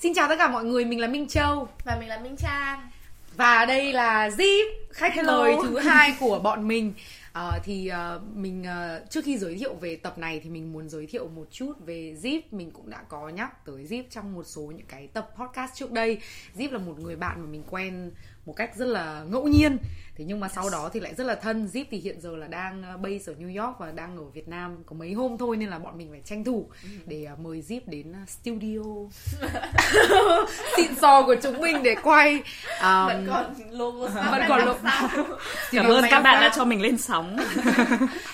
Xin chào tất cả mọi người, mình là Minh Châu. Và mình là Minh Trang. Và đây là Zip, khách Hello. mời thứ hai của bọn mình. Ờ, thì ờ, mình ờ, trước khi giới thiệu về tập này thì mình muốn giới thiệu một chút về Zip. Mình cũng đã có nhắc tới Zip trong một số những cái tập podcast trước đây. Zip là một người bạn mà mình quen một cách rất là ngẫu nhiên. Thế nhưng mà sau đó thì lại rất là thân. Zip thì hiện giờ là đang ờ, base ở New York và đang ở Việt Nam có mấy hôm thôi nên là bọn mình phải tranh thủ để ờ, mời Zip đến ờ, studio. Xịn sò của chúng mình để quay. Ờ, Vẫn còn logo vẫn còn logo. Cảm ơn các bạn đã cho mình lên sóng.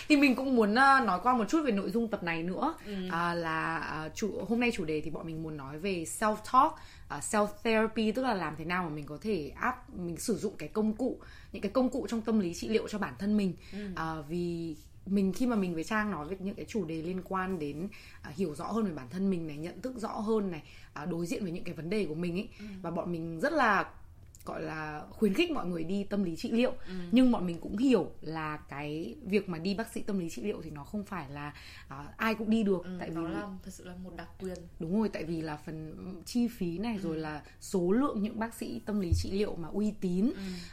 thì mình cũng muốn nói qua một chút về nội dung tập này nữa. À, là chủ hôm nay chủ đề thì bọn mình muốn nói về self talk uh, self therapy tức là làm thế nào mà mình có thể áp mình sử dụng cái công cụ những cái công cụ trong tâm lý trị liệu cho bản thân mình. À, vì mình khi mà mình với trang nói về những cái chủ đề liên quan đến à, hiểu rõ hơn về bản thân mình này nhận thức rõ hơn này à, đối diện với những cái vấn đề của mình ấy và bọn mình rất là gọi là khuyến khích mọi người đi tâm lý trị liệu. Nhưng bọn mình cũng hiểu là cái việc mà đi bác sĩ tâm lý trị liệu thì nó không phải là à, ai cũng đi được. Ừ, tại vì Nó là thật sự là một đặc quyền. Đúng rồi tại vì là phần chi phí này rồi là số lượng những bác sĩ tâm lý trị liệu mà uy tín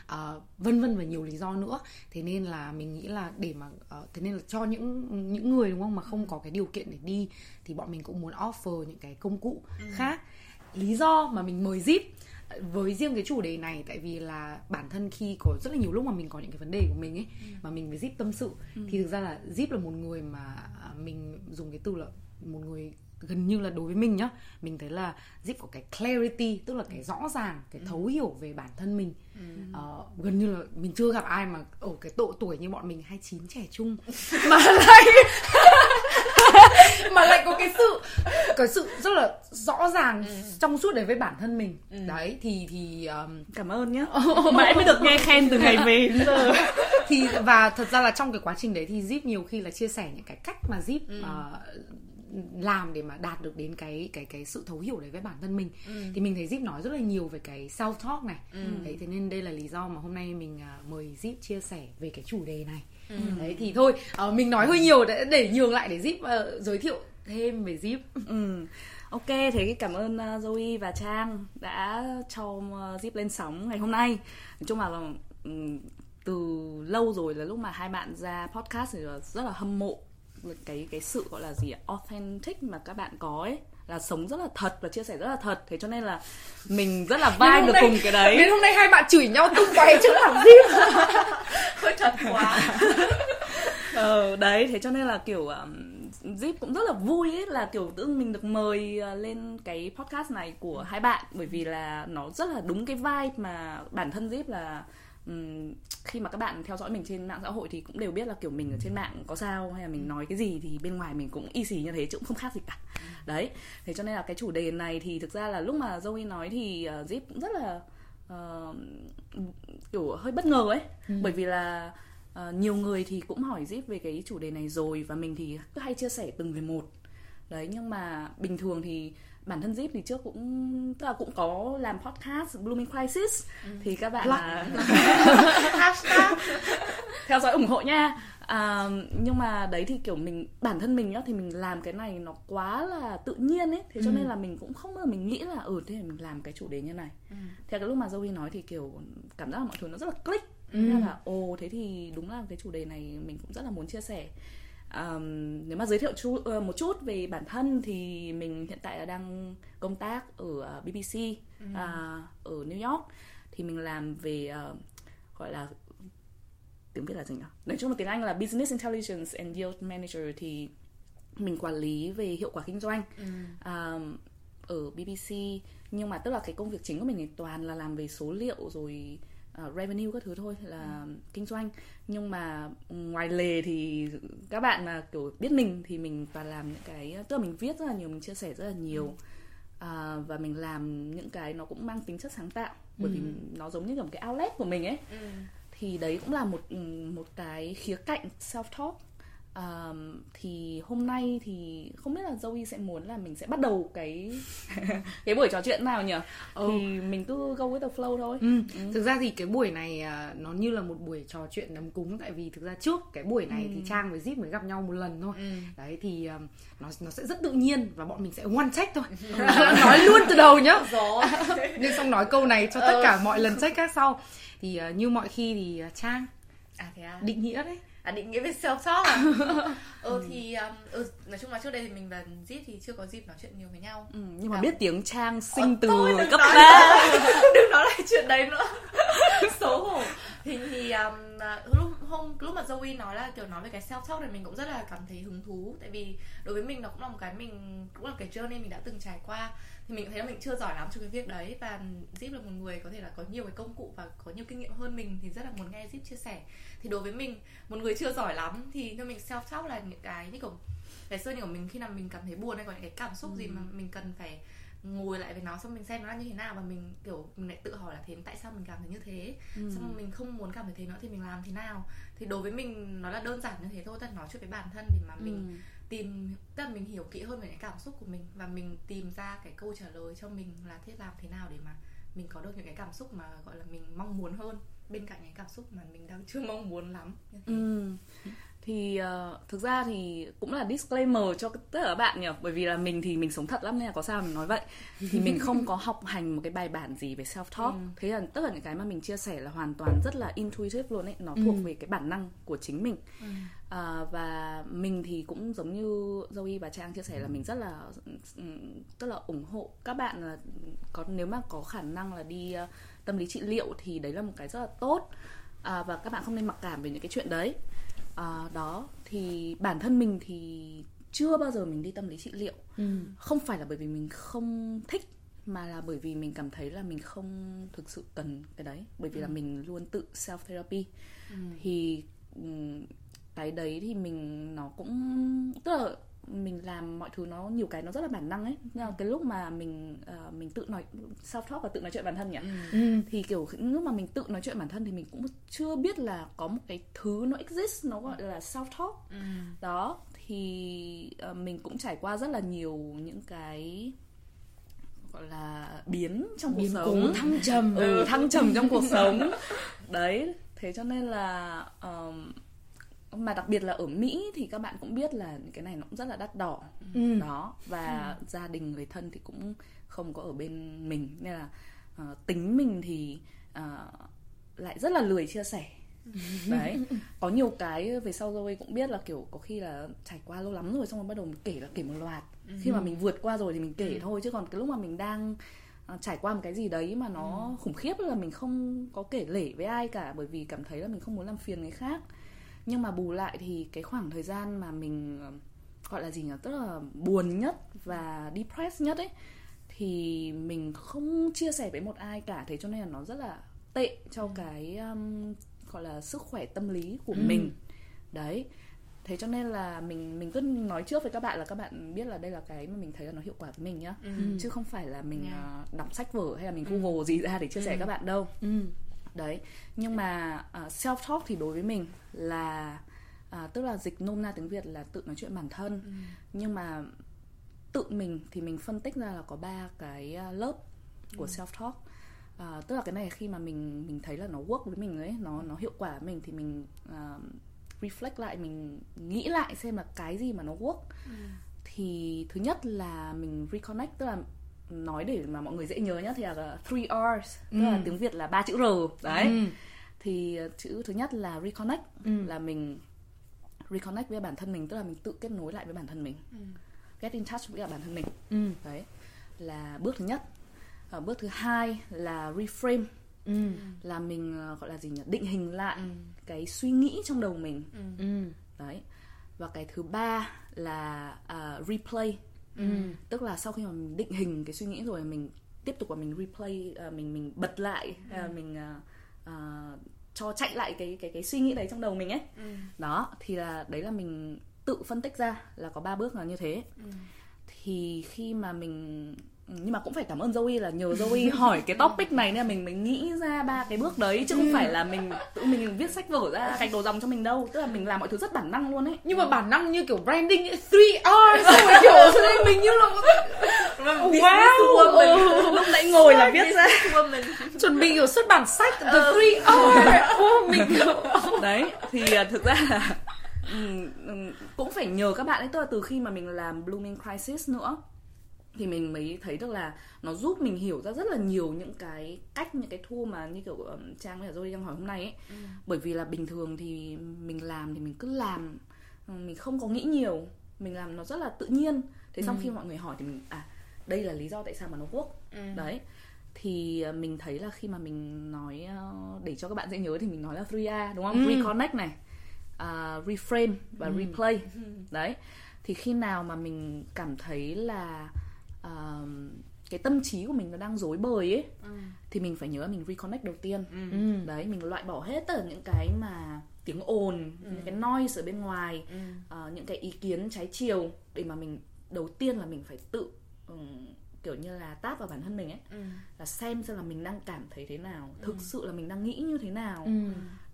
à, vân vân và nhiều lý do nữa. Thế nên là mình nghĩ là để mà ờ, thế nên là cho những những người đúng không mà không có cái điều kiện để đi thì bọn mình cũng muốn offer những cái công cụ khác. Lý do mà mình mời Zip với riêng cái chủ đề này tại vì là bản thân khi có rất là nhiều lúc mà mình có những cái vấn đề của mình ấy mà mình với Zip tâm sự thì thực ra là Zip là một người mà à, mình dùng cái từ là một người gần như là đối với mình nhá mình thấy là Zip có cái clarity tức là cái rõ ràng cái thấu hiểu về bản thân mình. Ờ, gần như là mình chưa gặp ai mà ở cái độ tuổi như bọn mình 29 trẻ trung mà lại mà lại có cái sự cái sự rất là rõ ràng trong suốt đấy với bản thân mình. Đấy thì thì um, Cảm ơn nhé. Mãi mới được nghe khen từ ngày về đến giờ. thì và thật ra là trong cái quá trình đấy thì Zip nhiều khi là chia sẻ những cái cách mà Zip ờ, làm để mà đạt được đến cái cái cái sự thấu hiểu đấy với bản thân mình. Thì mình thấy Zip nói rất là nhiều về cái self talk này đấy thế nên đây là lý do mà hôm nay mình à, mời Zip chia sẻ về cái chủ đề này đấy thì thôi ờ, mình nói hơi nhiều để, để nhường lại để Zip ờ, giới thiệu thêm về Zip Ừ. Ok, thế cảm ơn uh, Zoe và Trang đã cho uh, Zip lên sóng ngày hôm nay. Nói chung là ừm, từ lâu rồi là lúc mà hai bạn ra podcast thì rất là hâm mộ cái cái sự gọi là gì authentic mà các bạn có ấy là sống rất là thật và chia sẻ rất là thật. Thế cho nên là mình rất là vai được cùng cái đấy. đến hôm nay hai bạn chửi nhau tung tóe trước mặt Zip Hơi thật quá. Ờ, đấy thế cho nên là kiểu Zip cũng rất là vui ấy là kiểu tự mình được mời uh, lên cái podcast này của hai bạn. Bởi vì là nó rất là đúng cái vibe mà bản thân Zip là khi mà các bạn theo dõi mình trên mạng xã hội thì cũng đều biết là kiểu mình ở trên mạng có sao hay là mình nói cái gì thì bên ngoài mình cũng y xì như thế chứ cũng không khác gì cả. Đấy thế cho nên là cái chủ đề này thì thực ra là lúc mà Zoe nói thì uh, Zip cũng rất là ờ, kiểu hơi bất ngờ ấy. Bởi vì là ờ, nhiều người thì cũng hỏi Zip về cái chủ đề này rồi và mình thì cứ hay chia sẻ từng về một. Đấy nhưng mà bình thường thì bản thân Zip thì trước cũng tức là cũng có làm podcast Blooming Crisis. Thì các bạn là Hashtag. Theo dõi ủng hộ nha. À, nhưng mà đấy thì kiểu mình bản thân mình nhá thì mình làm cái này nó quá là tự nhiên ấy. Thế cho nên là mình cũng không bao giờ mình nghĩ là ừ thế là mình làm cái chủ đề như này. Theo cái lúc mà Zoe nói thì kiểu cảm giác là mọi thứ nó rất là click. Thế là ồ thế thì đúng là cái chủ đề này mình cũng rất là muốn chia sẻ Ờm, nếu mà giới thiệu chu, ờ, một chút về bản thân thì mình hiện tại là đang công tác ở ờ, BBC à, ở New York. Thì mình làm về ờ, gọi là tiếng Việt là gì nhỉ? Nói chung là tiếng Anh là Business Intelligence and Yield Manager thì mình quản lý về hiệu quả kinh doanh à, ở BBC nhưng mà tức là cái công việc chính của mình thì toàn là làm về số liệu rồi uh, revenue các thứ thôi là kinh doanh. Nhưng mà ngoài lề thì các bạn mà kiểu biết mình thì mình toàn làm những cái tức là mình viết rất là nhiều mình chia sẻ rất là nhiều. À, và mình làm những cái nó cũng mang tính chất sáng tạo. Bởi vì nó giống như kiểu một cái outlet của mình ấy. Thì đấy cũng là một một cái khía cạnh self talk Ờm, thì hôm nay thì không biết là Zoe sẽ muốn là mình sẽ bắt đầu cái cái buổi trò chuyện nào nhỉ Ừ. thì mình cứ go with the flow thôi Ừ. Thực ra thì cái buổi này à, nó như là một buổi trò chuyện đấm cúng tại vì thực ra trước cái buổi này thì Trang với Zip mới gặp nhau một lần thôi. Đấy thì à, nó nó sẽ rất tự nhiên và bọn mình sẽ one check thôi. nói luôn từ đầu nhá. Nên xong nói câu này cho tất cả mọi lần check khác sau. Thì à, như mọi khi thì à, Trang À thế à định nghĩa đấy. À định nghĩa về self talk à? ừ thì um, ừ, nói chung là trước đây thì mình và Zip thì chưa có dịp nói chuyện nhiều với nhau. ừ, nhưng mà À. biết tiếng trang sinh Ờ, từ cấp 3 đừng nói lại chuyện đấy nữa xấu hổ. Thì thì um, à, lúc hôm lúc mà Zoe nói là kiểu nói về cái self talk này mình cũng rất là cảm thấy hứng thú. Tại vì đối với mình nó cũng là một cái mình cũng là cái journey mình đã từng trải qua. Thì mình thấy là mình chưa giỏi lắm trong cái việc đấy. Và Zip là một người có thể là có nhiều cái công cụ và có nhiều kinh nghiệm hơn mình thì rất là muốn nghe Zip chia sẻ. Thì đối với mình một người chưa giỏi lắm thì theo mình self talk là những cái như kiểu ngày xưa như của mình khi nào mình cảm thấy buồn hay có những cái cảm xúc gì mà mình cần phải ngồi lại với nó xong mình xem nó là như thế nào và mình kiểu mình lại tự hỏi là thế tại sao mình cảm thấy như thế? Xong rồi mình không muốn cảm thấy thế nữa thì mình làm thế nào? Thì đối với mình nó là đơn giản như thế thôi tức là nói chuyện với bản thân để mà mình tìm tức là mình hiểu kỹ hơn về cái cảm xúc của mình và mình tìm ra cái câu trả lời cho mình là thế làm thế nào để mà mình có được những cái cảm xúc mà gọi là mình mong muốn hơn? Bên cạnh những cảm xúc mà mình đang chưa mong muốn lắm. Như thế. Ừ. Thì ờ, thực ra thì cũng là disclaimer cho tất cả các bạn nhỉ? Bởi vì là mình thì mình sống thật lắm nên là có sao mình nói vậy. Thì mình không có học hành một cái bài bản gì về self-talk. Thế là tất cả những cái mà mình chia sẻ là hoàn toàn rất là intuitive luôn ấy. Nó thuộc về cái bản năng của chính mình. À, Và mình thì cũng giống như Zoe và Trang chia sẻ là mình rất là ừm, Tức là ủng hộ các bạn là có nếu mà có khả năng là đi ờ, tâm lý trị liệu Thì đấy là một cái rất là tốt. À, Và các bạn không nên mặc cảm về những cái chuyện đấy À, đó thì bản thân mình thì chưa bao giờ mình đi tâm lý trị liệu. Không phải là bởi vì mình không thích mà là bởi vì mình cảm thấy là mình không thực sự cần cái đấy. Bởi vì là mình luôn tự self therapy thì ừm, cái đấy thì mình nó cũng tức là mình làm mọi thứ nó nhiều cái nó rất là bản năng ấy. Nhưng mà cái lúc mà mình ờ, mình tự nói self talk và tự nói chuyện bản thân nhỉ? Ừ. thì kiểu lúc mà mình tự nói chuyện bản thân thì mình cũng chưa biết là có một cái thứ nó exist nó gọi là self talk. Đó thì ờ, mình cũng trải qua rất là nhiều những cái gọi là biến trong Biến cuộc cố sống thăng trầm. ừ, thăng trầm trong cuộc sống. Đấy thế cho nên là ờm, mà đặc biệt là ở Mỹ thì các bạn cũng biết là cái này nó cũng rất là đắt đỏ. Ừ. đó và gia đình người thân thì cũng không có ở bên mình. Nên là ờ, tính mình thì ờ, lại rất là lười chia sẻ. Đấy. Có nhiều cái về sau rồi cũng biết là kiểu có khi là trải qua lâu lắm rồi xong rồi bắt đầu mình kể là kể một loạt. Khi mà mình vượt qua rồi thì mình kể thôi chứ còn cái lúc mà mình đang ờ, trải qua một cái gì đấy mà nó khủng khiếp là mình không có kể lể với ai cả bởi vì cảm thấy là mình không muốn làm phiền người khác nhưng mà bù lại thì cái khoảng thời gian mà mình gọi là gì nhỉ tức là buồn nhất và depressed nhất ấy thì mình không chia sẻ với một ai cả. Thế cho nên là nó rất là tệ cho cái um, gọi là sức khỏe tâm lý của mình. Đấy. Thế cho nên là mình mình cứ nói trước với các bạn là các bạn biết là đây là cái mà mình thấy là nó hiệu quả với mình nhá. Chứ không phải là mình Yeah. ờ, đọc sách vở hay là mình google gì ra để chia sẻ với các bạn đâu. Ừ. đấy. Nhưng mà uh, self talk thì đối với mình là à, tức là dịch nôm na tiếng việt là tự nói chuyện bản thân. Nhưng mà tự mình thì mình phân tích ra là có ba cái à, lớp của self talk à, tức là cái này khi mà mình mình thấy là nó work với mình ấy nó nó hiệu quả với mình thì mình à, reflect lại mình nghĩ lại xem là cái gì mà nó work. Thì thứ nhất là mình reconnect tức là nói để mà mọi người dễ nhớ nhá thì là three R's tức là Ừ. tiếng Việt là ba chữ R đấy Ừ. thì ờ, chữ thứ nhất là reconnect Ừ. là mình reconnect với bản thân mình tức là mình tự kết nối lại với bản thân mình get in touch với cả bản thân mình Ừ. đấy là bước thứ nhất Ờ, bước thứ hai là reframe Ừ. là mình ờ, gọi là gì nhỉ định hình lại cái suy nghĩ trong đầu mình Ừ. đấy và cái thứ ba là à, replay Ừ. tức là sau khi mà mình định hình cái suy nghĩ rồi mình tiếp tục và mình replay à, mình mình bật lại hay là mình à, à, cho chạy lại cái cái cái suy nghĩ đấy trong đầu mình ấy. Đó thì là đấy là mình tự phân tích ra là có ba bước là như thế. Thì khi mà mình Ừ, nhưng mà cũng phải cảm ơn Zoe là nhờ Zoe hỏi cái topic này nên là mình mới nghĩ ra ba cái bước đấy chứ không phải là mình tự mình viết sách vở ra gạch đầu dòng cho mình đâu. Tức là mình làm mọi thứ rất bản năng luôn ấy. Nhưng mà bản năng như kiểu branding ấy, three R xong rồi kiểu cho nên mình như là Business woman. lúc nãy ngồi là viết ra. chuẩn bị kiểu xuất bản sách the three R Ô, mình kiểu đấy thì à, thực ra là cũng phải nhờ các bạn ấy. Tức là từ khi mà mình làm blooming crisis nữa thì mình mới thấy được là nó giúp mình hiểu ra rất là nhiều những cái cách những cái tool mà như kiểu um, trang với cả đang hỏi hôm nay ấy. Bởi vì là bình thường thì mình làm thì mình cứ làm ừ, mình không có nghĩ nhiều mình làm nó rất là tự nhiên. Thế xong khi mọi người hỏi thì mình à đây là lý do tại sao mà nó work. Đấy. Thì ờ, mình thấy là khi mà mình nói ờ, để cho các bạn dễ nhớ thì mình nói là 3A đúng không? Reconnect này, à, reframe và replay. Đấy. Thì khi nào mà mình cảm thấy là à, cái tâm trí của mình nó đang rối bời ấy thì mình phải nhớ là mình reconnect đầu tiên. Đấy, mình loại bỏ hết tất cả những cái mà tiếng ồn, những cái noise ở bên ngoài, ờ, những cái ý kiến trái chiều để mà mình đầu tiên là mình phải tự ừm, kiểu như là táp vào bản thân mình ấy. Là xem xem là mình đang cảm thấy thế nào thực sự là mình đang nghĩ như thế nào.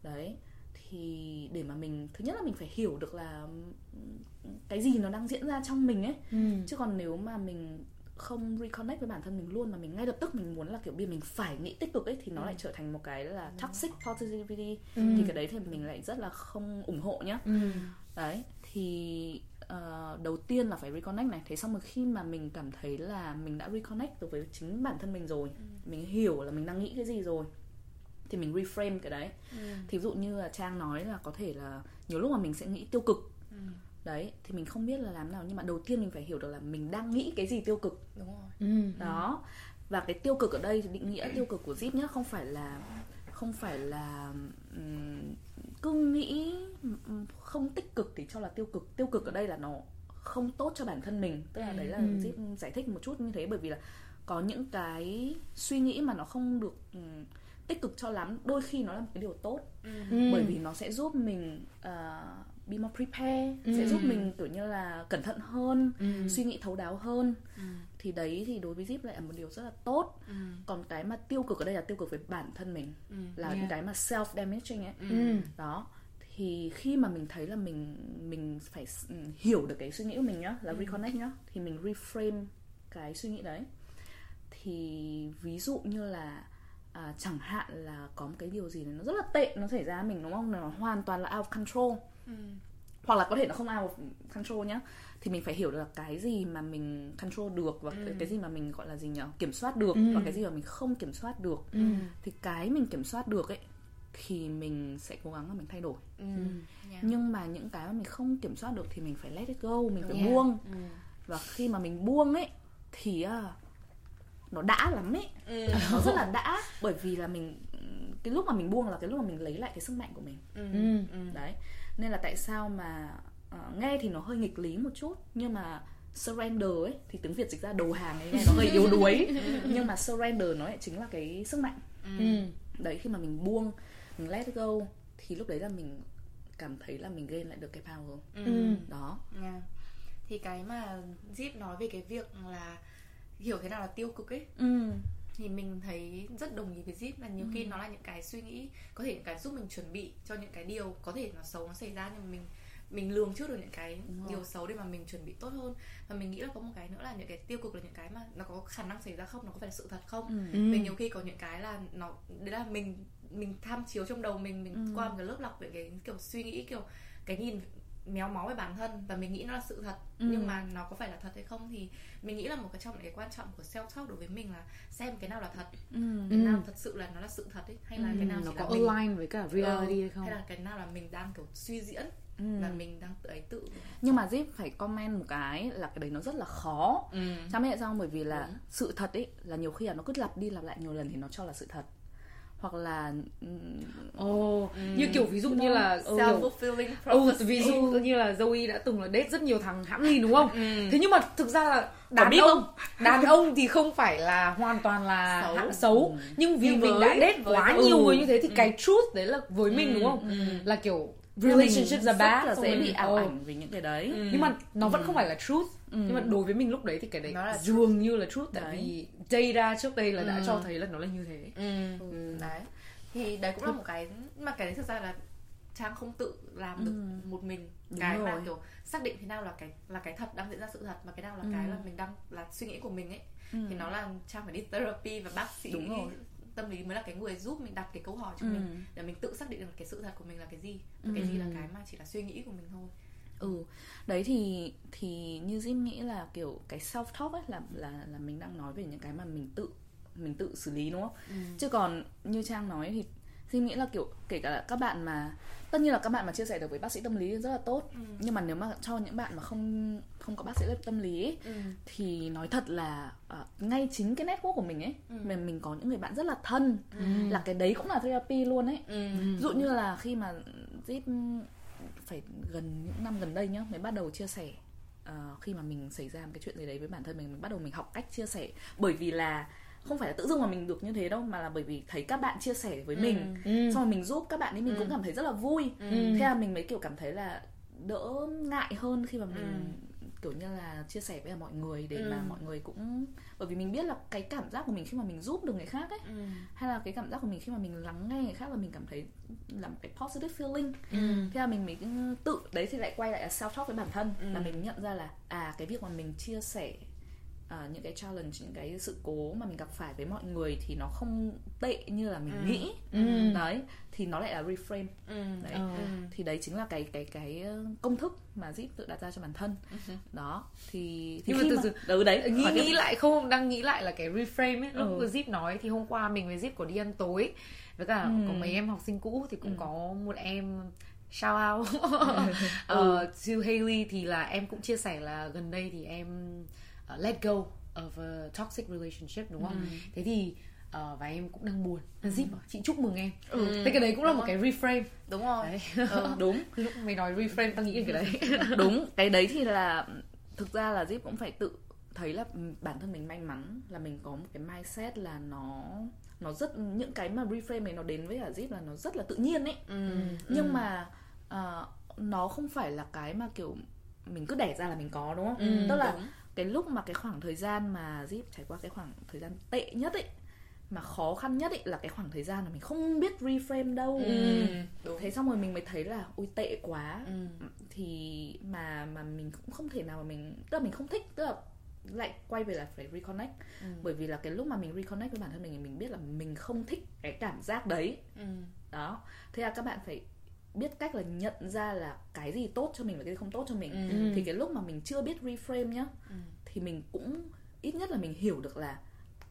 Đấy thì để mà mình thứ nhất là mình phải hiểu được là ừm, cái gì nó đang diễn ra trong mình ấy. Chứ còn nếu mà mình không reconnect với bản thân mình luôn mà mình ngay lập tức mình muốn là kiểu bây giờ mình phải nghĩ tích cực ấy thì nó lại trở thành một cái là toxic positivity. Thì cái đấy thì mình lại rất là không ủng hộ nhá. Đấy thì ờ, đầu tiên là phải reconnect này. Thế xong rồi khi mà mình cảm thấy là mình đã reconnect được với chính bản thân mình rồi mình hiểu là mình đang nghĩ cái gì rồi thì mình reframe cái đấy. Thì ví dụ như là trang nói là có thể là nhiều lúc mà mình sẽ nghĩ tiêu cực đấy thì mình không biết là làm nào nhưng mà đầu tiên mình phải hiểu được là mình đang nghĩ cái gì tiêu cực đúng rồi Ừ. đó. Và cái tiêu cực ở đây thì định nghĩa tiêu cực của Zip nhá không phải là không phải là ừm, cứ nghĩ không tích cực thì cho là tiêu cực. Tiêu cực ở đây là nó không tốt cho bản thân mình. Tức là đấy là Zip giải thích một chút như thế bởi vì là có những cái suy nghĩ mà nó không được ừm, tích cực cho lắm đôi khi nó là một cái điều tốt. Ừ. bởi vì nó sẽ giúp mình uh, be more prepared sẽ giúp mình kiểu như là cẩn thận hơn suy nghĩ thấu đáo hơn. Thì đấy thì đối với Zip lại là một điều rất là tốt. Còn cái mà tiêu cực ở đây là tiêu cực với bản thân mình. Là những Yeah. cái mà self damaging ấy. Ừ. đó. Thì khi mà mình thấy là mình mình phải ừ, hiểu được cái suy nghĩ của mình nhá là reconnect nhá thì mình reframe cái suy nghĩ đấy. Thì ví dụ như là à, chẳng hạn là có một cái điều gì nó rất là tệ nó xảy ra mình đúng không? Nó hoàn toàn là out of control hoặc là có thể nó không out of control nhá. Thì mình phải hiểu được là cái gì mà mình control được và cái, cái gì mà mình gọi là gì nhỉ kiểm soát được và cái gì mà mình không kiểm soát được. Thì cái mình kiểm soát được ấy thì mình sẽ cố gắng là mình thay đổi. Yeah. nhưng mà những cái mà mình không kiểm soát được thì mình phải let it go mình phải Yeah. buông. Và khi mà mình buông ấy thì à, nó đã lắm ấy. Nó rất là đã bởi vì là mình cái lúc mà mình buông là cái lúc mà mình lấy lại cái sức mạnh của mình. Ừ. đấy nên là tại sao mà ờ, nghe thì nó hơi nghịch lý một chút nhưng mà surrender ấy thì tiếng việt dịch ra đầu hàng ấy nghe nó hơi yếu đuối. Nhưng mà surrender nó lại chính là cái sức mạnh. Ừ. đấy khi mà mình buông mình let go thì lúc đấy là mình cảm thấy là mình gain lại được cái power. Ừ. đó. Yeah. thì cái mà Zip nói về cái việc là hiểu thế nào là tiêu cực ấy ừ thì mình thấy rất đồng ý với Zip là nhiều khi nó là những cái suy nghĩ có thể những cái giúp mình chuẩn bị cho những cái điều có thể nó xấu nó xảy ra nhưng mà mình mình lường trước được những cái điều xấu để mà mình chuẩn bị tốt hơn. Và mình nghĩ là có một cái nữa là những cái tiêu cực là những cái mà nó có khả năng xảy ra không nó có phải là sự thật không? Ừ. vì nhiều khi có những cái là nó đấy là mình mình tham chiếu trong đầu mình mình qua một cái lớp lọc về cái kiểu suy nghĩ kiểu cái nhìn méo mó về bản thân và mình nghĩ nó là sự thật. Nhưng mà nó có phải là thật hay không thì mình nghĩ là một cái trong những cái quan trọng của self talk đối với mình là xem cái nào là thật. Cái nào thật sự là nó là sự thật ấy hay là cái nào nó có là mình với cả reality Ờ, hay không? hay là cái nào là mình đang kiểu suy diễn là mình đang tự ấy tự. Nhưng mà Zip phải comment một cái là cái đấy nó rất là khó. Ừ. Cha mẹ sao? Bởi vì là sự thật ấy là nhiều khi là nó cứ lặp đi lặp lại nhiều lần thì nó cho là sự thật hoặc là Ồ, như kiểu ví dụ như là ừ, self fulfilling Ừ, ví dụ như là Zoe đã từng là date rất nhiều thằng hãm lìn đúng không? Thế nhưng mà thực ra là đàn biết ông, đàn ông thì không phải là hoàn toàn là Xấu. xấu, nhưng vì Nhưng mình với- đã date với- quá ừ. nhiều người như thế thì cái truth đấy là với mình đúng không? Là kiểu relationships are rất bad là dễ bị ảo ảnh vì những cái đấy Nhưng mà nó vẫn không phải là truth. Nhưng mà đối với mình lúc đấy thì cái đấy Nó là dường như là truth tại Đấy. vì data trước đây là đã cho thấy là nó là như thế. Ừ. đấy. Thì đấy cũng là một cái mà cái đấy thực ra là trang không tự làm được một mình. Đúng cái mà rồi. kiểu xác định thế nào là cái là cái thật đang diễn ra sự thật và cái nào là cái là mình đang là suy nghĩ của mình ấy thì nó là trang phải đi therapy và bác sĩ Đúng rồi. tâm lý mới là cái người giúp mình đặt cái câu hỏi cho Ừ. mình để mình tự xác định được cái sự thật của mình là cái gì. Và cái gì là cái mà chỉ là suy nghĩ của mình thôi ừ. Đấy thì thì như Jim nghĩ là kiểu cái self talk ấy là là là mình đang nói về những cái mà mình tự mình tự xử lý đúng không? Chứ còn như trang nói thì Jim nghĩ là kiểu kể cả là các bạn mà tất nhiên là các bạn mà chia sẻ được với bác sĩ tâm lý rất là tốt. Nhưng mà nếu mà cho những bạn mà không không có bác sĩ tâm lý ấy, thì nói thật là ờ, ngay chính cái network của mình ấy mình mình có những người bạn rất là thân là cái đấy cũng là therapy luôn ấy. Ví dụ như là khi mà Zip phải gần những năm gần đây nhá mới bắt đầu chia sẻ ờ, khi mà mình xảy ra một cái chuyện gì đấy với bản thân mình mình bắt đầu mình học cách chia sẻ. Bởi vì là không phải là tự dưng mà mình được như thế đâu mà là bởi vì thấy các bạn chia sẻ với mình xong rồi mình giúp các bạn ấy mình cũng cảm thấy rất là vui. Thế là mình mới kiểu cảm thấy là đỡ ngại hơn khi mà mình kiểu như là chia sẻ với mọi người để mà mọi người cũng bởi vì mình biết là cái cảm giác của mình khi mà mình giúp được người khác ấy hay là cái cảm giác của mình khi mà mình lắng nghe người khác là mình cảm thấy là một cái positive feeling. Thế là mình mới tự đấy thì lại quay lại là self talk với bản thân là mình nhận ra là à cái việc mà mình chia sẻ à, những cái challenge những cái sự cố mà mình gặp phải với mọi người thì nó không tệ như là mình nghĩ. Đấy thì nó lại là reframe. Đấy. Ờ. thì đấy chính là cái cái cái ờ, công thức mà Zip tự đặt ra cho bản thân. Đó. Thì thì Nhưng mà từ từ- ừ, đấy nghĩ hỏi tiếp. nghĩ lại không đang nghĩ lại là cái reframe ấy lúc Ừ. Zip nói thì hôm qua mình với Zip có đi ăn tối với cả có mấy em học sinh cũ thì cũng có một em shout out. Uh, to Haley thì là em cũng chia sẻ là gần đây thì em uh, let go of a toxic relationship đúng không? Thế thì uh, và em cũng đang buồn. Zip bảo, chị chúc mừng em. Thế cái đấy cũng là một cái reframe. Đúng rồi. Đấy. Đúng. Lúc mày nói reframe tao nghĩ đến cái đấy. Đúng cái đấy thì là thực ra là Zip cũng phải tự thấy là bản thân mình may mắn là mình có một cái mindset là nó nó rất những cái mà reframe này nó đến với cả Zip là nó rất là tự nhiên ấy. Nhưng mà ờ, nó không phải là cái mà kiểu mình cứ đẻ ra là mình có đúng không? Tức là đúng. Cái lúc mà cái khoảng thời gian mà Zip trải qua cái khoảng thời gian tệ nhất ấy mà khó khăn nhất ấy là cái khoảng thời gian mà mình không biết reframe đâu đúng. thế xong rồi mình mới thấy là ui tệ quá Ừ. thì mà mà mình cũng không thể nào mà mình tức là mình không thích tức là lại quay về là phải reconnect bởi vì là cái lúc mà mình reconnect với bản thân mình thì mình biết là mình không thích cái cảm giác đấy Ừ. đó thế là các bạn phải biết cách là nhận ra là cái gì tốt cho mình và cái gì không tốt cho mình Ừ. thì cái lúc mà mình chưa biết reframe nhá thì mình cũng ít nhất là mình hiểu được là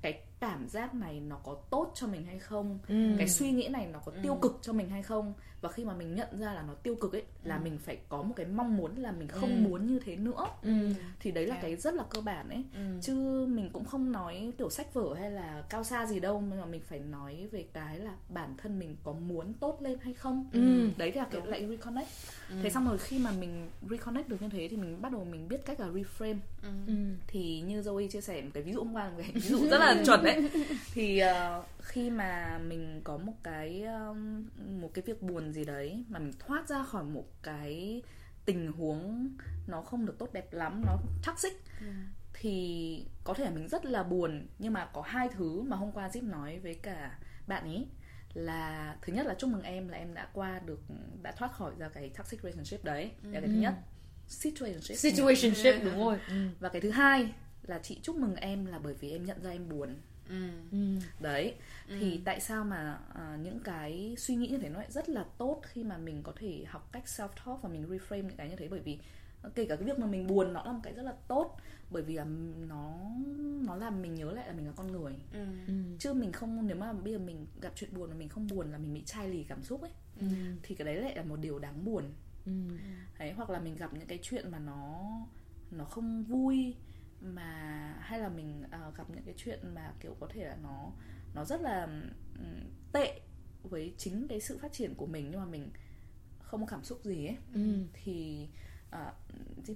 cái cảm giác này nó có tốt cho mình hay không cái suy nghĩ này nó có tiêu cực cho mình hay không và khi mà mình nhận ra là nó tiêu cực ấy là mình phải có một cái mong muốn là mình không muốn như thế nữa. Thì đấy là Ok. cái rất là cơ bản ấy. Chứ mình cũng không nói kiểu sách vở hay là cao xa gì đâu nhưng mà mình phải nói về cái là bản thân mình có muốn tốt lên hay không. Đấy là cái lại reconnect. Thế xong rồi khi mà mình reconnect được như thế thì mình bắt đầu mình biết cách là reframe. Thì như Zoe chia sẻ một cái ví dụ hôm qua một cái ví dụ rất là chuẩn đấy. Thì ờ, khi mà mình có một cái um, một cái việc buồn gì đấy mà mình thoát ra khỏi một cái tình huống nó không được tốt đẹp lắm nó toxic thì có thể mình rất là buồn. Nhưng mà có hai thứ mà hôm qua Zip nói với cả bạn ấy là thứ nhất là chúc mừng em là em đã qua được đã thoát khỏi ra cái toxic relationship đấy. Là cái thứ nhất situationship. Situationship đúng rồi. Và cái thứ hai là chị chúc mừng em là bởi vì em nhận ra em buồn Ừ. đấy thì tại sao mà à, những cái suy nghĩ như thế nó lại rất là tốt khi mà mình có thể học cách self talk và mình reframe những cái như thế? Bởi vì kể cả cái việc mà mình buồn nó là một cái rất là tốt bởi vì là nó nó làm mình nhớ lại là mình là con người. Ừ. chứ mình không nếu mà bây giờ mình gặp chuyện buồn mà mình không buồn là mình bị chai lì cảm xúc ấy thì cái đấy lại là một điều đáng buồn. Đấy hoặc là mình gặp những cái chuyện mà nó nó không vui mà hay là mình ờ, gặp những cái chuyện mà kiểu có thể là nó nó rất là ừm, tệ với chính cái sự phát triển của mình nhưng mà mình không có cảm xúc gì ấy thì uh,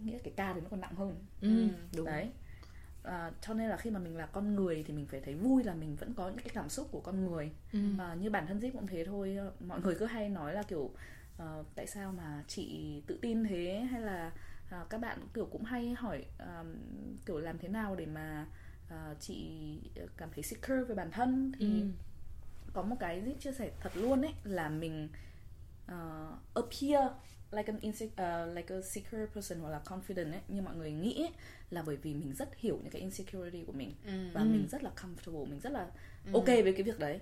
nghĩ là cái ca thì nó còn nặng hơn. Đúng. đấy. À, cho nên là khi mà mình là con người thì mình phải thấy vui là mình vẫn có những cái cảm xúc của con người. À, như bản thân Zip cũng thế thôi mọi người cứ hay nói là kiểu ờ, tại sao mà chị tự tin thế? Hay là à, các bạn kiểu cũng hay hỏi um, kiểu làm thế nào để mà uh, chị cảm thấy secure về bản thân. Thì Ừ. có một cái Zip chia sẻ thật luôn ấy là mình uh, appear like an inse- uh, like a secure person hoặc là confident ấy. Như mọi người nghĩ ấy, là bởi vì mình rất hiểu những cái insecurity của mình. Ừ. và mình rất là comfortable mình rất là ok với cái việc đấy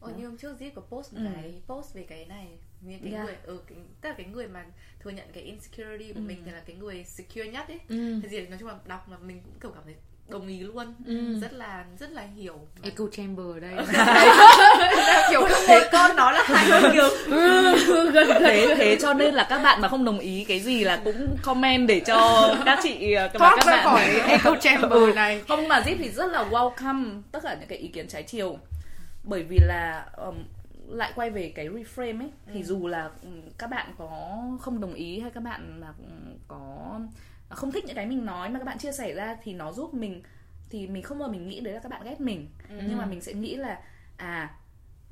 Ồ, như hôm trước Zip có post một Ừ. cái post về cái này như cái Yeah. người ừ, cái, tức là cái người mà thừa nhận cái insecurity của mình thì là cái người secure nhất ấy. Ừ. thì gì nói chung là đọc là mình cũng kiểu cảm thấy đồng ý luôn. Ừ. rất là rất là hiểu Và- echo chamber ở đây kiểu một con nó là hai con kiểu thế thế cho nên là các bạn mà không đồng ý cái gì là cũng comment để cho các chị thoát các ra bạn. khỏi echo chamber này. Không mà Zip thì rất là welcome tất cả những cái ý kiến trái chiều bởi vì là um, lại quay về cái reframe ấy thì dù là các bạn có không đồng ý hay các bạn mà um, có không thích những cái mình nói mà các bạn chia sẻ ra thì nó giúp mình thì mình không bao mình nghĩ đấy là các bạn ghét mình. Nhưng mà mình sẽ nghĩ là à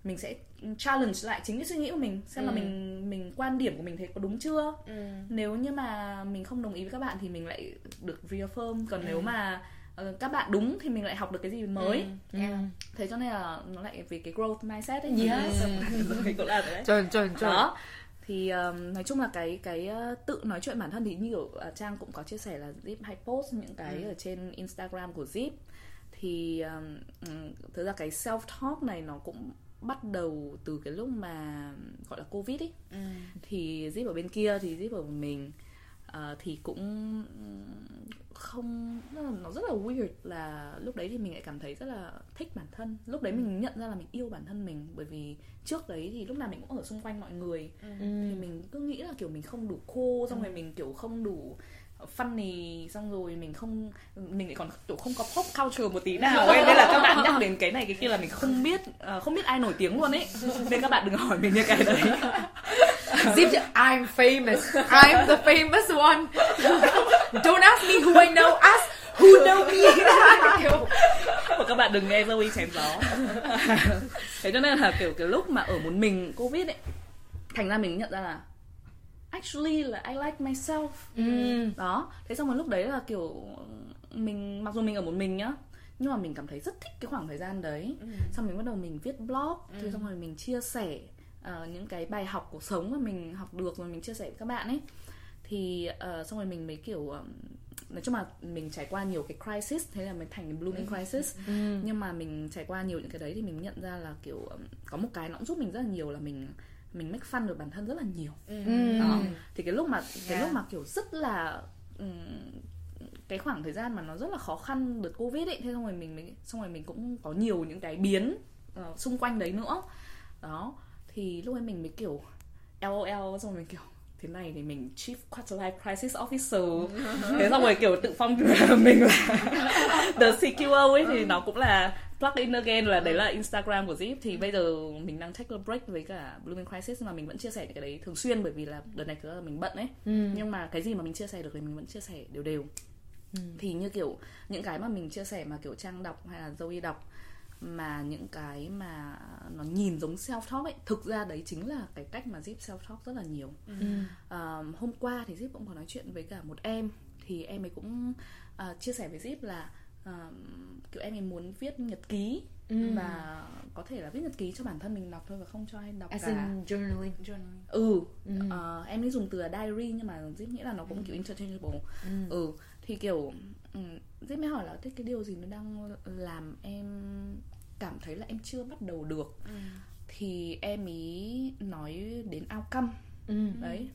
mình sẽ challenge lại chính cái suy nghĩ của mình xem là mình mình quan điểm của mình thấy có đúng chưa? Ừ. nếu như mà mình không đồng ý với các bạn thì mình lại được reaffirm. Còn nếu mà các bạn đúng thì mình lại học được cái gì mới. Ừ. Yeah. thế cho nên là nó lại về cái growth mindset ấy. Yes. rồi cũng là đấy chuẩn chuẩn chuẩn. Đó. Thì um, nói chung là cái cái uh, tự nói chuyện bản thân thì như kiểu uh, trang cũng có chia sẻ là zip hay post những cái ở trên instagram của zip. Thì um, thực ra cái self talk này nó cũng bắt đầu từ cái lúc mà gọi là covid ấy. Ừ. thì zip ở bên kia thì zip ở mình. Ờ, thì cũng không nó rất là weird là lúc đấy thì mình lại cảm thấy rất là thích bản thân. Lúc đấy mình nhận ra là mình yêu bản thân mình bởi vì trước đấy thì lúc nào mình cũng ở xung quanh mọi người. Ừ. thì mình cứ nghĩ là kiểu mình không đủ cool xong rồi mình kiểu không đủ funny xong rồi mình không mình lại còn kiểu không có pop culture một tí nào ấy. Nên là các bạn nhắc đến cái này cái kia là mình không biết ờ, không biết ai nổi tiếng luôn ấy. Nên các bạn đừng hỏi mình những cái đấy. Zip I'm famous. I'm the famous one Don't ask me who I know Ask who know me. Kiểu, và các bạn đừng nghe Zoe chém gió. Thế cho nên là kiểu cái lúc mà ở một mình covid ấy thành ra mình nhận ra là actually là I like myself. Ừ. đó thế xong rồi lúc đấy là kiểu mình mặc dù mình ở một mình nhá nhưng mà mình cảm thấy rất thích cái khoảng thời gian đấy. Xong mình bắt đầu mình viết blog thì xong rồi mình chia sẻ ờ, những cái bài học cuộc sống mà mình học được rồi mình chia sẻ với các bạn ấy thì ờ, xong rồi mình mới kiểu ờm, nói chung là mình trải qua nhiều cái crisis thế là mình thành cái blooming crisis. Nhưng mà mình trải qua nhiều những cái đấy thì mình nhận ra là kiểu ờm, có một cái nó cũng giúp mình rất là nhiều là mình mình make fun được bản thân rất là nhiều. Ừ. đó. Thì cái lúc mà cái Yeah. lúc mà kiểu rất là ừm, cái khoảng thời gian mà nó rất là khó khăn đợt covid ấy thế xong rồi mình mới xong rồi mình cũng có nhiều những cái biến ờ, xung quanh đấy nữa. Đó. Thì lúc ấy mình mới kiểu lol xong rồi mình kiểu thế này thì mình chief quarter life crisis officer. Thế xong rồi kiểu tự phong mình là the CQO ấy thì nó cũng là plug in again là đấy là Instagram của Zip. Thì bây giờ mình đang take a break với cả Blooming Crisis mà mình vẫn chia sẻ những cái đấy thường xuyên bởi vì là đợt này ra là mình bận ấy. Nhưng mà cái gì mà mình chia sẻ được thì mình vẫn chia sẻ đều đều. Thì như kiểu những cái mà mình chia sẻ mà kiểu trang đọc hay là Zoe đọc mà những cái mà nó nhìn giống self talk ấy. Thực ra đấy chính là cái cách mà Zip self talk rất là nhiều. Ờ, hôm qua thì Zip cũng có nói chuyện với cả một em thì em ấy cũng ờ, chia sẻ với Zip là ờ, kiểu em ấy muốn viết nhật ký và có thể là viết nhật ký cho bản thân mình đọc thôi và không cho ai đọc As cả. in journaling. Journaling. ừ. Ờ, em ấy dùng từ là diary nhưng mà Zip nghĩ là nó cũng kiểu interchangeable. Ừ thì kiểu ừ, Zip mới hỏi là thế cái điều gì nó đang làm em cảm thấy là em chưa bắt đầu được. Thì em ý nói đến outcome Ừ. đấy.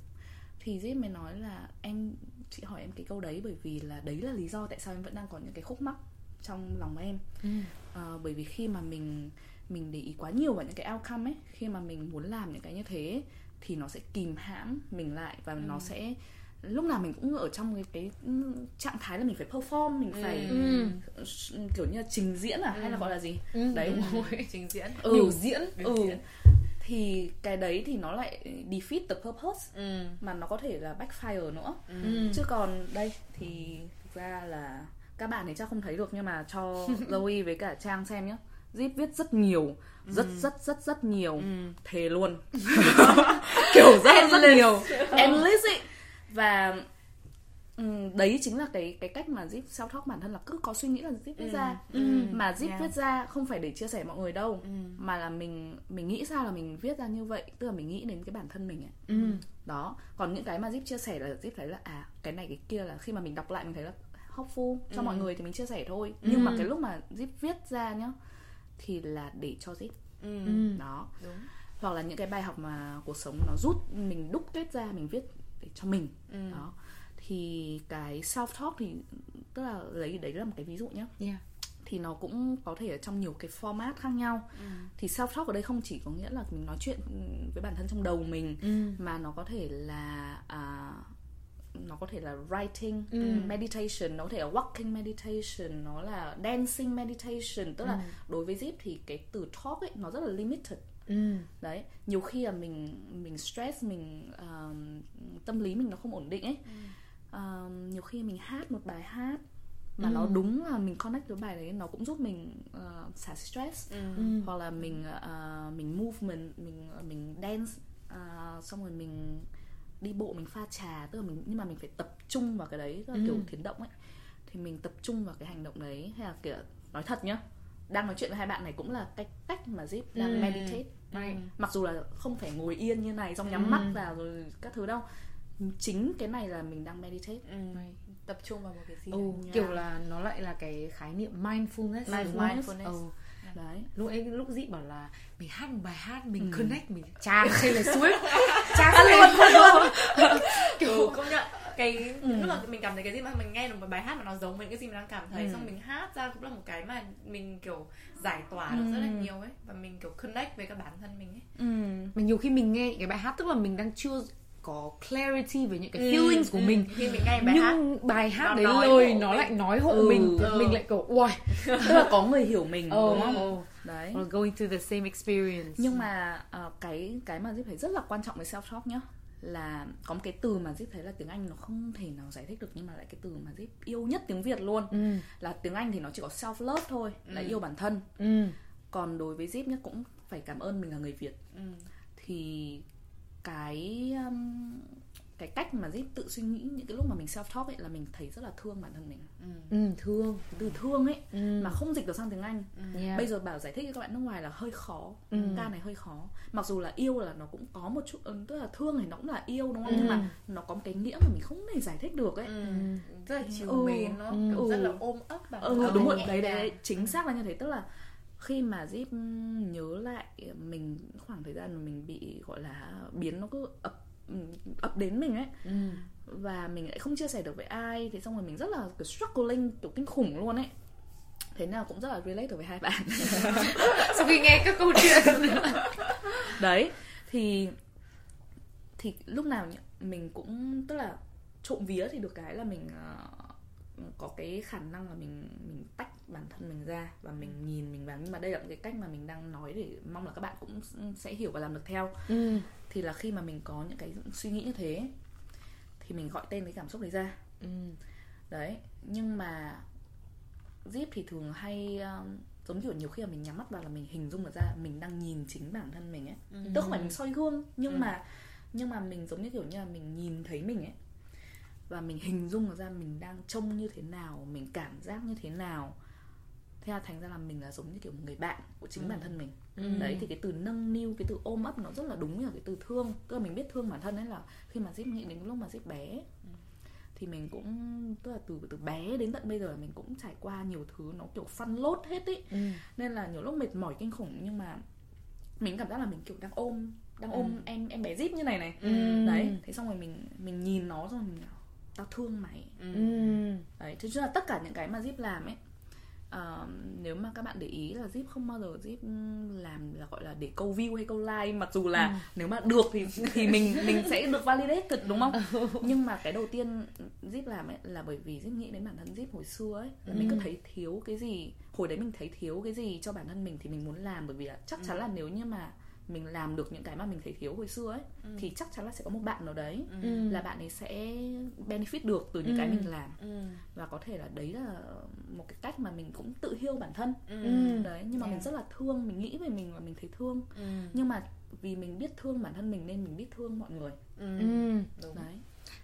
Thì Zip mới nói là em chị hỏi em cái câu đấy bởi vì là đấy là lý do tại sao em vẫn đang có những cái khúc mắc trong lòng em. Ừ. Ờ, bởi vì khi mà mình mình để ý quá nhiều vào những cái outcome ấy khi mà mình muốn làm những cái như thế thì nó sẽ kìm hãm mình lại và nó sẽ lúc nào mình cũng ở trong cái, cái ừ, trạng thái là mình phải perform mình phải Ừ. kiểu như là trình diễn à hay là gọi là gì? Ừ. đấy. Trình diễn. Ừ. Biểu diễn. Ừ. Thì cái đấy thì nó lại defeat the purpose ừ. mà nó có thể là backfire nữa. Ừ. chứ còn đây thì thực ra là các bạn thì chắc không thấy được nhưng mà cho Zoe với cả Trang xem nhá. Zip viết rất nhiều rất rất rất rất nhiều. Thề luôn. Kiểu rất rất nhiều. Endless ấy và Ừ, đấy chính là cái cái cách mà Zip self talk bản thân là cứ có suy nghĩ là Zip viết ra Ừ. mà Zip Yeah. viết ra không phải để chia sẻ mọi người đâu Ừ. mà là mình mình nghĩ sao là mình viết ra như vậy tức là mình nghĩ đến cái bản thân mình ấy ừ đó còn những cái mà Zip chia sẻ là Zip thấy là à cái này cái kia là khi mà mình đọc lại mình thấy là helpful cho Ừ. mọi người thì mình chia sẻ thôi nhưng mà cái lúc mà Zip viết ra nhá thì là để cho Zip Ừ. ừ đó Đúng. hoặc là những cái bài học mà cuộc sống nó rút mình đúc kết ra mình viết để cho mình Ừ. đó thì cái self talk thì tức là lấy đấy là một cái ví dụ nhé yeah thì nó cũng có thể ở trong nhiều cái format khác nhau Ừ. thì self talk ở đây không chỉ có nghĩa là mình nói chuyện với bản thân trong đầu mình ừ mà nó có thể là à, nó có thể là writing Ừ. meditation nó có thể là walking meditation nó là dancing meditation tức là Ừ. đối với Zip thì cái từ talk ấy nó rất là limited ừ. Đấy nhiều khi là mình mình stress mình um, tâm lý mình nó không ổn định ấy. Um, nhiều khi mình hát một bài hát mà nó đúng là mình connect với bài đấy nó cũng giúp mình uh, xả stress. Ừ. ừ. Hoặc là mình uh, mình movement mình mình dance uh, xong rồi mình đi bộ mình pha trà tức là mình nhưng mà mình phải tập trung vào cái đấy tức là kiểu Ừ. thiền động ấy. Thì mình tập trung vào cái hành động đấy hay là kiểu nói thật nhá đang nói chuyện với hai bạn này cũng là cái cách mà Zip đang Ừ. meditate right mặc dù là không phải ngồi yên như này xong nhắm Ừ. mắt vào rồi các thứ đâu chính cái này là mình đang meditate Ừ. tập trung vào một cái gì ừ. Yeah. kiểu là nó lại là cái khái niệm mindfulness không? Mindfulness. Ừ. đấy. Lúc ấy lúc dị bảo là mình hát một bài hát mình Ừ. connect mình trang hay là swift. trang luôn kiểu công nhận cái lúc mà mình cảm thấy cái gì mà mình nghe được một bài hát mà nó giống với cái gì mình đang cảm thấy Ừ. xong mình hát ra cũng là một cái mà mình kiểu giải tỏa được rất là nhiều ấy. Và mình kiểu connect với cả bản thân mình ấy. Ừ. mà nhiều khi mình nghe những cái bài hát tức là mình đang chưa có clarity về những cái Ừ, feelings của ừ. mình. khi mình nghe bài hát nhưng bài hát đấy lời nó lại nói hộ Ừ, mình. ừ. mình lại kiểu uầy. Tức là có người hiểu mình oh, đúng không? Oh. đấy. We're going through the same experience. Nhưng mà ờ, cái cái mà Zip thấy rất là quan trọng với self talk nhá là có một cái từ mà Zip thấy là tiếng Anh nó không thể nào giải thích được nhưng mà lại cái từ mà Zip yêu nhất tiếng Việt luôn. Ừ. Là tiếng Anh thì nó chỉ có self love thôi là Ừ. yêu bản thân. Ừ. Còn đối với Zip nhá cũng phải cảm ơn mình là người Việt. Ừ. thì cái um, cái cách mà Zip tự suy nghĩ những cái lúc mà mình self talk ấy là mình thấy rất là thương bản thân mình. Ừ. Thương. Cái từ thương ấy ừ. mà không dịch được sang tiếng Anh. Yeah. bây giờ bảo giải thích cho các bạn nước ngoài là hơi khó. Ừ. ca này hơi khó. Mặc dù là yêu là nó cũng có một chút ừ, tức là thương thì nó cũng là yêu đúng không? Ừ. nhưng mà nó có một cái nghĩa mà mình không thể giải thích được ấy. Ừ. rất là chiều Ừ. mến nó Ừ. rất Ừ. là ôm ấp bản ừ thân đúng rồi. Đấy, đấy. Chính xác là như thế. Tức là khi mà Zip nhớ lại mình khoảng thời gian mà mình bị gọi là biến nó cứ ập ập đến mình ấy ừ. và mình lại không chia sẻ được với ai thì xong rồi mình rất là kiểu struggling kiểu kinh khủng luôn ấy. Thế nào cũng rất là relate được với hai bạn. Sau khi nghe các câu chuyện. Đấy thì thì lúc nào mình cũng tức là trộm vía thì được cái là mình ờ, có cái khả năng là mình mình tách bản thân mình ra và mình nhìn mình vào. Nhưng mà đây là cái cách mà mình đang nói để mong là các bạn cũng sẽ hiểu và làm được theo. Ừ. Thì là khi mà mình có những cái suy nghĩ như thế thì mình gọi tên cái cảm xúc đấy ra. Ừ. Đấy nhưng mà Zip thì thường hay um, giống kiểu nhiều khi là mình nhắm mắt vào là mình hình dung được ra mình đang nhìn chính bản thân mình ấy. Ừ. tức không phải mình soi gương nhưng Ừ. mà nhưng mà mình giống như kiểu như là mình nhìn thấy mình ấy và mình hình dung ra mình đang trông như thế nào mình cảm giác như thế nào thế là thành ra là mình là giống như kiểu một người bạn của chính Ừ. bản thân mình Ừ. đấy thì cái từ nâng niu cái từ ôm ấp nó rất là đúng như là cái từ thương tức là mình biết thương bản thân ấy là khi mà Zip nghĩ đến cái lúc mà Zip bé thì mình cũng tức là từ từ bé đến tận bây giờ là mình cũng trải qua nhiều thứ nó kiểu phân lốt hết ý ừ nên là nhiều lúc mệt mỏi kinh khủng nhưng mà mình cảm giác là mình kiểu đang ôm đang ôm Ừ. em em bé Zip như này này Ừ. đấy thế xong rồi mình mình nhìn nó rồi mình tao thương mày. Ừ. ừ đấy thế cho là tất cả những cái mà Zip làm ấy ờ, nếu mà các bạn để ý là Zip không bao giờ Zip làm là gọi là để câu view hay câu like mặc dù là nếu mà được thì thì mình mình sẽ được validated đúng không? Nhưng mà cái đầu tiên Zip làm ấy là bởi vì Zip nghĩ đến bản thân Zip hồi xưa ấy là mình cứ thấy thiếu cái gì hồi đấy mình thấy thiếu cái gì cho bản thân mình thì mình muốn làm bởi vì là chắc chắn là nếu như mà mình làm được những cái mà mình thấy thiếu hồi xưa ấy thì chắc chắn là sẽ có một bạn nào đấy ừ là bạn ấy sẽ benefit được từ những cái Ừ. mình làm Ừ. và có thể là đấy là một cái cách mà mình cũng tự heal bản thân Ừ. đấy nhưng mà mình Yeah. rất là thương mình nghĩ về mình và mình thấy thương Ừ. nhưng mà vì mình biết thương bản thân mình nên mình biết thương mọi người Ừ. ừ Đúng. đấy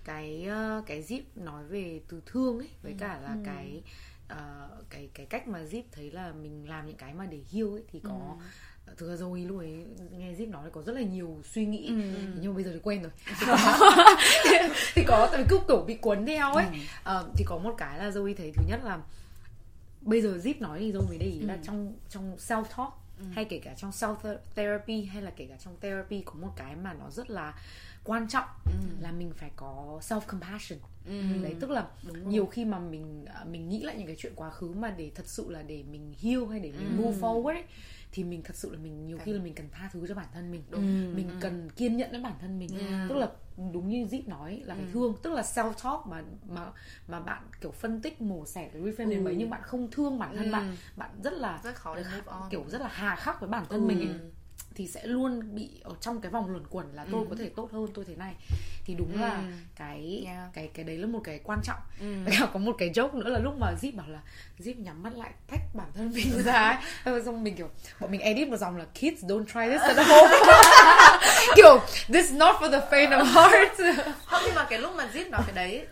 cái uh, cái zip nói về từ thương ấy với cả là cái uh, cái cái cách mà zip thấy là mình làm những cái mà để heal ấy thì có thực ra Zoe lúc ấy nghe Zip nói là có rất là nhiều suy nghĩ. Nhưng mà bây giờ thì quên rồi. Thì có. Tại vì cứ kiểu bị cuốn theo ấy. Ờ, thì có một cái là Zoe thấy thứ nhất là bây giờ Zip nói thì Zoe mới để ý là trong trong self talk hay kể cả trong self therapy hay là kể cả trong therapy có một cái mà nó rất là quan trọng là mình phải có self compassion. Đấy tức là nhiều khi mà mình à, mình nghĩ lại những cái chuyện quá khứ mà để thật sự là để mình heal hay để mình move forward ấy, thì mình thật sự là mình nhiều khi là mình cần tha thứ cho bản thân mình mình cần kiên nhẫn với bản thân mình. Tức là đúng như Zip nói là phải thương tức là self talk mà mà mà bạn kiểu phân tích mổ xẻ cái reframe đến mấy nhưng bạn không thương bản thân bạn bạn rất là Rất khó để move on. kiểu rất là hà khắc với bản thân mình. ấy thì sẽ luôn bị ở trong cái vòng luẩn quẩn là tôi có thể tốt hơn tôi thế này. Thì đúng là cái Yeah. cái cái đấy là một cái quan trọng. Với cả có một cái joke nữa là lúc mà Zip bảo là Zip nhắm mắt lại tách bản thân mình ra ấy. Xong mình kiểu bọn mình edit một dòng là kids don't try this at home. Kiểu this is not for the faint of heart. Không nhưng mà cái lúc mà Zip nói cái đấy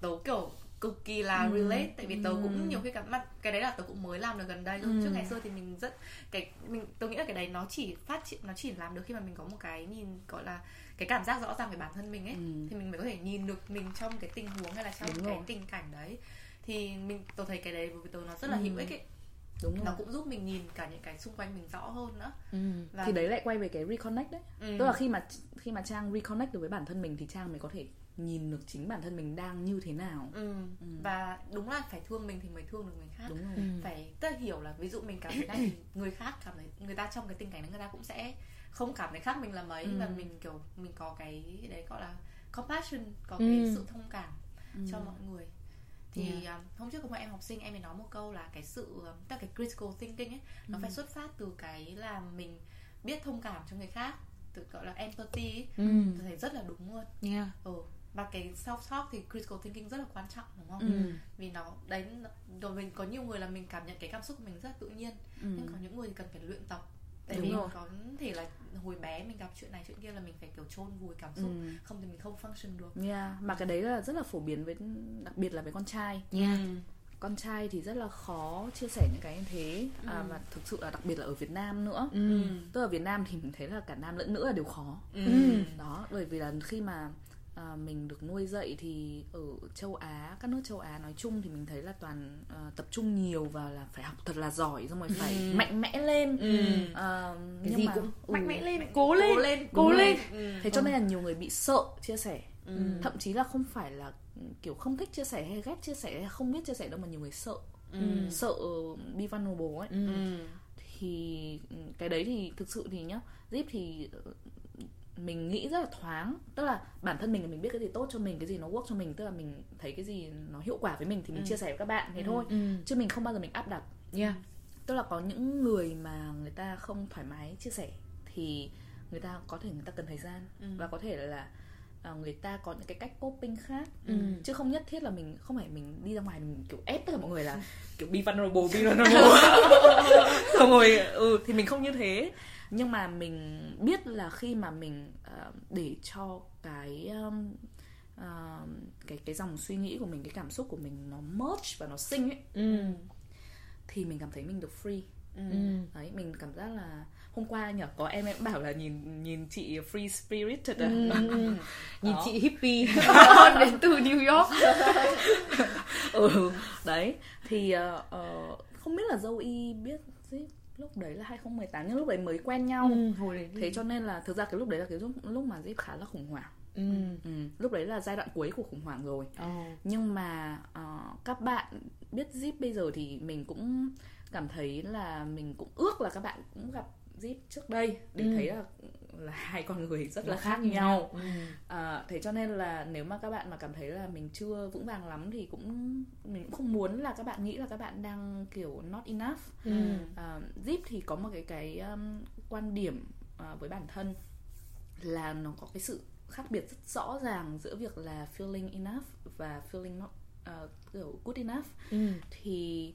tớ kiểu cực kỳ là relate tại vì tớ cũng nhiều khi cảm mặt cái đấy là tớ cũng mới làm được gần đây thôi. Trước ngày xưa thì mình rất cái mình tớ nghĩ là cái đấy nó chỉ phát triển nó chỉ làm được khi mà mình có một cái nhìn gọi là cái cảm giác rõ ràng về bản thân mình ấy. Thì mình mới có thể nhìn được mình trong cái tình huống hay là trong Đúng cái rồi. tình cảnh đấy. Thì mình tôi thấy cái đấy với tớ nó rất là hữu ích ấy. Đúng rồi. Nó cũng giúp mình nhìn cả những cái xung quanh mình rõ hơn nữa. Và thì đấy lại quay về cái reconnect đấy. Ừ. tức là khi mà khi mà trang reconnect được với bản thân mình thì trang mới có thể nhìn được chính bản thân mình đang như thế nào. Ừ. và đúng là phải thương mình thì mới thương được người khác. Đúng rồi. Phải tức hiểu là ví dụ mình cảm thấy này người khác cảm thấy người ta trong cái tình cảnh đó người ta cũng sẽ không cảm thấy khác mình là mấy. Và mình kiểu mình có cái đấy gọi là compassion có cái Ừ. sự thông cảm cho mọi người. Thì um, hôm trước có một em học sinh em ấy nói một câu là cái sự tức là cái critical thinking ấy nó phải xuất phát từ cái là mình biết thông cảm cho người khác từ gọi là empathy ấy. ừ. tôi thấy rất là đúng luôn. Yeah. ừ và cái self talk thì critical thinking rất là quan trọng đúng không? Ừ. vì nó đấy rồi mình có nhiều người là mình cảm nhận cái cảm xúc của mình rất là tự nhiên. Nhưng có những người thì cần phải luyện tập. Tại Đúng vì rồi. có thể là hồi bé mình gặp chuyện này chuyện kia là mình phải kiểu chôn vùi cảm xúc. Ừ. không thì mình không function được. Yeah, mà cái đấy là rất là phổ biến với đặc biệt là với con trai. Yeah. con trai thì rất là khó chia sẻ những cái như thế. À, và thực sự là đặc biệt là ở Việt Nam nữa. Ừ. tức là Việt Nam thì mình thấy là cả nam lẫn nữ là đều khó. Ừ. đó bởi vì là khi mà à, mình được nuôi dậy thì ở châu Á các nước châu Á nói chung thì mình thấy là toàn à, tập trung nhiều vào là phải học thật là giỏi xong rồi phải mạnh mẽ lên. À, Cái nhưng gì mà cũng ừ, mạnh mẽ lên cố lên cố lên cố Đúng lên. rồi. thế cho nên là nhiều người bị sợ chia sẻ. Thậm chí là không phải là kiểu không thích chia sẻ hay ghét chia sẻ hay không biết chia sẻ đâu mà nhiều người sợ. Sợ be vulnerable ấy. Thì ừ, cái đấy thì thực sự thì nhá zip thì mình nghĩ rất là thoáng. Tức là bản thân mình là mình biết cái gì tốt cho mình cái gì nó work cho mình tức là mình thấy cái gì nó hiệu quả với mình thì mình chia sẻ với các bạn thế thôi. chứ mình không bao giờ mình áp đặt. Yeah. tức là có những người mà người ta không thoải mái chia sẻ thì người ta có thể người ta cần thời gian. Và có thể là à, người ta có những cái cách coping khác. Chứ không nhất thiết là mình không phải mình đi ra ngoài mình kiểu ép tất cả mọi người là kiểu be vulnerable be vulnerable. Xong rồi ừ thì mình không như thế nhưng mà mình biết là khi mà mình à, để cho cái um, à, cái cái dòng suy nghĩ của mình cái cảm xúc của mình nó merge và nó sinh ấy Ừ. thì mình cảm thấy mình được free. Ừ. đấy mình cảm giác là hôm qua nhở có em em bảo là nhìn nhìn chị free spirit à. Ừ. nhìn chị hippie. Đến từ New York. Ừ đấy. Thì ờ, không biết là dâu y biết gì lúc đấy là 2018 nhưng lúc đấy mới quen nhau ừ, hồi đấy thế cho nên là thực ra cái lúc đấy là cái lúc, lúc mà Zip khá là khủng hoảng ừ. ừ. lúc đấy là giai đoạn cuối của khủng hoảng rồi Ồ. nhưng mà ờ, các bạn biết Zip bây giờ thì mình cũng cảm thấy là mình cũng ước là các bạn cũng gặp Zip trước đây để Ừ. thấy là là hai con người rất là khác nhau Ừ. à, thế cho nên là nếu mà các bạn mà cảm thấy là mình chưa vững vàng lắm thì cũng mình cũng không muốn là các bạn nghĩ là các bạn đang kiểu not enough Ừ. à, Zip thì có một cái cái um, quan điểm à, với bản thân là nó có cái sự khác biệt rất rõ ràng giữa việc là feeling enough và feeling not uh, kiểu good enough Ừ. thì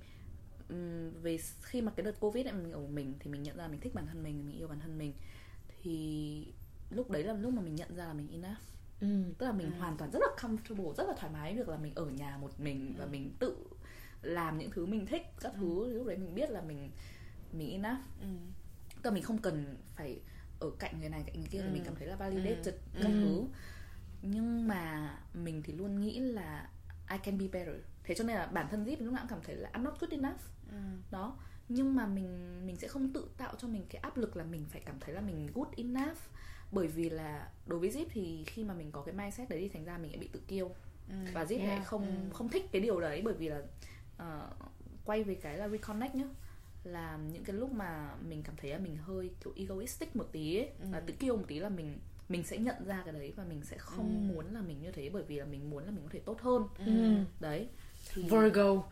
ừm, về khi mà cái đợt covid này mình ở mình thì mình nhận ra mình thích bản thân mình mình yêu bản thân mình thì lúc đấy là lúc mà mình nhận ra là mình enough ừ. tức là mình hoàn toàn rất là comfortable rất là thoải mái việc là mình ở nhà một mình và mình tự làm những thứ mình thích các thứ lúc đấy mình biết là mình mình enough ừ. tức là mình không cần phải ở cạnh người này cạnh người kia Ừ. mình cảm thấy là validated Ừ. các Ừ. thứ nhưng mà mình thì luôn nghĩ là I can be better thế cho nên là bản thân Zip lúc nào cũng cảm thấy là I'm not good enough Ừ. đó nhưng mà mình mình sẽ không tự tạo cho mình cái áp lực là mình phải cảm thấy là mình good enough bởi vì là đối với Zip thì khi mà mình có cái mindset đấy thì thành ra mình lại bị tự kiêu Ừ. và Zip Yeah. lại không Ừ. không thích cái điều đấy bởi vì là ờ, quay về cái là reconnect nhá là những cái lúc mà mình cảm thấy là mình hơi kiểu egoistic một tí ấy, Ừ. là tự kiêu một tí là mình mình sẽ nhận ra cái đấy và mình sẽ không Ừ. muốn là mình như thế bởi vì là mình muốn là mình có thể tốt hơn Ừ. đấy Virgo.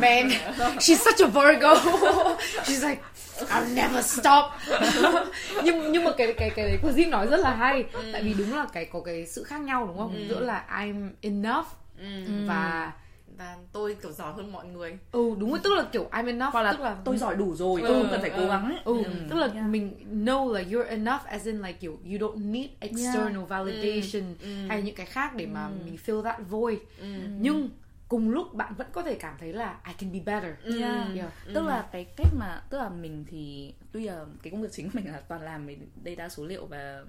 Man, she's such a Virgo. she's like, I'll never stop. nhưng nhưng mà cái cái cái đấy của Jim nói rất là hay. Tại vì đúng là cái có cái sự khác nhau đúng không? Giữa là I'm enough Ừ. và và tôi kiểu giỏi hơn mọi người ừ đúng rồi tức là kiểu I'm enough hoặc là tức là tôi giỏi đủ rồi Ừ, tôi không cần phải ừ. cố gắng ấy Ừ, tức là Yeah. mình know là you're enough as in like you you don't need external validation Ừ. hay những cái khác để mà mình fill that void. ừ. Nhưng cùng lúc bạn vẫn có thể cảm thấy là I can be better. Ừ. Yeah. Yeah. tức là cái cách mà tức là mình thì tuy là cái công việc chính của mình là toàn làm về data số liệu và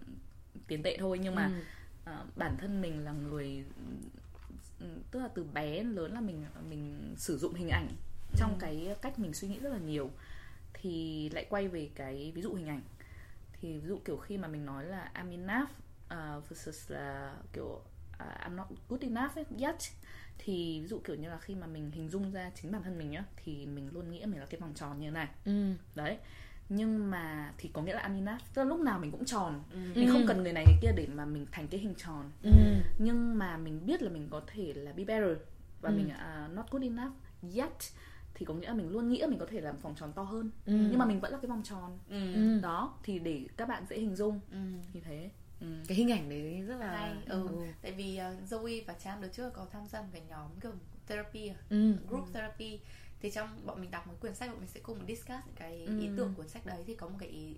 tiền tệ thôi nhưng mà Ừ. à, bản thân mình là người ừ, tức là từ bé đến lớn là mình mình sử dụng hình ảnh trong cái cách mình suy nghĩ rất là nhiều thì lại quay về cái ví dụ hình ảnh thì ví dụ kiểu khi mà mình nói là I'm enough uh, versus là kiểu uh, I'm not good enough ấy, yet thì ví dụ kiểu như là khi mà mình hình dung ra chính bản thân mình nhá thì mình luôn nghĩ mình là cái vòng tròn như thế này Ừ. đấy nhưng mà thì có nghĩa là enough tức là lúc nào mình cũng tròn Ừ. mình không cần người này người kia để mà mình thành cái hình tròn Ừ. nhưng mà mình biết là mình có thể là be better và Ừ. mình uh, not good enough yet thì có nghĩa là mình luôn nghĩ là mình có thể làm vòng tròn to hơn Ừ. nhưng mà mình vẫn là cái vòng tròn Ừ. Ừ. đó thì để các bạn dễ hình dung Ừ. như thế ừ. Cái hình ảnh đấy rất là hay ừ. tại vì uh, Zoe và Cham đợt trước có tham gia một cái nhóm kiểu therapy à, Ừ. group therapy thì trong bọn mình đọc một quyển sách bọn mình sẽ cùng discuss những cái Ừ. ý tưởng cuốn sách đấy thì có một cái ý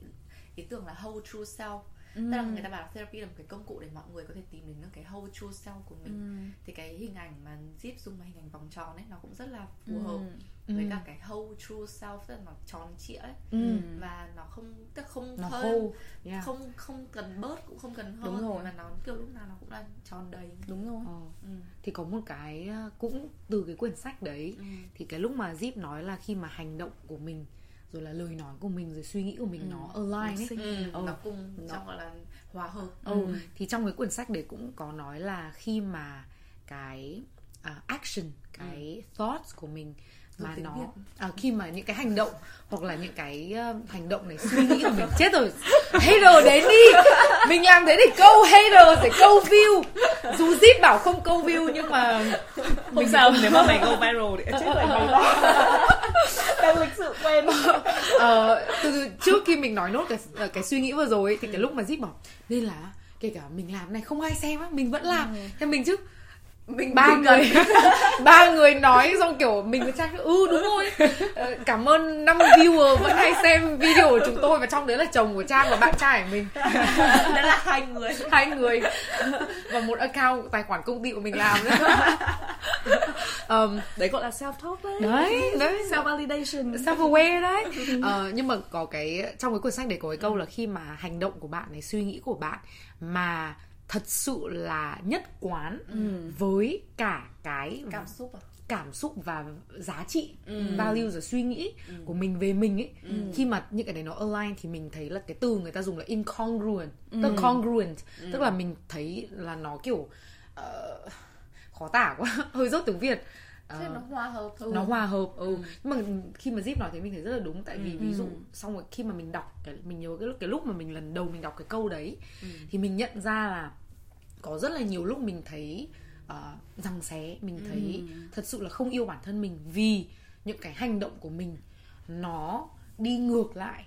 ý tưởng là whole true self Ừ. tức là người ta bảo là therapy là một cái công cụ để mọi người có thể tìm đến được cái whole true self của mình Ừ. thì cái hình ảnh mà Zip dùng là hình ảnh vòng tròn ấy nó cũng rất là phù Ừ. hợp Ừ. với cả cái whole true self tức là nó tròn trịa ấy Ừ. và nó không tức không Nó khô. Yeah. không không cần bớt cũng không cần hơn Đúng rồi. mà nó kiểu lúc nào nó cũng là tròn đầy đúng rồi Ờ. ừ. Thì có một cái uh, cũng từ cái quyển sách đấy Ừ. thì cái lúc mà Zip nói là khi mà hành động của mình rồi là lời nói của mình rồi suy nghĩ của mình Ừ. nó align ấy Nó Ừ, Ờ. nó cùng Nó- trong gọi là hòa hợp Ừ. thì trong cái quyển sách đấy cũng có nói là khi mà cái à, action cái thoughts của mình mà nó à, khi mà những cái hành động hoặc là những cái uh, hành động này suy nghĩ của mình. Chết rồi. Hater đến đi. Mình làm thế để câu hater để câu view. Dù zip bảo không câu view nhưng mà không sao nếu mà mày go viral thì chết rồi mày đang lịch sự quen Ờ, từ, từ trước khi mình nói nốt cái ờ, cái suy nghĩ vừa rồi ấy, thì cái lúc mà zip bảo nên là kể cả mình làm này không ai xem á mình vẫn làm. Thế mình chứ mình ba mình người. ba người nói xong kiểu mình với trang ừ đúng rồi. Ờ, cảm ơn năm viewer vẫn hay xem video của chúng tôi và trong đấy là chồng của trang và bạn trai của mình. Đó là hai người. Hai người. Và một account tài khoản công ty của mình làm nữa. Um, đấy gọi là self talk đấy. Đấy đấy. Self validation self aware đấy. Ờ, nhưng mà có cái trong cái cuốn sách đấy có cái câu là khi mà hành động của bạn này suy nghĩ của bạn mà thật sự là nhất quán với cả cái cảm xúc à? cảm xúc và giá trị Ừ. value rồi suy nghĩ của mình về mình ấy. Khi mà những cái đấy nó align thì mình thấy là cái từ người ta dùng là incongruent tức là congruent. Tức là mình thấy là nó kiểu ờ, khó tả quá hơi dốt tiếng việt Ờ, thế nó hòa hợp thôi nó hòa hợp ừ. nhưng mà khi mà zip nói thế mình thấy rất là đúng. Tại vì ví dụ xong rồi khi mà mình đọc cái mình nhớ cái lúc cái lúc mà mình lần đầu mình đọc cái câu đấy thì mình nhận ra là có rất là nhiều lúc mình thấy uh, rằng xé. Mình thấy thật sự là không yêu bản thân mình vì những cái hành động của mình nó đi ngược lại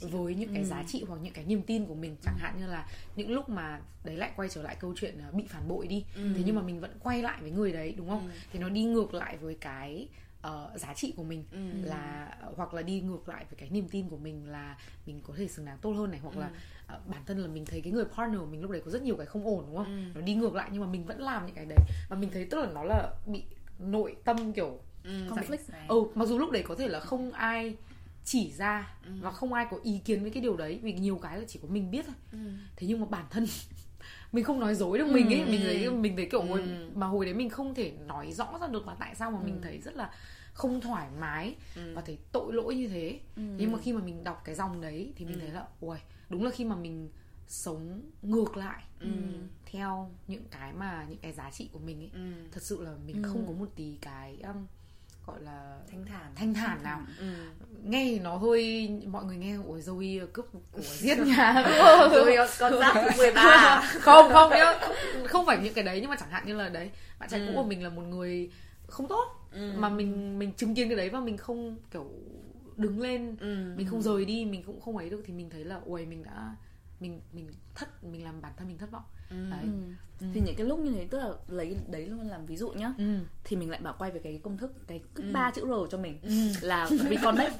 giá trị. với những cái giá trị hoặc những cái niềm tin của mình chẳng hạn như là những lúc mà đấy lại quay trở lại câu chuyện là bị phản bội đi thế nhưng mà mình vẫn quay lại với người đấy đúng không thì nó đi ngược lại với cái uh, giá trị của mình ừ. là hoặc là đi ngược lại với cái niềm tin của mình là mình có thể xứng đáng tốt hơn này hoặc ừ. là uh, bản thân là mình thấy cái người partner của mình lúc đấy có rất nhiều cái không ổn đúng không ừ. nó đi ngược lại nhưng mà mình vẫn làm những cái đấy và mình thấy tức là nó là bị nội tâm kiểu ừ, conflict ừ mặc dù lúc đấy có thể là không ai chỉ ra ừ. và không ai có ý kiến với cái điều đấy vì nhiều cái là chỉ có mình biết thôi ừ. thế nhưng mà bản thân mình không nói dối được mình ấy mình thấy mình thấy kiểu ừ. mà hồi đấy mình không thể nói rõ ra được là tại sao mà ừ. mình thấy rất là không thoải mái ừ. và thấy tội lỗi như thế ừ. nhưng mà khi mà mình đọc cái dòng đấy thì mình ừ. thấy là ui đúng là khi mà mình sống ngược lại ừ. theo những cái mà những cái giá trị của mình ấy ừ. thật sự là mình ừ. không có một tí cái um, gọi là thanh thản thanh thản nào ừ. nghe thì nó hơi mọi người nghe ôi Zoe cướp của giết nhà rồi con giáp thứ 13 à? không không nhá không phải những cái đấy nhưng mà chẳng hạn như là đấy bạn trai ừ. cũ của mình là một người không tốt ừ. mà mình mình chứng kiến cái đấy và mình không kiểu đứng lên ừ. mình không rời đi mình cũng không ấy được thì mình thấy là ôi mình đã mình mình thất mình làm bản thân mình thất vọng ừ. đấy. Ừ. thì những cái lúc như thế tức là lấy đấy luôn làm ví dụ nhá ừ. thì mình lại bảo quay về cái công thức cái ừ. ba ừ. chữ r cho mình ừ. là reconnect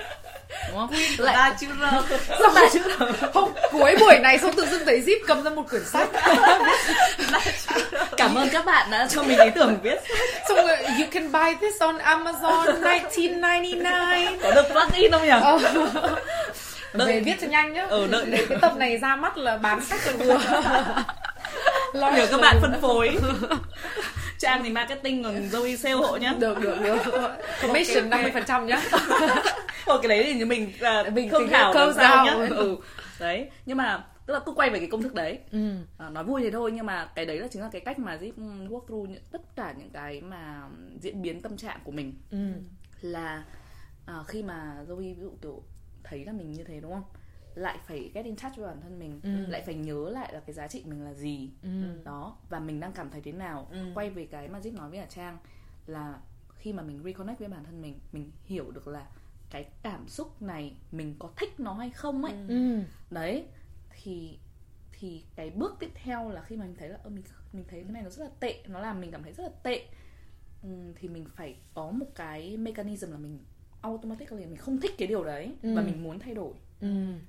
đúng không? Lại ba chữ r. Sao ba chữ r? Không cuối buổi này xong tự dưng thấy zip cầm ra một quyển sách. Cảm ơn các bạn đã cho mình ý tưởng viết xong rồi you can buy this on Amazon 1999 có được plug in không nhỉ? Đợi... về viết cho nhanh nhá. Ừ, đợi. Cái tập này ra mắt là bán sách cho vừa nhờ các bạn phân phối. Trang thì marketing còn Zoe sale hộ nhá. Được, được, được. Commission okay, 50% nhá. Ồ, cái đấy thì mình là mình không thảo làm sao nhá. Ừ. Đấy, nhưng mà tức là cứ quay về cái công thức đấy. Ừ. à, nói vui thì thôi nhưng mà cái đấy là chính là cái cách mà giúp work through những, tất cả những cái mà diễn biến tâm trạng của mình. Ừ. là à, khi mà Zoe ví dụ kiểu thấy là mình như thế đúng không lại phải get in touch với bản thân mình ừ. lại phải nhớ lại là cái giá trị mình là gì ừ. đó và mình đang cảm thấy thế nào ừ. quay về cái mà zip nói với cả trang là khi mà mình reconnect với bản thân mình mình hiểu được là cái cảm xúc này mình có thích nó hay không ấy ừ. đấy thì thì cái bước tiếp theo là khi mà mình thấy là ơ mình mình thấy cái này nó rất là tệ nó làm mình cảm thấy rất là tệ ừ, thì mình phải có một cái mechanism là mình automatically mình không thích cái điều đấy ừ. và mình muốn thay đổi ừ.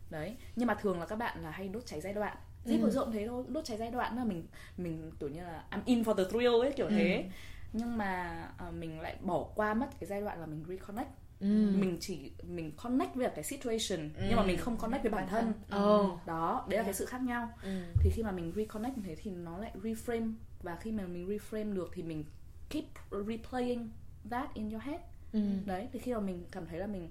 đấy nhưng mà thường là các bạn là hay đốt cháy giai đoạn Zip ừ. rộng thế thôi đốt cháy giai đoạn là mình mình kiểu như là I'm in for the thrill ấy kiểu ừ. thế nhưng mà uh, mình lại bỏ qua mất cái giai đoạn là mình reconnect Ừ. mình chỉ mình connect với cái situation ừ. nhưng mà mình không connect với bản thân ừ. đó đấy là cái sự khác nhau ừ. thì khi mà mình reconnect như thế thì nó lại reframe và khi mà mình reframe được thì mình keep replaying that in your head ừ. đấy thì khi mà mình cảm thấy là mình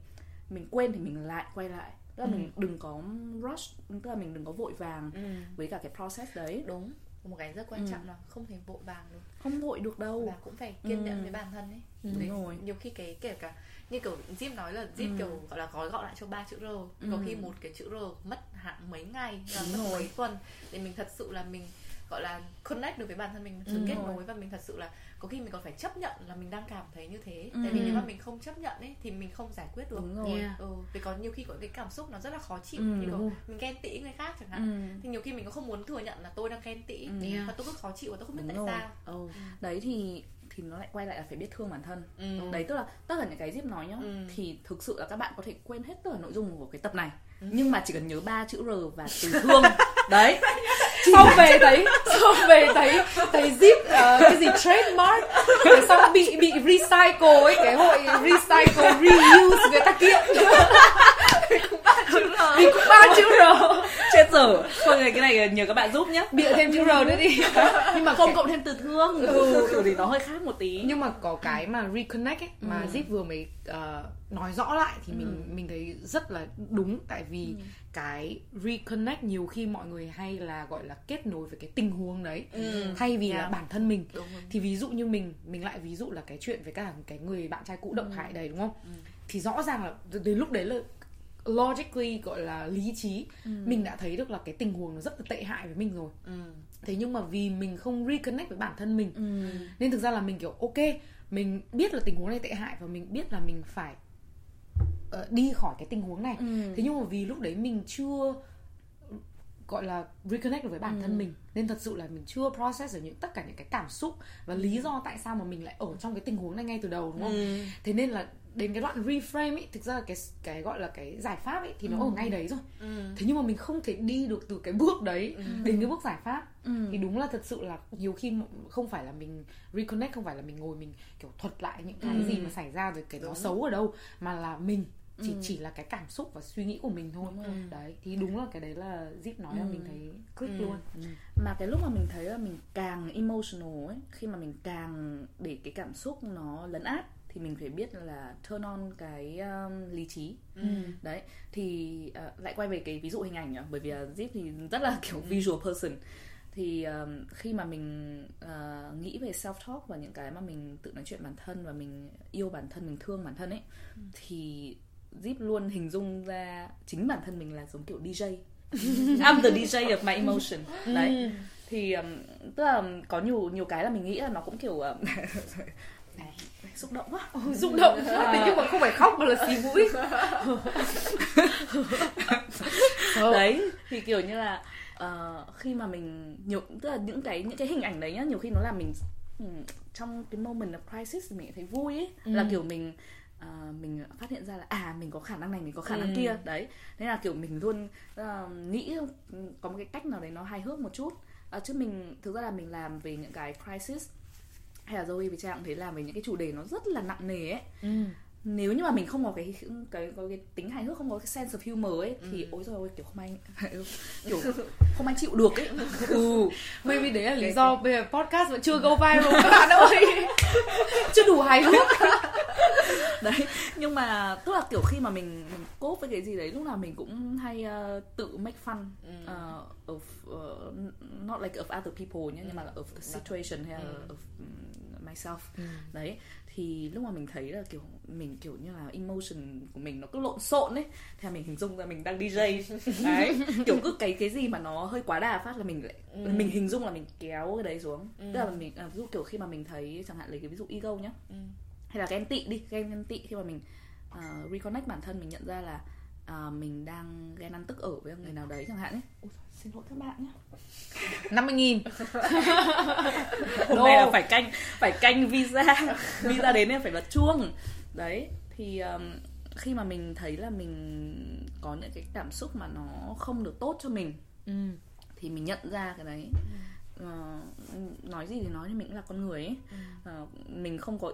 mình quên thì mình lại quay lại tức là ừ. mình đừng có rush tức là mình đừng có vội vàng ừ. với cả cái process đấy đúng một cái rất quan ừ. trọng là không thể vội vàng được không vội được đâu và cũng phải kiên nhẫn ừ. với bản thân ấy ừ. đúng rồi nhiều khi cái kể cả như kiểu Jim nói là Jim ừ. kiểu gọi là gói gọn lại cho ba chữ R ừ. có khi một cái chữ R mất hạn mấy ngày mất mấy tuần để mình thật sự là mình gọi là connect được với bản thân mình sự ừ. kết nối và mình thật sự là có khi mình còn phải chấp nhận là mình đang cảm thấy như thế ừ. tại vì nếu mà mình không chấp nhận ấy thì mình không giải quyết được đúng rồi yeah. ừ, vì có nhiều khi có cái cảm xúc nó rất là khó chịu ừ, như mình ghen tị người khác chẳng hạn ừ. thì nhiều khi mình cũng không muốn thừa nhận là tôi đang ghen tị ừ. yeah. và tôi cứ khó chịu và tôi không biết đúng tại rồi. sao ừ. đấy thì thì nó lại quay lại là phải biết thương bản thân ừ. đấy tức là tất cả những cái zip nói nhá ừ. thì thực sự là các bạn có thể quên hết tất cả nội dung của cái tập này ừ. nhưng mà chỉ cần nhớ ba chữ r và từ thương đấy sau về thấy sau về thấy thấy zip uh, cái gì trademark rồi xong bị bị recycle ấy cái hội recycle reuse người ta kiện vì cũng ba chữ r chết rồi thôi cái này nhờ các bạn giúp nhé bịa thêm chữ r nữa đi nhưng mà không cộng thêm từ thương ừ. thì nó hơi khác một tí nhưng mà có cái mà reconnect ấy mà ừ. zip vừa mới uh, nói rõ lại thì mình ừ. mình thấy rất là đúng tại vì ừ. cái reconnect nhiều khi mọi người hay là gọi là kết nối với cái tình huống đấy ừ. thay vì yeah. là bản thân mình đúng thì ví dụ như mình mình lại ví dụ là cái chuyện với cả cái người bạn trai cũ động ừ. hại đấy đúng không ừ. thì rõ ràng là đến lúc đấy là logically gọi là lý trí ừ. mình đã thấy được là cái tình huống nó rất là tệ hại với mình rồi ừ. thế nhưng mà vì mình không reconnect với bản thân mình ừ. nên thực ra là mình kiểu ok mình biết là tình huống này tệ hại và mình biết là mình phải uh, đi khỏi cái tình huống này ừ. thế nhưng mà vì lúc đấy mình chưa gọi là reconnect được với bản thân mình nên thật sự là mình chưa process được những tất cả những cái cảm xúc và lý do tại sao mà mình lại ở trong cái tình huống này ngay từ đầu đúng không thế nên là đến cái đoạn reframe ấy thực ra là cái cái gọi là cái giải pháp ấy thì nó ở ngay đấy rồi. Thế nhưng mà mình không thể đi được từ cái bước đấy đến cái bước giải pháp. Thì đúng là thật sự là nhiều khi không phải là mình reconnect không phải là mình ngồi mình kiểu thuật lại những cái gì mà xảy ra rồi cái nó xấu ở đâu mà là mình chỉ chỉ là cái cảm xúc và suy nghĩ của mình thôi. Đấy thì đúng là cái đấy là zip nói là mình thấy click luôn. Ừ. mà cái lúc mà mình thấy là mình càng emotional ấy khi mà mình càng để cái cảm xúc nó lấn át thì mình phải biết là turn on cái um, lý trí. Đấy thì uh, lại quay về cái ví dụ hình ảnh nhá bởi vì Zip thì rất là kiểu visual person. Thì um, khi mà mình uh, nghĩ về self talk và những cái mà mình tự nói chuyện bản thân và mình yêu bản thân mình thương bản thân ấy thì Zip luôn hình dung ra chính bản thân mình là giống kiểu DJ I'm the DJ of my emotion. Đấy thì um, tức là có nhiều nhiều cái là mình nghĩ là nó cũng kiểu um, xúc động quá. Rung động. Thế nhưng mà không phải khóc mà là xì mũi. Đấy thì kiểu như là ờ, khi mà mình nhiều tức là những cái những cái hình ảnh đấy nhá nhiều khi nó làm mình ừ, trong cái moment of crisis thì mình thấy vui ấy. Là kiểu mình ờ, mình phát hiện ra là à mình có khả năng này mình có khả năng kia. Đấy. Thế là kiểu mình luôn ờ, nghĩ ừ, có một cái cách nào đấy nó hài hước một chút. Ờ, chứ mình thực ra là mình làm về những cái crisis hay là Zoe với Trang cũng thấy làm về những cái chủ đề nó rất là nặng nề ấy. Nếu như mà mình không có cái cái có cái tính hài hước không có cái sense of humor ấy thì ôi rồi kiểu không ai kiểu không ai chịu được ấy. Ừ. Maybe đấy là lý do bây giờ podcast vẫn chưa go viral các bạn ơi. Chưa đủ hài hước. Đấy nhưng mà tức là kiểu khi mà mình mình cốt với cái gì đấy lúc nào mình cũng hay ờ, tự make fun ờ, of uh, not like of other people nhé nhưng mà là of the situation hay là of myself. Đấy thì lúc mà mình thấy là kiểu mình kiểu như là emotion của mình nó cứ lộn xộn ấy thì mình hình dung ra mình đang DJ đấy. Kiểu cứ cái cái gì mà nó hơi quá đà phát là mình lại mình hình dung là mình kéo cái đấy xuống. Tức là mình à, ví dụ kiểu khi mà mình thấy chẳng hạn lấy cái ví dụ ego nhá. Hay là ghen tị đi ghen ghen tị khi mà mình uh, reconnect bản thân mình nhận ra là uh, mình đang ghen ăn tức ở với người nào đấy chẳng hạn ấy. Ôi, xin lỗi các bạn nhé 50 nghìn. Hôm nay là phải canh phải canh visa. Visa đến nên phải bật chuông. Đấy thì um, khi mà mình thấy là mình có những cái cảm xúc mà nó không được tốt cho mình ừ. thì mình nhận ra cái đấy. Ờ, nói gì thì nói thì mình cũng là con người ấy. Ờ, mình không có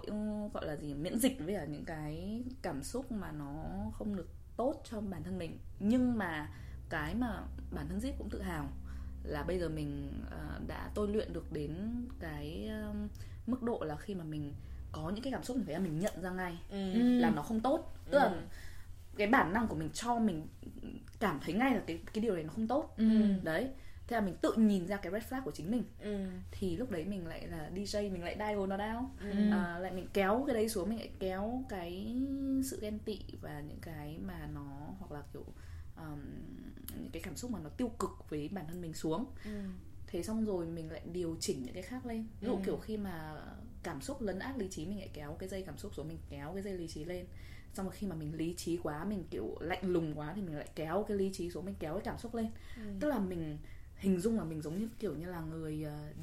gọi là gì miễn dịch với cả những cái cảm xúc mà nó không được tốt cho bản thân mình. Nhưng mà cái mà bản thân Zip cũng tự hào là bây giờ mình ờ, đã tôi luyện được đến cái mức độ là khi mà mình có những cái cảm xúc mình thấy là mình nhận ra ngay là nó không tốt. Tức là cái bản năng của mình cho mình cảm thấy ngay là cái cái điều này nó không tốt. Đấy thế là mình tự nhìn ra cái red flag của chính mình. Thì lúc đấy mình lại là DJ mình lại dial nó down à, lại mình kéo cái đấy xuống mình lại kéo cái sự ghen tị và những cái mà nó hoặc là kiểu um, những cái cảm xúc mà nó tiêu cực với bản thân mình xuống. Thế xong rồi mình lại điều chỉnh những cái khác lên. Ví dụ kiểu khi mà cảm xúc lấn át lý trí mình lại kéo cái dây cảm xúc xuống mình kéo cái dây lý trí lên. Xong rồi khi mà mình lý trí quá mình kiểu lạnh lùng quá thì mình lại kéo cái lý trí xuống mình kéo cái cảm xúc lên. Tức là mình hình dung là mình giống như kiểu như là người ờ,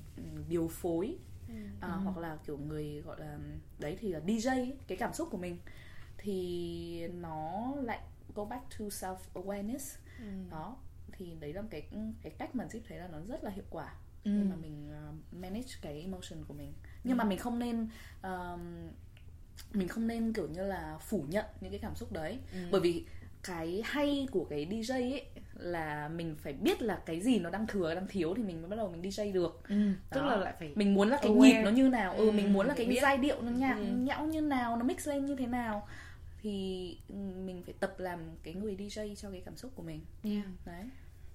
điều phối à, hoặc là kiểu người gọi là đấy thì là DJ ấy, cái cảm xúc của mình. Thì nó lại go back to self awareness đó thì đấy là cái cái cách mà Zip thấy là nó rất là hiệu quả khi mà mình uh, manage cái emotion của mình. Nhưng mà mình không nên um, mình không nên kiểu như là phủ nhận những cái cảm xúc đấy. Bởi vì cái hay của cái DJ ấy là mình phải biết là cái gì nó đang thừa đang thiếu thì mình mới bắt đầu mình DJ được tức Đó. là lại phải mình muốn là cái aware. nhịp nó như nào ừ, mình muốn là cái biết. giai điệu nó nhạc nhẽo như nào nó mix lên như thế nào thì ừ, mình phải tập làm cái người DJ cho cái cảm xúc của mình yeah. đấy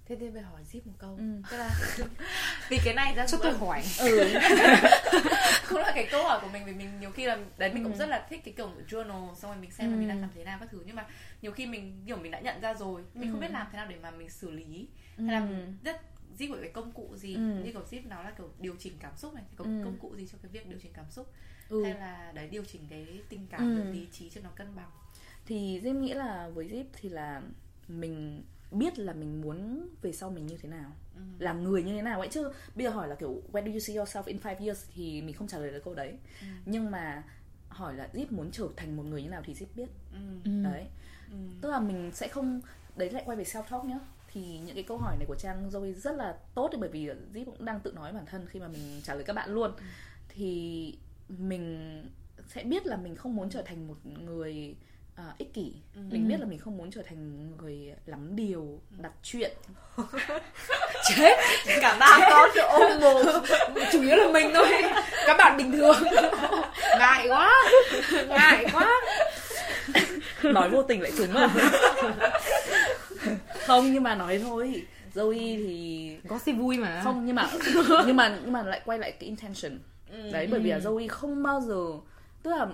thế thì phải hỏi zip một câu. Ừ. tức là vì cái này ra cho tôi hỏi. Ừ. Cũng là cái câu hỏi của mình vì mình nhiều khi là đấy mình cũng rất là thích cái kiểu journal xong rồi mình xem là mình đang cảm thấy nào các thứ. Nhưng mà nhiều khi mình kiểu mình đã nhận ra rồi mình không biết làm thế nào để mà mình xử lý. Hay là rất Zip có cái công cụ gì? Ừ. như kiểu Zip nói là kiểu điều chỉnh cảm xúc này có Ừ. công cụ gì cho cái việc điều chỉnh cảm xúc? Ừ. hay là đấy điều chỉnh cái tình cảm Ừ. lý trí cho nó cân bằng? Thì Zip nghĩ là với Zip thì là mình biết là mình muốn về sau mình như thế nào làm người như thế nào ấy. Chứ bây giờ hỏi là kiểu where do you see yourself in five years? thì mình không trả lời được câu đấy. Nhưng mà hỏi là Zip muốn trở thành một người như nào thì Zip biết. Ừ. đấy. Tức là mình sẽ không đấy lại quay về self talk nhá. Thì những cái câu hỏi này của trang Zoe rất là tốt bởi vì Zip cũng đang tự nói bản thân khi mà mình trả lời các bạn luôn. Thì mình sẽ biết là mình không muốn trở thành một người à, ích kỷ. Mình biết là mình không muốn trở thành người lắm điều đặt chuyện. Chết. Cả ba con được ôm mồm chủ yếu là mình thôi. Các bạn bình thường. Ngại quá. Ngại quá. Nói vô tình lại trúng à? Không nhưng mà nói thôi. Zoe thì có gì vui mà. Không nhưng mà nhưng mà nhưng mà lại quay lại cái intention. Đấy bởi vì là Zoe không bao giờ tức là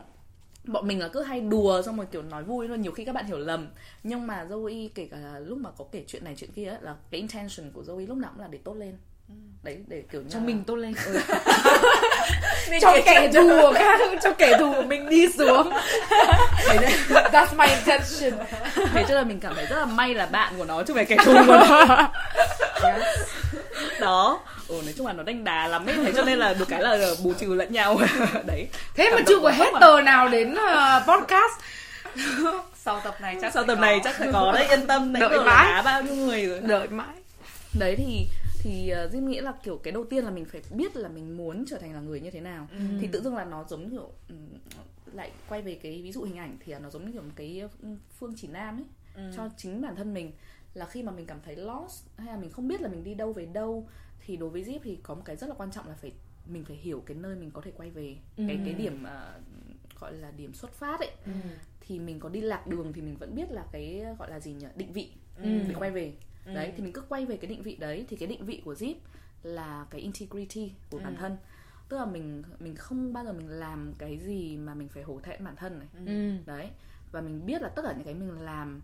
bọn mình là cứ hay đùa xong rồi kiểu nói vui thôi nhiều khi các bạn hiểu lầm. Nhưng mà Zoe kể cả là lúc mà có kể chuyện này chuyện kia ấy, là cái intention của Zoe lúc nào cũng là để tốt lên. Đấy để kiểu như cho là- mình tốt lên Mình cho kẻ thù của khác cho kẻ thù của mình đi xuống. Đấy đấy. that's my intention. Thế cho nên mình cảm thấy rất là may là bạn của nó chứ không phải kẻ thù của nó. Đó ừ, nói chung là nó đánh đá lắm ấy thế cho nên là được cái là bù trừ lẫn nhau. Đấy. Thế mà chưa có mà. hater nào đến uh, podcast. Sau tập này chắc sau tập có. này chắc sẽ có đấy yên tâm đấy Đợi mãi. đá bao nhiêu người rồi. Đợi mãi. Đấy thì thì uh, Diêm nghĩ là kiểu cái đầu tiên là mình phải biết là mình muốn trở thành là người như thế nào. Thì tự dưng là nó giống kiểu ừm, lại quay về cái ví dụ hình ảnh thì nó giống như kiểu một cái phương chỉ nam ấy cho chính bản thân mình. Là khi mà mình cảm thấy lost hay là mình không biết là mình đi đâu về đâu thì đối với Zip thì có một cái rất là quan trọng là phải mình phải hiểu cái nơi mình có thể quay về. Cái cái điểm ờ, gọi là điểm xuất phát ấy. Thì mình có đi lạc đường thì mình vẫn biết là cái gọi là gì nhỉ định vị để quay về. Đấy thì mình cứ quay về cái định vị đấy. Thì cái định vị của Zip là cái integrity của bản thân. Tức là mình mình không bao giờ mình làm cái gì mà mình phải hổ thẹn bản thân này. Ừ. đấy và mình biết là tất cả những cái mình làm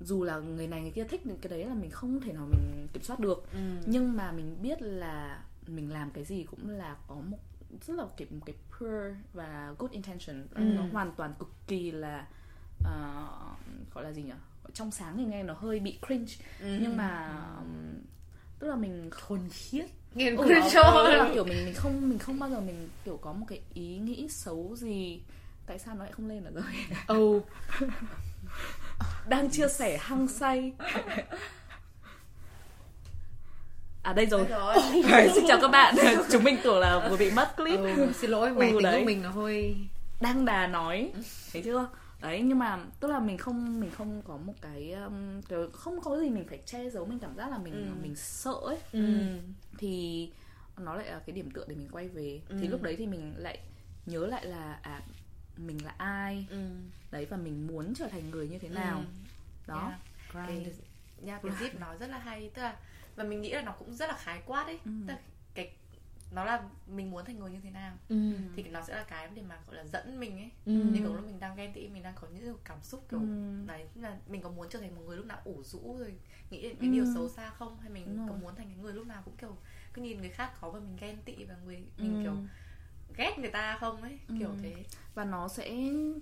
dù là người này người kia thích những cái đấy là mình không thể nào mình kiểm soát được. Nhưng mà mình biết là mình làm cái gì cũng là có một rất là cái một cái pure và good intention. Nó hoàn toàn cực kỳ là ờ, gọi là gì nhỉ? Trong sáng thì nghe nó hơi bị cringe. Nhưng mà ừm, tức là mình thuần khiết. Nghe Ừ, cringe. nó- là kiểu mình mình không mình không bao giờ mình kiểu có một cái ý nghĩ xấu gì. Tại sao nó lại không lên ở rồi? Ừ đang chia sẻ hăng say. À đây rồi. Rồi. Xin chào các bạn. Chúng mình tưởng là vừa bị mất clip. Ừ xin lỗi máy Ừ, tính đấy. của mình nó hơi đang đà nói. Thấy chưa? Đấy nhưng mà tức là mình không mình không có một cái, um, không có gì mình phải che giấu. Mình cảm giác là mình mình sợ ấy. Ừ. thì nó lại là cái điểm tựa để mình quay về. Thì lúc đấy thì mình lại nhớ lại là à mình là ai? Ừ. đấy và mình muốn trở thành người như thế nào đó Yeah. cái nha cái zip nói rất là hay tức là và mình nghĩ là nó cũng rất là khái quát ấy tức là cái nó là mình muốn thành người như thế nào ừ. thì nó sẽ là cái để mà gọi là dẫn mình ấy Ừ. như kiểu lúc mình đang ghen tị mình đang có những cảm xúc kiểu Ừ. đấy là mình có muốn trở thành một người lúc nào ủ rũ rồi nghĩ đến cái điều xấu xa không hay mình Đúng có rồi. muốn thành cái người lúc nào cũng kiểu cứ nhìn người khác có và mình ghen tị và người mình Ừ. kiểu ghét người ta không ấy kiểu Ừ. thế và nó sẽ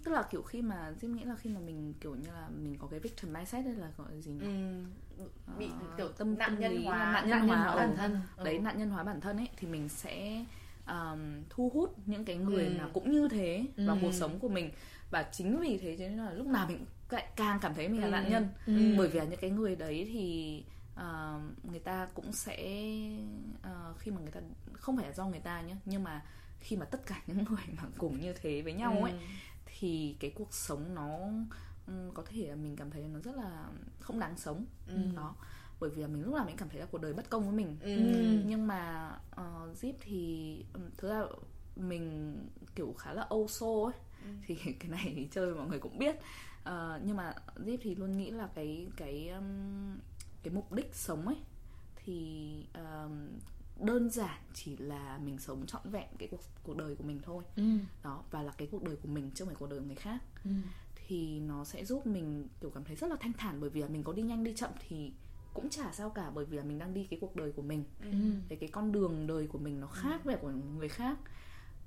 tức là kiểu khi mà Diêm nghĩ là khi mà mình kiểu như là mình có cái victim mindset đây là gọi gì nhỉ? ừ. bị Ờ, kiểu tâm- nạn tâm nhân lý hóa nạn nhân hóa, ừ. bản thân Ừ. đấy nạn nhân hóa bản thân ấy thì mình sẽ um, thu hút những cái người Ừ. nào cũng như thế vào Ừ. cuộc sống của mình và chính vì thế cho nên là lúc nào mình lại càng cảm thấy mình là Ừ. nạn nhân Ừ. bởi vì là những cái người đấy thì uh, người ta cũng sẽ uh, khi mà người ta không phải là do người ta nhé nhưng mà khi mà tất cả những người mà cùng như thế với nhau ấy Ừ. thì cái cuộc sống nó ừm, có thể là mình cảm thấy nó rất là không đáng sống. Ừ. đó. Bởi vì là mình lúc nào mình cảm thấy là cuộc đời bất công với mình. Ừ. nhưng mà uh, Zip thì ừm, thực ra mình kiểu khá là âu xô ấy. Thì cái này thì chơi mọi người cũng biết. Ờ, nhưng mà Zip thì luôn nghĩ là cái cái ừm, cái mục đích sống ấy thì ừm, đơn giản chỉ là mình sống trọn vẹn cái cuộc cuộc đời của mình thôi ừ. đó và là cái cuộc đời của mình chứ không phải cuộc đời của người khác Ừ. thì nó sẽ giúp mình kiểu cảm thấy rất là thanh thản bởi vì là mình có đi nhanh đi chậm thì cũng chả sao cả bởi vì là mình đang đi cái cuộc đời của mình Ừ. cái cái con đường đời của mình nó khác với của người khác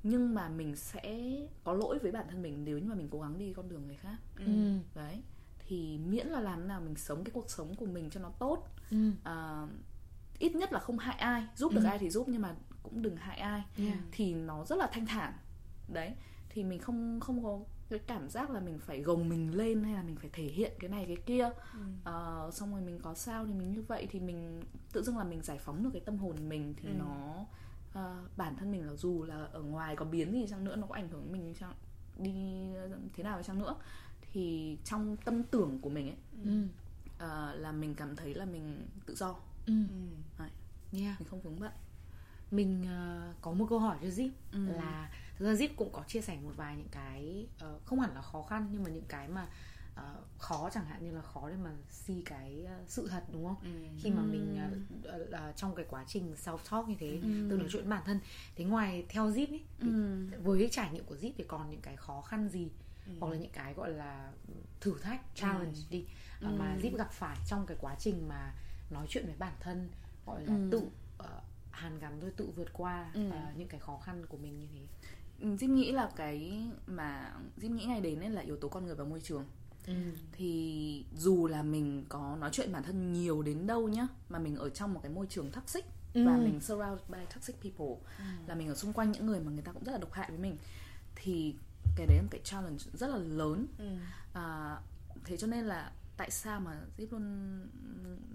nhưng mà mình sẽ có lỗi với bản thân mình nếu như mà mình cố gắng đi con đường người khác Ừ. đấy thì miễn là làm nào mình sống cái cuộc sống của mình cho nó tốt ừ. à, ít nhất là không hại ai giúp được Ừ. ai thì giúp nhưng mà cũng đừng hại ai Yeah. thì nó rất là thanh thản đấy thì mình không không có cái cảm giác là mình phải gồng mình lên hay là mình phải thể hiện cái này cái kia Ừ. Ờ, xong rồi mình có sao thì mình như vậy thì mình tự dưng là mình giải phóng được cái tâm hồn mình thì Ừ. nó ờ, bản thân mình là dù là ở ngoài có biến gì chăng nữa nó có ảnh hưởng mình chăng đi thế nào chăng nữa thì trong tâm tưởng của mình ấy Ừ. ờ, là mình cảm thấy là mình tự do Ừ. Ừ. Yeah. mình không vướng bận mình ờ, có một câu hỏi cho Zip Ừ. là thực ra Zip cũng có chia sẻ một vài những cái ờ, không hẳn là khó khăn nhưng mà những cái mà ờ, khó chẳng hạn như là khó để mà see cái ờ, sự thật đúng không Ừ. khi mà mình ờ, ờ, ờ, trong cái quá trình self talk như thế Ừ. tự nói chuyện bản thân thế ngoài theo Zip ấy thì Ừ. với cái trải nghiệm của Zip thì còn những cái khó khăn gì Ừ. hoặc là những cái gọi là thử thách challenge đi ờ, mà Ừ. Zip gặp phải trong cái quá trình mà nói chuyện với bản thân gọi là Ừ. tự ờ, hàn gắn rồi tự vượt qua Ừ. ờ, những cái khó khăn của mình như thế Diêm nghĩ là cái mà Diêm nghĩ ngày đến ấy là yếu tố con người và môi trường ừ. thì dù là mình có nói chuyện bản thân nhiều đến đâu nhá mà mình ở trong một cái môi trường toxic Ừ. và mình surrounded by toxic people là mình ở xung quanh những người mà người ta cũng rất là độc hại với mình thì cái đấy là một cái challenge rất là lớn Ừ. à, thế cho nên là tại sao mà Zip luôn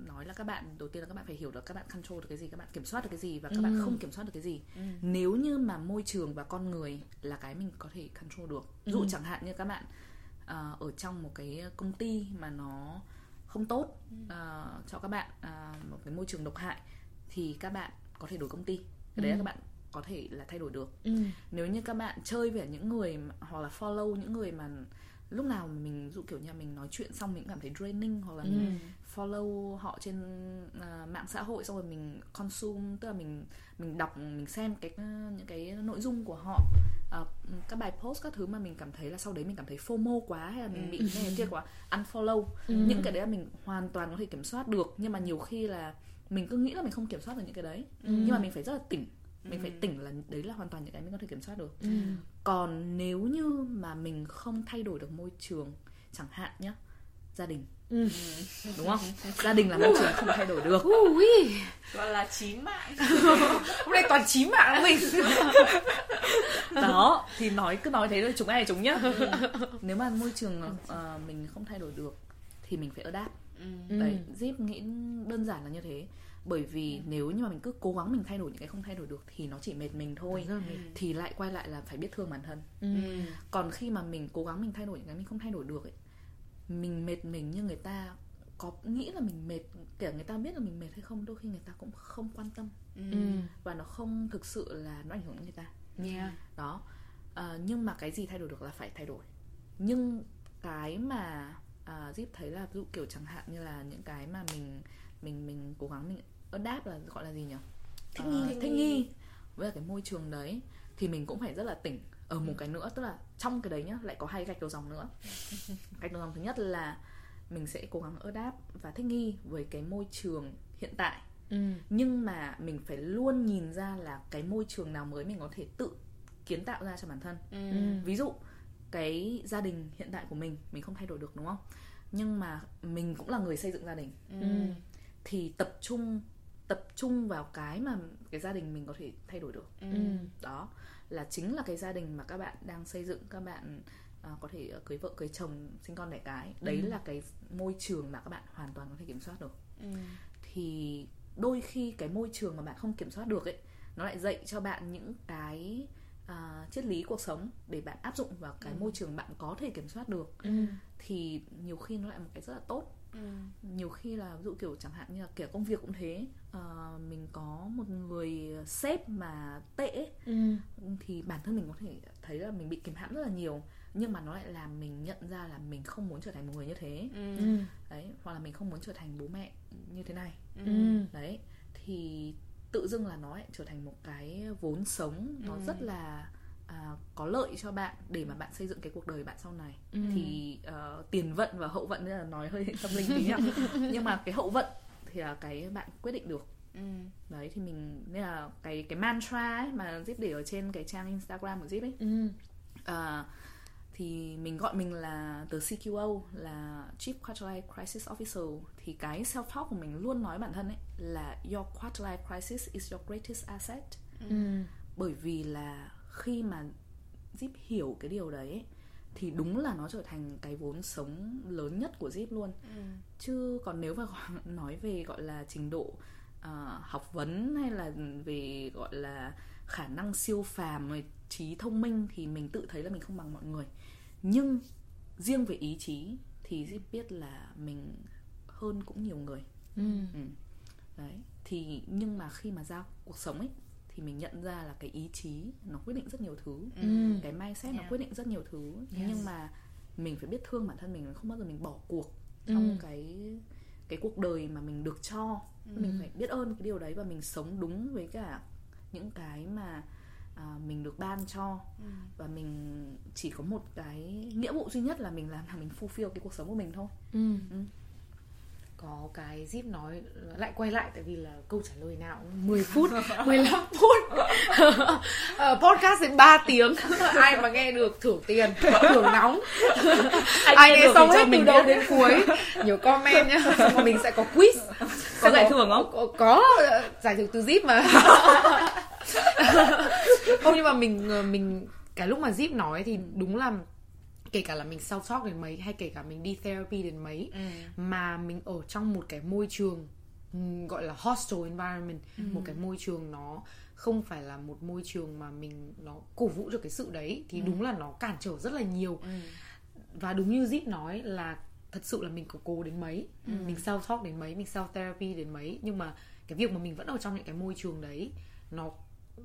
nói là các bạn đầu tiên là các bạn phải hiểu được các bạn control được cái gì các bạn kiểm soát được cái gì và các bạn Ừ. không kiểm soát được cái gì Ừ. nếu như mà môi trường và con người là cái mình có thể control được ví dụ Ừ. chẳng hạn như các bạn à, ở trong một cái công ty mà nó không tốt à, cho các bạn à, một cái môi trường độc hại thì các bạn có thể đổi công ty cái đấy là Ừ. các bạn có thể là thay đổi được Ừ. nếu như các bạn chơi với những người mà, hoặc là follow những người mà lúc nào mà mình dụ kiểu như là mình nói chuyện xong mình cảm thấy draining hoặc là Ừ. mình follow họ trên à, mạng xã hội xong rồi mình consume tức là mình mình đọc mình xem cái những cái nội dung của họ à, các bài post các thứ mà mình cảm thấy là sau đấy mình cảm thấy fomo quá hay là mình Ừ. bị này kia quá unfollow Ừ. những cái đấy là mình hoàn toàn có thể kiểm soát được nhưng mà nhiều khi là mình cứ nghĩ là mình không kiểm soát được những cái đấy Ừ. nhưng mà mình phải rất là tỉnh mình phải Ừ. tỉnh là đấy là hoàn toàn những cái mình có thể kiểm soát được. Ừ. còn nếu như mà mình không thay đổi được môi trường chẳng hạn nhá gia đình. Ừ. đúng không? Gia đình là môi trường không thay đổi được. Ui, gọi là chí mạng. Hôm nay toàn chí mạng mình. Đó thì nói cứ nói thế thôi chúng ai chúng nhá. Nếu mà môi trường ờ, mình không thay đổi được thì mình phải adapt. Ừ. Ừ. đấy Zip nghĩ đơn giản là như thế bởi vì nếu như mà mình cứ cố gắng mình thay đổi những cái không thay đổi được thì nó chỉ mệt mình thôi mệt. thì lại quay lại là phải biết thương bản thân Ừ. Ừ. còn khi mà mình cố gắng mình thay đổi những cái mình không thay đổi được ấy mình mệt mình nhưng người ta có nghĩ là mình mệt kể người ta biết là mình mệt hay không đôi khi người ta cũng không quan tâm Ừ. Ừ. và nó không thực sự là nó ảnh hưởng đến người ta Yeah. đó à, nhưng mà cái gì thay đổi được là phải thay đổi nhưng cái mà à, Zip thấy là ví dụ kiểu chẳng hạn như là những cái mà mình mình mình cố gắng mình adapt là gọi là gì nhỉ Thích Ờ, nghi. thích nghi với cái môi trường đấy thì mình cũng phải rất là tỉnh ở một cái nữa tức là trong cái đấy nhá lại có hai gạch đầu dòng nữa gạch đầu dòng thứ nhất là mình sẽ cố gắng adapt và thích nghi với cái môi trường hiện tại Ừ. nhưng mà mình phải luôn nhìn ra là cái môi trường nào mới mình có thể tự kiến tạo ra cho bản thân Ừ. Ừ. ví dụ cái gia đình hiện tại của mình mình không thay đổi được đúng không nhưng mà mình cũng là người xây dựng gia đình Ừ. thì tập trung tập trung vào cái mà cái gia đình mình có thể thay đổi được Ừ. Ừ. đó là chính là cái gia đình mà các bạn đang xây dựng các bạn à, có thể ờ, cưới vợ cưới chồng sinh con đẻ cái đấy Ừ. là cái môi trường mà các bạn hoàn toàn có thể kiểm soát được Ừ. thì đôi khi cái môi trường mà bạn không kiểm soát được ấy nó lại dạy cho bạn những cái à, triết lý cuộc sống để bạn áp dụng vào cái Ừ. môi trường bạn có thể kiểm soát được Ừ. thì nhiều khi nó lại một cái rất là tốt Ừ. nhiều khi là ví dụ kiểu chẳng hạn như là kiểu công việc cũng thế Ờ, mình có một người sếp mà tệ Ừ. thì bản thân mình có thể thấy là mình bị kìm hãm rất là nhiều nhưng mà nó lại làm mình nhận ra là mình không muốn trở thành một người như thế Ừ. Ừ. đấy hoặc là mình không muốn trở thành bố mẹ như thế này Ừ. đấy thì tự dưng là nó lại trở thành một cái vốn sống nó Ừ. rất là à, có lợi cho bạn để mà bạn xây dựng cái cuộc đời bạn sau này Ừ. thì ờ, tiền vận và hậu vận nên là nói hơi tâm linh tí nhá nhưng mà cái hậu vận thì là cái bạn quyết định được Ừ. đấy thì mình nên là cái cái mantra ấy mà Zip để ở trên cái trang Instagram của Zip ấy Ừ. à, thì mình gọi mình là the CQO là Chief Quarter Life Crisis Officer thì cái self talk của mình luôn nói bản thân ấy là your quarter life crisis is your greatest asset ừ. bởi vì là khi mà Zip hiểu cái điều đấy ấy, thì đúng là nó trở thành cái vốn sống lớn nhất của Zip luôn Ừ. chứ còn nếu mà nói về gọi là trình độ ờ, học vấn hay là về gọi là khả năng siêu phàm rồi trí thông minh thì mình tự thấy là mình không bằng mọi người nhưng riêng về ý chí thì Zip biết là mình hơn cũng nhiều người Ừ. ừ. đấy thì nhưng mà khi mà ra cuộc sống ấy thì mình nhận ra là cái ý chí nó quyết định rất nhiều thứ Ừ. cái mindset nó Yeah. quyết định rất nhiều thứ Yes. nhưng mà mình phải biết thương bản thân mình không bao giờ mình bỏ cuộc trong Ừ. cái cái cuộc đời mà mình được cho mình phải biết ơn cái điều đấy và mình sống đúng với cả những cái mà à, mình được ban cho Ừ. và mình chỉ có một cái nghĩa vụ duy nhất là mình làm là mình fulfill cái cuộc sống của mình thôi Ừ. Ừ. có cái Zip nói lại quay lại tại vì là câu trả lời nào cũng 10 phút 15 phút. Ờ, podcast đến 3 tiếng. Ai mà nghe được thưởng tiền thưởng nóng. Ai nghe được xong hết từ mình đầu đến cuối. Nhiều comment nhá. Xong mình sẽ có quiz. Có giải thưởng không? có, có ờ, giải thưởng từ Zip mà. Không nhưng mà mình ờ, mình cái lúc mà Zip nói thì đúng là kể cả là mình self talk đến mấy hay kể cả mình đi therapy đến mấy Ừ. mà mình ở trong một cái môi trường ừm, gọi là hostile environment một cái môi trường nó không phải là một môi trường mà mình nó cổ vũ cho cái sự đấy thì đúng là nó cản trở rất là nhiều. Ừ. và đúng như Zip nói là thật sự là mình có cố đến mấy mình self talk đến mấy mình self therapy đến mấy nhưng mà cái việc mà mình vẫn ở trong những cái môi trường đấy nó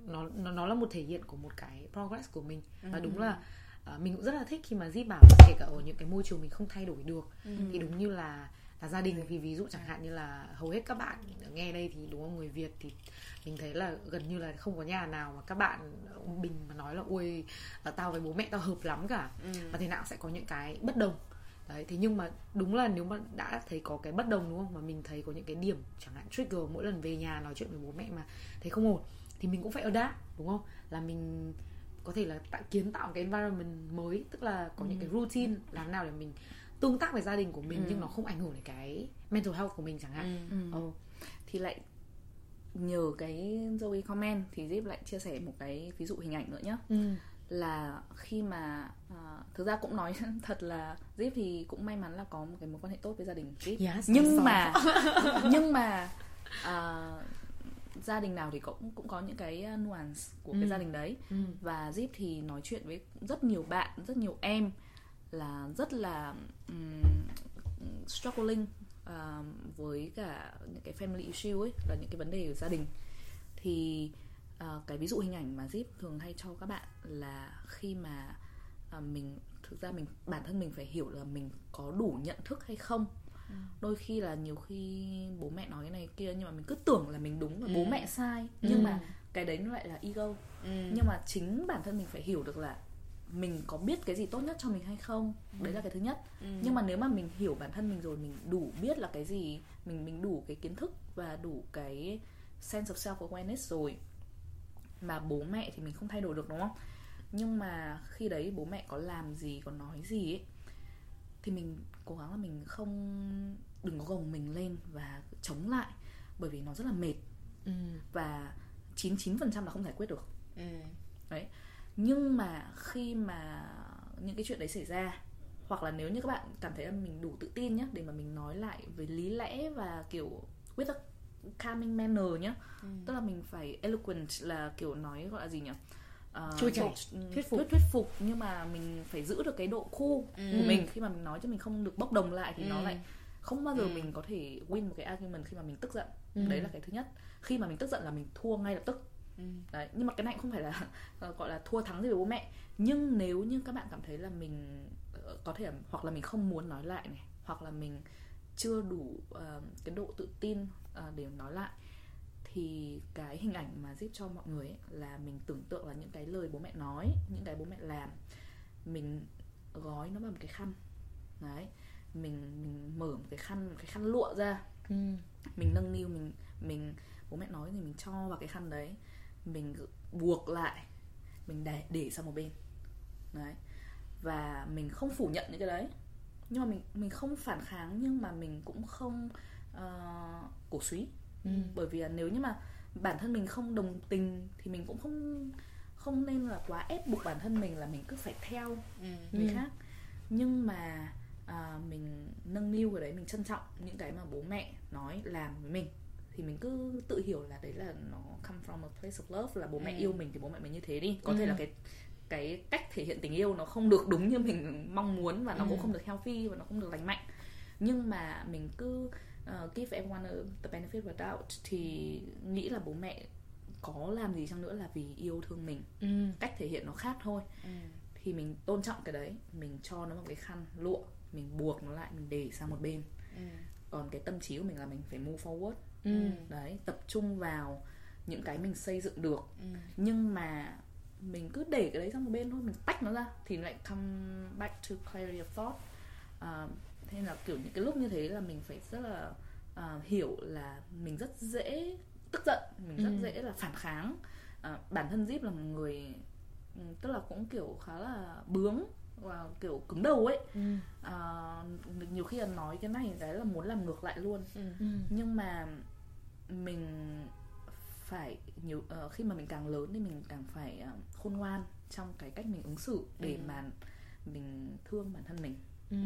nó nó, nó là một thể hiện của một cái progress của mình. Và đúng là à, mình cũng rất là thích khi mà Zip bảo kể cả ở những cái môi trường mình không thay đổi được thì đúng như là là gia đình. Thì ví dụ chẳng hạn như là hầu hết các bạn nghe đây thì đúng không người Việt thì mình thấy là gần như là không có nhà nào mà các bạn ông Bình mà nói là là tao với bố mẹ tao hợp lắm cả. Và thế nào sẽ có những cái bất đồng. Đấy thế nhưng mà đúng là nếu mà đã thấy có cái bất đồng đúng không? Mà mình thấy có những cái điểm chẳng hạn trigger mỗi lần về nhà nói chuyện với bố mẹ mà thấy không ổn thì mình cũng phải adapt đúng không? Là mình có thể là tạo kiến tạo cái environment mới tức là có những cái routine làm nào để mình tương tác với gia đình của mình nhưng nó không ảnh hưởng đến cái mental health của mình chẳng hạn. Ừ. Ồ. thì lại nhờ cái Zoe comment thì Zip lại chia sẻ một cái ví dụ hình ảnh nữa nhé ừ. là khi mà à, thực ra cũng nói thật là Zip thì cũng may mắn là có một cái mối quan hệ tốt với gia đình Zip. Yes, nhưng mà nhưng mà à, gia đình nào thì cũng cũng có những cái nuance của cái Ừ. gia đình đấy Ừ. và Zip thì nói chuyện với rất nhiều bạn rất nhiều em là rất là um, struggling um, với cả những cái family issue ấy là những cái vấn đề ở gia đình thì uh, cái ví dụ hình ảnh mà Zip thường hay cho các bạn là khi mà uh, mình thực ra mình bản thân mình phải hiểu là mình có đủ nhận thức hay không đôi khi là nhiều khi bố mẹ nói cái này kia nhưng mà mình cứ tưởng là mình đúng và bố Ừ. mẹ sai. Nhưng mà cái đấy nó lại là ego. Ừ. nhưng mà chính bản thân mình phải hiểu được là mình có biết cái gì tốt nhất cho mình hay không. Đấy là cái thứ nhất. Ừ. nhưng mà nếu mà mình hiểu bản thân mình rồi mình đủ biết là cái gì mình mình đủ cái kiến thức và đủ cái sense of self awareness rồi mà bố mẹ thì mình không thay đổi được đúng không? Nhưng mà khi đấy bố mẹ có làm gì có nói gì ấy thì mình cố gắng là mình không đừng có gồng mình lên và chống lại bởi vì nó rất là mệt Ừ. và 99% là không giải quyết được Ừ. đấy nhưng mà khi mà những cái chuyện đấy xảy ra hoặc là nếu như các bạn cảm thấy là mình đủ tự tin nhé để mà mình nói lại với lý lẽ và kiểu with a calming manner nhé Ừ. tức là mình phải eloquent là kiểu nói gọi là gì nhỉ Ờ, Trôi chảy, thuyết thuyết phục. thuyết, thuyết phục nhưng mà mình phải giữ được cái độ cool Ừ. của mình khi mà mình nói cho mình không được bốc đồng lại thì nó Ừ. lại không bao giờ Ừ. mình có thể win một cái argument khi mà mình tức giận Ừ. đấy là cái thứ nhất khi mà mình tức giận là mình thua ngay lập tức Ừ. đấy nhưng mà cái này không phải là ờ, gọi là thua thắng gì với bố mẹ nhưng nếu như các bạn cảm thấy là mình ờ, có thể hoặc là mình không muốn nói lại này hoặc là mình chưa đủ ờ, cái độ tự tin ờ, để nói lại thì cái hình ảnh mà giúp cho mọi người ấy, là mình tưởng tượng là những cái lời bố mẹ nói những cái bố mẹ làm. Mình gói nó vào một cái khăn. Đấy mình mình mở một cái khăn một cái khăn lụa ra. Ừ. mình nâng niu mình mình bố mẹ nói thì mình cho vào cái khăn đấy. Mình buộc lại. Mình để để sang một bên. Đấy. Và mình không phủ nhận những cái đấy. Nhưng mà mình mình không phản kháng nhưng mà mình cũng không uh, cổ suý Ừ. bởi vì là nếu như mà bản thân mình không đồng tình thì mình cũng không không nên là quá ép buộc bản thân mình là mình cứ phải theo ừ. người Ừ. khác nhưng mà à, mình nâng niu cái đấy mình trân trọng những cái mà bố mẹ nói làm với mình thì mình cứ tự hiểu là đấy là nó come from a place of love là bố mẹ Ừ. yêu mình thì bố mẹ mình như thế đi có Ừ. thể là cái cái cách thể hiện tình yêu nó không được đúng như mình mong muốn và nó Ừ. cũng không được healthy và nó không được lành mạnh nhưng mà mình cứ uh, give everyone a, the benefit of doubt thì nghĩ là bố mẹ có làm gì chăng nữa là vì yêu thương mình Ừ. cách thể hiện nó khác thôi Ừ. thì mình tôn trọng cái đấy mình cho nó một cái khăn lụa mình buộc nó lại mình để sang một bên Ừ. còn cái tâm trí của mình là mình phải move forward Ừ. đấy tập trung vào những cái mình xây dựng được Ừ. nhưng mà mình cứ để cái đấy sang một bên thôi mình tách nó ra thì lại come back to clarity of thought thế nên là kiểu những cái lúc như thế là mình phải rất là à, hiểu là mình rất dễ tức giận mình rất Ừ. dễ là phản kháng à, bản thân Zip là một người ừ, tức là cũng kiểu khá là bướng và kiểu cứng đầu ấy Ừ. à, nhiều khi là nói cái này cái là muốn làm ngược lại luôn Ừ. Ừ. nhưng mà mình phải nhiều ờ, khi mà mình càng lớn thì mình càng phải ờ, khôn ngoan trong cái cách mình ứng xử để Ừ. mà mình thương bản thân mình Ừ.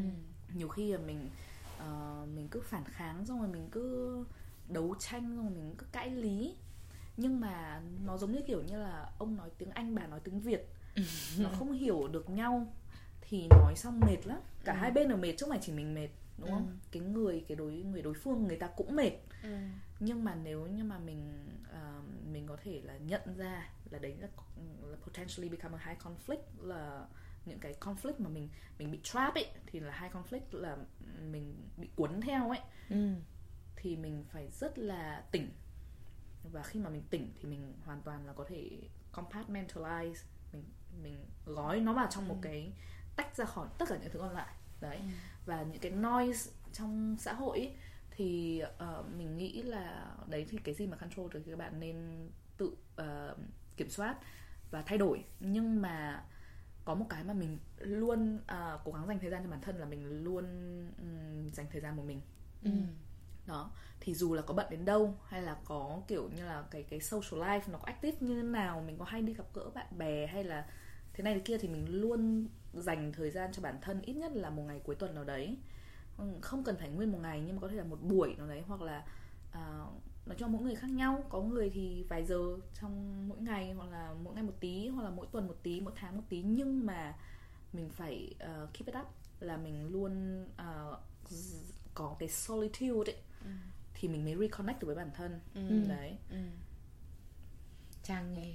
nhiều khi là mình ờ, mình cứ phản kháng xong rồi mình cứ đấu tranh xong rồi mình cứ cãi lý nhưng mà nó giống như kiểu như là ông nói tiếng anh bà nói tiếng việt nó không hiểu được nhau thì nói xong mệt lắm cả Ừ. hai bên đều mệt chứ không phải chỉ mình mệt đúng không Ừ. cái người cái đối người đối phương người ta cũng mệt Ừ. nhưng mà nếu như mà mình ờ, mình có thể là nhận ra là đấy là, là potentially become a high conflict là những cái conflict mà mình mình bị trap ấy thì là high conflict là mình bị cuốn theo ấy. Ừ. thì mình phải rất là tỉnh. Và khi mà mình tỉnh thì mình hoàn toàn là có thể compartmentalize mình mình gói nó vào trong một cái tách ra khỏi tất cả những thứ còn lại. Đấy. Ừ. và những cái noise trong xã hội ấy, thì ờ, mình nghĩ là đấy thì cái gì mà control được thì các bạn nên tự ờ, kiểm soát và thay đổi. Nhưng mà có một cái mà mình luôn ờ, cố gắng dành thời gian cho bản thân là mình luôn ừm, dành thời gian của mình Ừ. đó thì dù là có bận đến đâu hay là có kiểu như là cái cái social life nó có active như thế nào mình có hay đi gặp gỡ bạn bè hay là thế này thế kia thì mình luôn dành thời gian cho bản thân ít nhất là một ngày cuối tuần nào đấy không cần phải nguyên một ngày nhưng mà có thể là một buổi nào đấy hoặc là à, nói cho mỗi người khác nhau có người thì vài giờ trong mỗi ngày hoặc là mỗi ngày một tí hoặc là mỗi tuần một tí mỗi tháng một tí nhưng mà mình phải ờ, keep it up là mình luôn ờ, z- có cái solitude ấy Ừ. thì mình mới reconnect được với bản thân Ừ. đấy Ừ. Trang nghe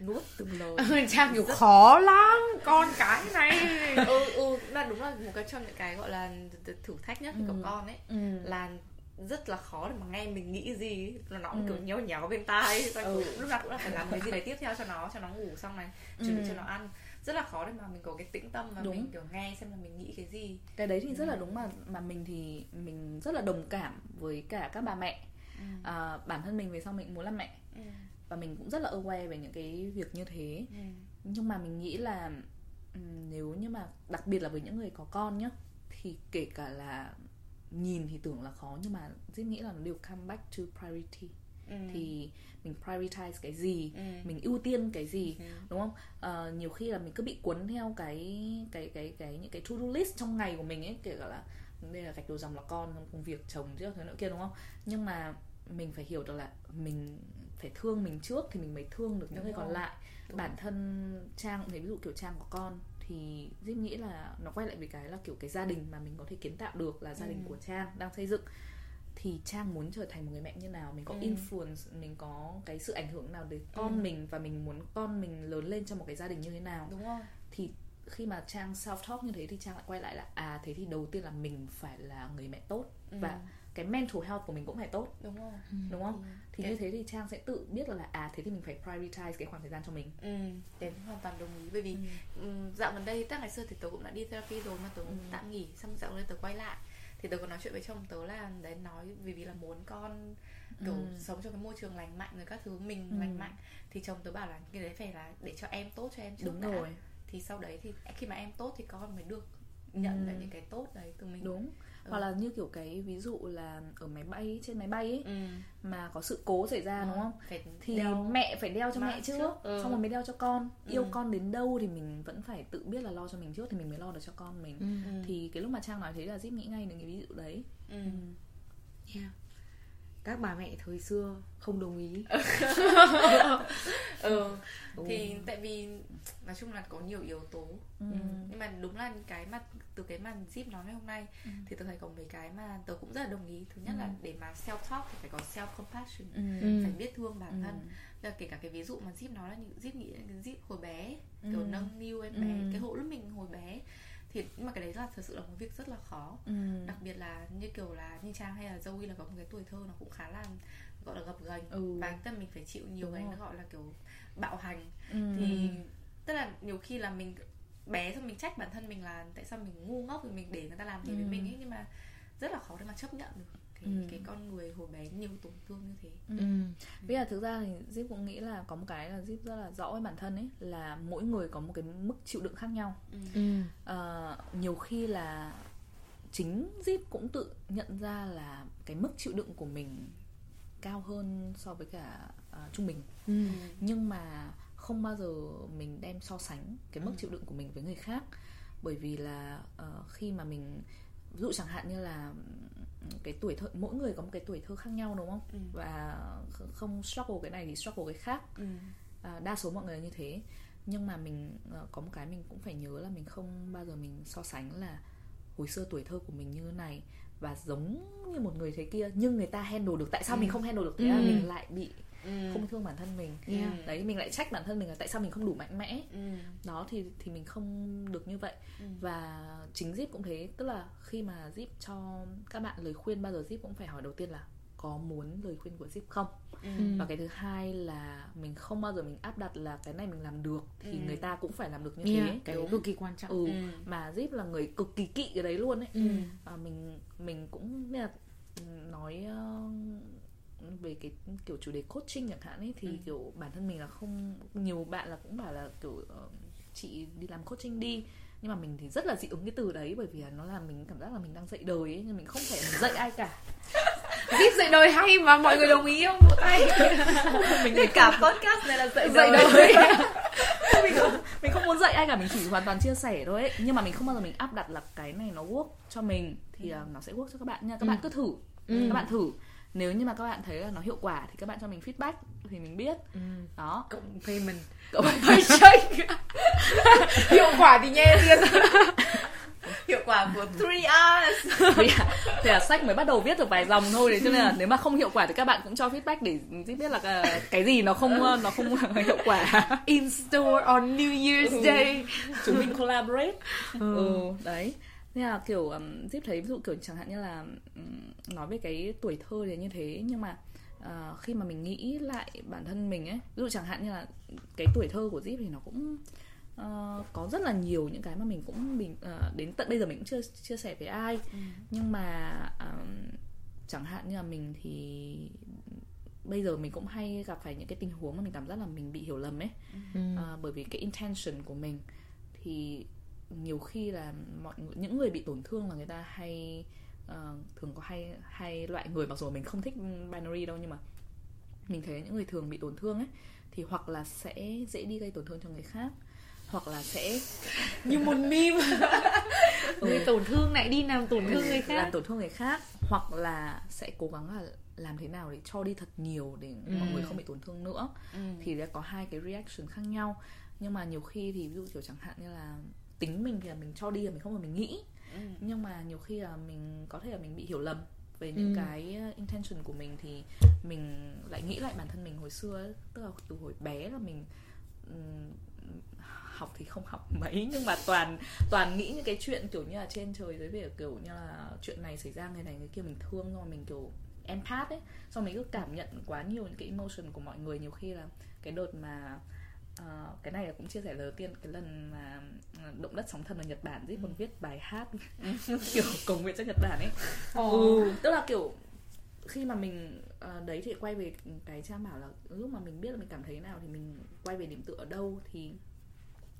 nuốt từng lời Trang kiểu khó lắm con cái này ừ ừ là đúng là một cái trong những cái gọi là th- thử thách nhất Ừ. con ấy ừ. là rất là khó để mà nghe mình nghĩ gì là nó cũng Ừ. kiểu nhéo nhéo bên tai Xong Ừ. lúc nào cũng là phải làm cái gì đấy tiếp theo cho nó cho nó ngủ xong này chuẩn bị Ừ. cho nó ăn rất là khó để mà mình có cái tĩnh tâm và Đúng. mình kiểu nghe xem là mình nghĩ cái gì cái đấy thì rất là Ừ. đúng mà mà mình thì mình rất là đồng cảm với cả các bà mẹ ừ. à, bản thân mình về sau mình muốn làm mẹ Ừ. và mình cũng rất là aware về những cái việc như thế Ừ. nhưng mà mình nghĩ là ừm, nếu như mà đặc biệt là với những người có con nhá thì kể cả là nhìn thì tưởng là khó nhưng mà Diệp nghĩ là nó đều come back to priority Ừ. thì mình prioritize cái gì Ừ. mình ưu tiên cái gì Ừ. đúng không Ờ, nhiều khi là mình cứ bị cuốn theo cái cái cái cái những cái to do list trong ngày của mình ấy kể cả là đây là gạch đầu dòng là con công việc chồng chứ thế nữa kia đúng không nhưng mà mình phải hiểu được là mình phải thương mình trước thì mình mới thương được những người còn lại Đúng. bản thân trang thế ví dụ kiểu trang có con thì Diệp nghĩ là nó quay lại với cái là kiểu cái gia đình mà mình có thể kiến tạo được là gia đình Ừ. của trang đang xây dựng thì trang muốn trở thành một người mẹ như nào mình có Ừ. influence mình có cái sự ảnh hưởng nào đến con Ừ. mình và mình muốn con mình lớn lên trong một cái gia đình như thế nào đúng rồi thì khi mà trang self talk như thế thì trang lại quay lại là à thế thì đầu tiên là mình phải là người mẹ tốt Ừ. và cái mental health của mình cũng phải tốt đúng rồi đúng không Ừ. thì như thế thì trang sẽ tự biết được là à thế thì mình phải prioritize cái khoảng thời gian cho mình Ừ, đến hoàn toàn đồng ý bởi vì ừ. dạo gần đây chắc ngày xưa thì tớ cũng đã đi therapy rồi mà tớ cũng Ừ. tạm nghỉ xong dạo gần đây tớ quay lại thì tớ có nói chuyện với chồng tớ là đấy nói vì vì là muốn con kiểu Ừ. sống trong cái môi trường lành mạnh rồi các thứ mình Ừ. lành mạnh thì chồng tớ bảo là cái đấy phải là để cho em tốt cho em trước đúng đã. rồi thì sau đấy thì khi mà em tốt thì con mới được nhận Ừ. lại những cái tốt đấy từ mình đúng Ừ. hoặc là như kiểu cái ví dụ là ở máy bay trên máy bay ấy ừ. mà có sự cố xảy ra đúng không phải thì đeo mẹ phải đeo cho mẹ mask trước trước. Ừ. xong rồi mới đeo cho con yêu Ừ. con đến đâu thì mình vẫn phải tự biết là lo cho mình trước thì mình mới lo được cho con mình Ừ. Ừ. thì cái lúc mà trang nói thế là zip nghĩ ngay đến cái ví dụ đấy ừ. Yeah. Các bà mẹ thời xưa không đồng ý ừ. Ừ. thì tại vì nói chung là có nhiều yếu tố Ừ. nhưng mà đúng là cái mà từ cái mà Zip nói ngày hôm nay Ừ. thì tôi thấy có mấy cái mà tớ cũng rất là đồng ý thứ nhất Ừ. là để mà self talk thì phải có self compassion Ừ. Ừ. phải biết thương bản thân Ừ. Tức là kể cả cái ví dụ mà Zip nói là những Zip nghĩ đến Zip hồi bé Ừ. kiểu nâng niu em bé Ừ. cái hộ lúc mình hồi bé thì nhưng mà cái đấy là thật sự là một việc rất là khó Ừ. đặc biệt là như kiểu là như trang hay là Zoe là có một cái tuổi thơ nó cũng khá là gọi là gập ghềnh Ừ. và tức mình phải chịu nhiều Đúng cái nó gọi là kiểu bạo hành Ừ. thì tức là nhiều khi là mình bé xong mình trách bản thân mình là tại sao mình ngu ngốc thì mình để người ta làm thế với Ừ. mình ấy nhưng mà rất là khó để mà chấp nhận được Ừ. cái con người hồi bé nhiều tổn thương như thế Ừ. Bây giờ thực ra thì Zip cũng nghĩ là có một cái là Zip rất là rõ với bản thân ấy là mỗi người có một cái mức chịu đựng khác nhau. ừ. Ừ. Ờ, nhiều khi là chính Zip cũng tự nhận ra là cái mức chịu đựng của mình cao hơn so với cả ờ, trung bình. Ừ. Nhưng mà không bao giờ mình đem so sánh cái mức Ừ. chịu đựng của mình với người khác bởi vì là ờ, khi mà mình ví dụ chẳng hạn như là cái tuổi thơ mỗi người có một cái tuổi thơ khác nhau đúng không Ừ. và kh- không struggle cái này thì struggle cái khác Ừ. à, đa số mọi người là như thế nhưng mà mình ờ, có một cái mình cũng phải nhớ là mình không bao giờ mình so sánh là hồi xưa tuổi thơ của mình như thế này và giống như một người thế kia nhưng người ta handle được tại sao Ừ. mình không handle được thế là Ừ. mình lại bị Ừ. không thương bản thân mình Yeah. đấy mình lại trách bản thân mình là tại sao mình không đủ mạnh mẽ Ừ. đó thì thì mình không được như vậy Ừ. và chính Zip cũng thế tức là khi mà Zip cho các bạn lời khuyên bao giờ Zip cũng phải hỏi đầu tiên là có muốn lời khuyên của Zip không Ừ. và cái thứ hai là mình không bao giờ mình áp đặt là cái này mình làm được thì Ừ. người ta cũng phải làm được như Yeah, thế cái cực kỳ quan trọng ừ, Ừ. mà Zip là người cực kỳ kỵ cái đấy luôn ấy Ừ. và mình mình cũng nên là nói ờ, về cái kiểu chủ đề coaching chẳng hạn ấy thì Ừ. kiểu bản thân mình là không nhiều bạn là cũng bảo là kiểu ờ, chị đi làm coaching đi. Nhưng mà mình thì rất là dị ứng cái từ đấy bởi vì là nó làm mình cảm giác là mình đang dạy đời ấy nhưng mình không thể dạy ai cả. Zip dạy đời hay mà mọi người đồng ý không? Vỗ tay. Mình thì cả podcast này là dạy dạy đời. đời. Mình không mình không muốn dạy ai cả mình chỉ hoàn toàn chia sẻ thôi ấy. Nhưng mà mình không bao giờ mình áp đặt là cái này nó work cho mình thì ờ, nó sẽ work cho các bạn nha. Các Ừ. bạn cứ thử. Ừ. các bạn thử nếu như mà các bạn thấy là nó hiệu quả thì các bạn cho mình feedback thì mình biết. Ừ. đó. Cộng payment Cộng phải check hiệu quả thì tiền hiệu quả của 3Rs thì là, thì là sách mới bắt đầu viết được vài dòng thôi thế cho nên là nếu mà không hiệu quả thì các bạn cũng cho feedback để biết là cái- cái gì nó không nó không hiệu quả. In store on New Year's Ừ. Day. Chúng mình collaborate. Ừ. ừ đấy nên là kiểu um, Zip thấy ví dụ kiểu chẳng hạn như là um, nói về cái tuổi thơ thì như thế nhưng mà ờ, khi mà mình nghĩ lại bản thân mình ấy ví dụ chẳng hạn như là cái tuổi thơ của Zip thì nó cũng ờ, có rất là nhiều những cái mà mình cũng mình ờ, đến tận bây giờ mình cũng chưa chia sẻ với ai. Nhưng mà um, chẳng hạn như là mình thì bây giờ mình cũng hay gặp phải những cái tình huống mà mình cảm giác là mình bị hiểu lầm ấy. Ừ. à, bởi vì cái intention của mình thì nhiều khi là mọi người, những người bị tổn thương là người ta hay ờ, thường có hai hai loại người mặc dù mình không thích binary đâu nhưng mà mình thấy những người thường bị tổn thương ấy thì hoặc là sẽ dễ đi gây tổn thương cho người khác hoặc là sẽ như một meme. Người tổn thương lại đi làm tổn thương người làm khác. tổn thương người khác hoặc là sẽ cố gắng là làm thế nào để cho đi thật nhiều để mọi Ừ. người không bị tổn thương nữa. Ừ. thì sẽ có hai cái reaction khác nhau. Nhưng mà nhiều khi thì ví dụ kiểu chẳng hạn như là tính mình thì là mình cho đi là mình không giờ mình nghĩ Ừ. nhưng mà nhiều khi là mình có thể là mình bị hiểu lầm về những Ừ. cái uh, intention của mình thì mình lại nghĩ lại bản thân mình hồi xưa ấy, tức là từ hồi bé là mình học thì không học mấy nhưng mà toàn toàn nghĩ những cái chuyện kiểu như là trên trời dưới biển kiểu như là chuyện này xảy ra người này người kia mình thương xong rồi mình kiểu empath ấy xong mình cứ cảm nhận quá nhiều những cái emotion của mọi người nhiều khi là cái đợt mà ờ, cái này là cũng chia sẻ lần đầu tiên cái lần mà ờ, động đất sóng thần ở Nhật Bản Zip còn viết bài hát kiểu cầu nguyện cho Nhật Bản ấy. Ừ, tức là kiểu khi mà mình ờ, đấy thì quay về cái trang bảo là lúc mà mình biết là mình cảm thấy nào thì mình quay về điểm tựa ở đâu thì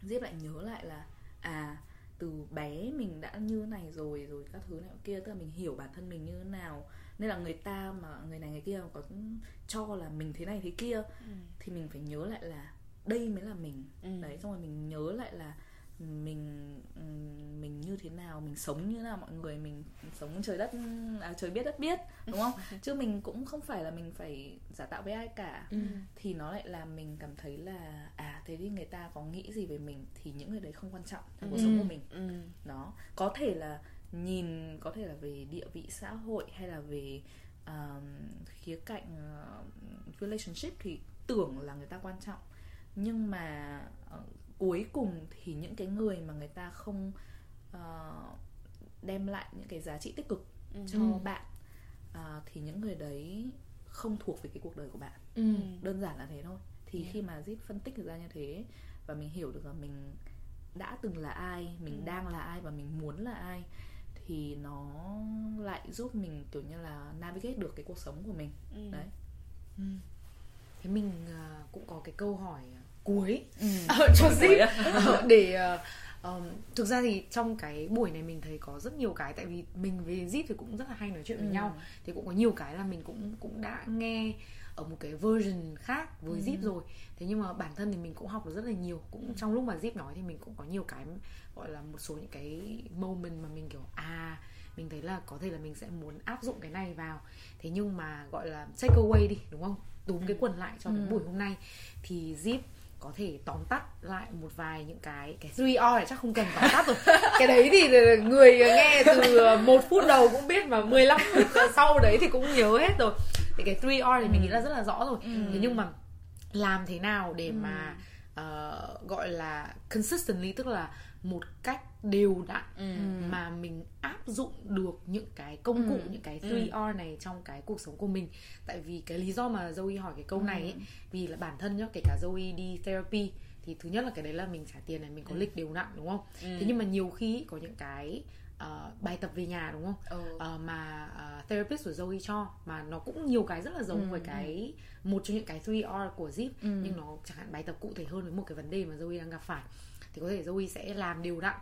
Zip lại nhớ lại là à từ bé mình đã như này rồi rồi các thứ này kia tức là mình hiểu bản thân mình như thế nào. Nên là người ta mà người này người kia có cho là mình thế này thế kia ừ. thì mình phải nhớ lại là đây mới là mình ừ. đấy xong rồi mình nhớ lại là mình mình như thế nào mình sống như thế nào mọi người mình sống trời đất à, trời biết đất biết đúng không chứ mình cũng không phải là mình phải giả tạo với ai cả ừ. thì nó lại làm mình cảm thấy là à thế thì người ta có nghĩ gì về mình thì những người đấy không quan trọng trong cuộc ừ. sống của mình ừ. đó có thể là nhìn có thể là về địa vị xã hội hay là về uh, khía cạnh uh, relationship thì tưởng là người ta quan trọng nhưng mà uh, cuối cùng thì những cái người mà người ta không uh, đem lại những cái giá trị tích cực ừ. cho ừ. bạn uh, thì những người đấy không thuộc về cái cuộc đời của bạn ừ. đơn giản là thế thôi thì yeah. khi mà zip phân tích ra như thế và mình hiểu được là mình đã từng là ai mình ừ. đang là ai và mình muốn là ai thì nó lại giúp mình kiểu như là navigate được cái cuộc sống của mình ừ. đấy ừ. thế mình uh, cũng có cái câu hỏi cuối ừ. cho zip để uh, um, thực ra thì trong cái buổi này mình thấy có rất nhiều cái tại vì mình với zip thì cũng rất là hay nói chuyện với ừ. nhau thì cũng có nhiều cái là mình cũng cũng đã nghe ở một cái version khác với ừ. zip rồi thế nhưng mà bản thân thì mình cũng học được rất là nhiều cũng ừ. trong lúc mà zip nói thì mình cũng có nhiều cái gọi là một số những cái moment mà mình kiểu à mình thấy là có thể là mình sẽ muốn áp dụng cái này vào thế nhưng mà gọi là take away đi đúng không túm ừ. cái quần lại cho ừ. cái buổi hôm nay thì zip có thể tóm tắt lại một vài những cái cái 3 R này chắc không cần tóm tắt rồi. Cái đấy thì người nghe từ một phút đầu cũng biết mà 15 phút sau đấy thì cũng nhớ hết rồi. Thì cái 3 R thì mình nghĩ là rất là rõ rồi. Ừ. thế nhưng mà làm thế nào để ừ. mà uh, gọi là consistently tức là một cách đều đặn ừ. mà mình áp dụng được những cái công cụ ừ. những cái 3R ừ. này trong cái cuộc sống của mình tại vì cái lý do mà Zoe hỏi cái câu ừ. này ấy, vì là bản thân nhá kể cả Zoe đi therapy thì thứ nhất là cái đấy là mình trả tiền này mình có ừ. lịch đều đặn đúng không ừ. thế nhưng mà nhiều khi có những cái uh, bài tập về nhà đúng không ừ. uh, mà uh, therapist của Zoe cho mà nó cũng nhiều cái rất là giống ừ. với cái một trong những cái 3R của Zip ừ. nhưng nó chẳng hạn bài tập cụ thể hơn với một cái vấn đề mà Zoe đang gặp phải thì có thể Zoe sẽ làm đều đặn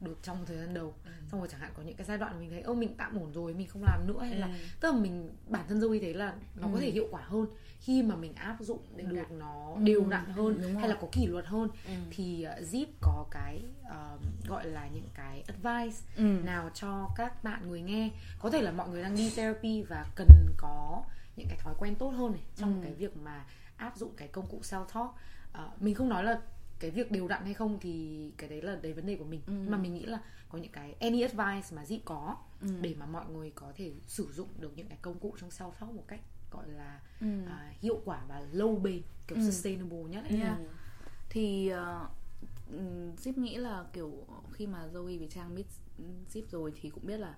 được trong thời gian đầu ừ. xong rồi chẳng hạn có những cái giai đoạn mình thấy ơ mình tạm ổn rồi mình không làm nữa hay ừ. là tức là mình bản thân Zoe thấy là nó ừ. có thể hiệu quả hơn khi mà mình áp dụng để được dạ. nó ừ. đều đặn hơn Đúng hay là có kỷ luật hơn ừ. thì uh, Zip có cái uh, gọi là những cái advice ừ. nào cho các bạn người nghe có thể là mọi người đang đi therapy và cần có những cái thói quen tốt hơn này trong ừ. cái việc mà áp dụng cái công cụ self talk uh, mình không nói là cái việc đều đặn hay không thì cái đấy là đấy vấn đề của mình ừ. mà mình nghĩ là có những cái any advice mà Zip có ừ. để mà mọi người có thể sử dụng được những cái công cụ trong self help một cách gọi là ừ. uh, hiệu quả và lâu bền kiểu ừ. sustainable nhất ấy. Yeah. Ừ. thì uh, Zip nghĩ là kiểu khi mà Zoe với Trang biết Zip rồi thì cũng biết là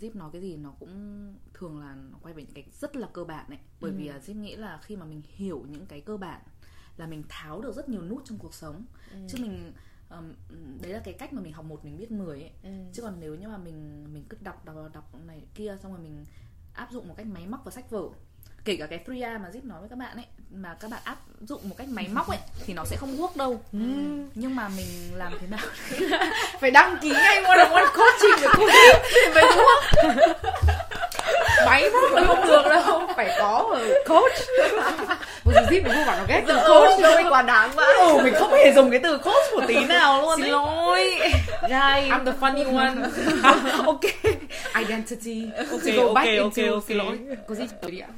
Zip nói cái gì nó cũng thường là nó quay về những cái rất là cơ bản ấy bởi ừ. vì Zip nghĩ là khi mà mình hiểu những cái cơ bản là mình tháo được rất nhiều nút trong cuộc sống ừ. chứ mình um, đấy là cái cách mà mình học một mình biết mười ấy ừ. chứ còn nếu như mà mình mình cứ đọc đọc đọc này kia xong rồi mình áp dụng một cách máy móc và sách vở kể cả cái 3A mà Zip nói với các bạn ấy mà các bạn áp dụng một cách máy móc ấy thì nó sẽ không work đâu ừ. nhưng mà mình làm thế nào phải đăng ký ngay one on one coaching của cô thì mới đúng không máy móc là không được đâu phải có coach. Một dù zip mình không bảo nó ghét từ coach thôi quá đáng vậy ừ mình không hề dùng cái từ coach một tí nào luôn. xin lỗi guys I'm the funny one. Ok. Identity. Ok ok ok ok, okay. xin lỗi. Có gì đi ạ.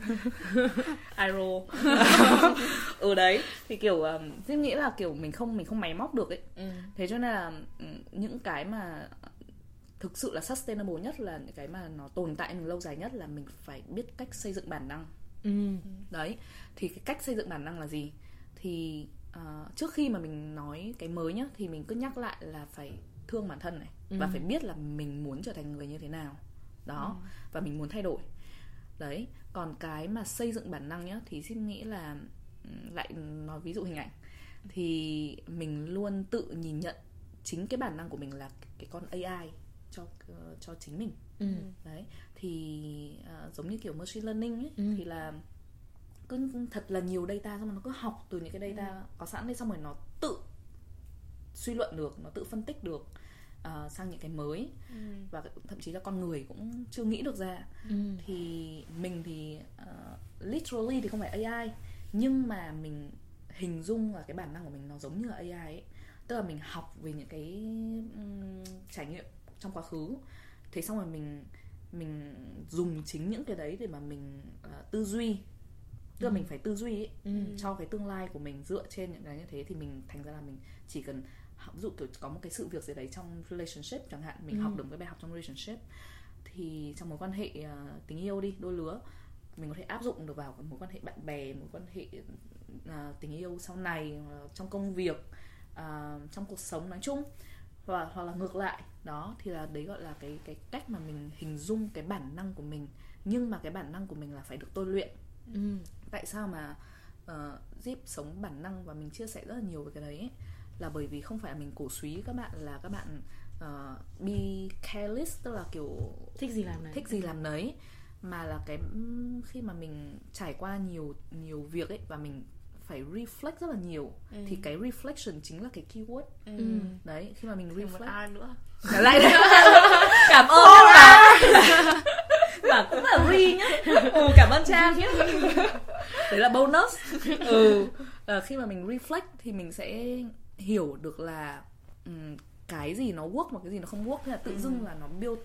Iro ừ đấy. Thì kiểu um, nghĩ là kiểu mình không mình không máy móc được ấy. Ừ. thế cho nên là những cái mà thực sự là sustainable nhất là những cái mà nó tồn tại lâu dài nhất là mình phải biết cách xây dựng bản năng ừ. đấy thì cái cách xây dựng bản năng là gì thì uh, trước khi mà mình nói cái mới nhá thì mình cứ nhắc lại là phải thương bản thân này ừ. và phải biết là mình muốn trở thành người như thế nào đó ừ. và mình muốn thay đổi đấy còn cái mà xây dựng bản năng nhá thì xin nghĩ là lại nói ví dụ hình ảnh thì mình luôn tự nhìn nhận chính cái bản năng của mình là cái con AI cho uh, cho chính mình ừ. đấy thì uh, giống như kiểu machine learning ấy ừ. thì là cứ thật là nhiều data xong rồi nó cứ học từ những cái data ừ. có sẵn đấy xong rồi nó tự suy luận được nó tự phân tích được uh, sang những cái mới Ừ. và thậm chí là con người cũng chưa nghĩ được ra Ừ. thì mình thì uh, literally thì không phải AI nhưng mà mình hình dung là cái bản năng của mình nó giống như là AI ấy tức là mình học về những cái um, trải nghiệm trong quá khứ thế xong rồi mình mình dùng chính những cái đấy để mà mình uh, tư duy tức là mình phải tư duy ấy, Ừ. cho cái tương lai của mình dựa trên những cái như thế thì mình thành ra là mình chỉ cần ví dụ kiểu có một cái sự việc gì đấy trong relationship chẳng hạn mình Ừ. học được một cái bài học trong relationship thì trong mối quan hệ ờ, tình yêu đi đôi lứa mình có thể áp dụng được vào mối quan hệ bạn bè mối quan hệ ờ, tình yêu sau này là trong công việc ờ, trong cuộc sống nói chung hoặc hoặc là ngược lại. Đó thì là đấy gọi là cái cái cách mà mình hình dung cái bản năng của mình. Nhưng mà cái bản năng của mình là phải được tôi luyện. Ừ. tại sao mà uh, Zip sống bản năng và mình chia sẻ rất là nhiều về cái đấy ấy, là bởi vì không phải là mình cổ suý các bạn là các bạn uh, be careless tức là kiểu thích gì làm này. thích gì làm nấy. Mà là cái khi mà mình trải qua nhiều nhiều việc ấy và mình phải reflect rất là nhiều. Ừ. thì cái reflection chính là cái keyword. Ừ. đấy khi mà mình một reflect. ai nữa? Trở lại cảm ơn nhé bà bà cũng là re nhá. Ừ, cảm ơn trang nhé đấy là bonus. Ừ. Ờ, khi mà mình reflect thì mình sẽ hiểu được là ừm, cái gì nó work và cái gì nó không work. Thế là tự dưng là nó build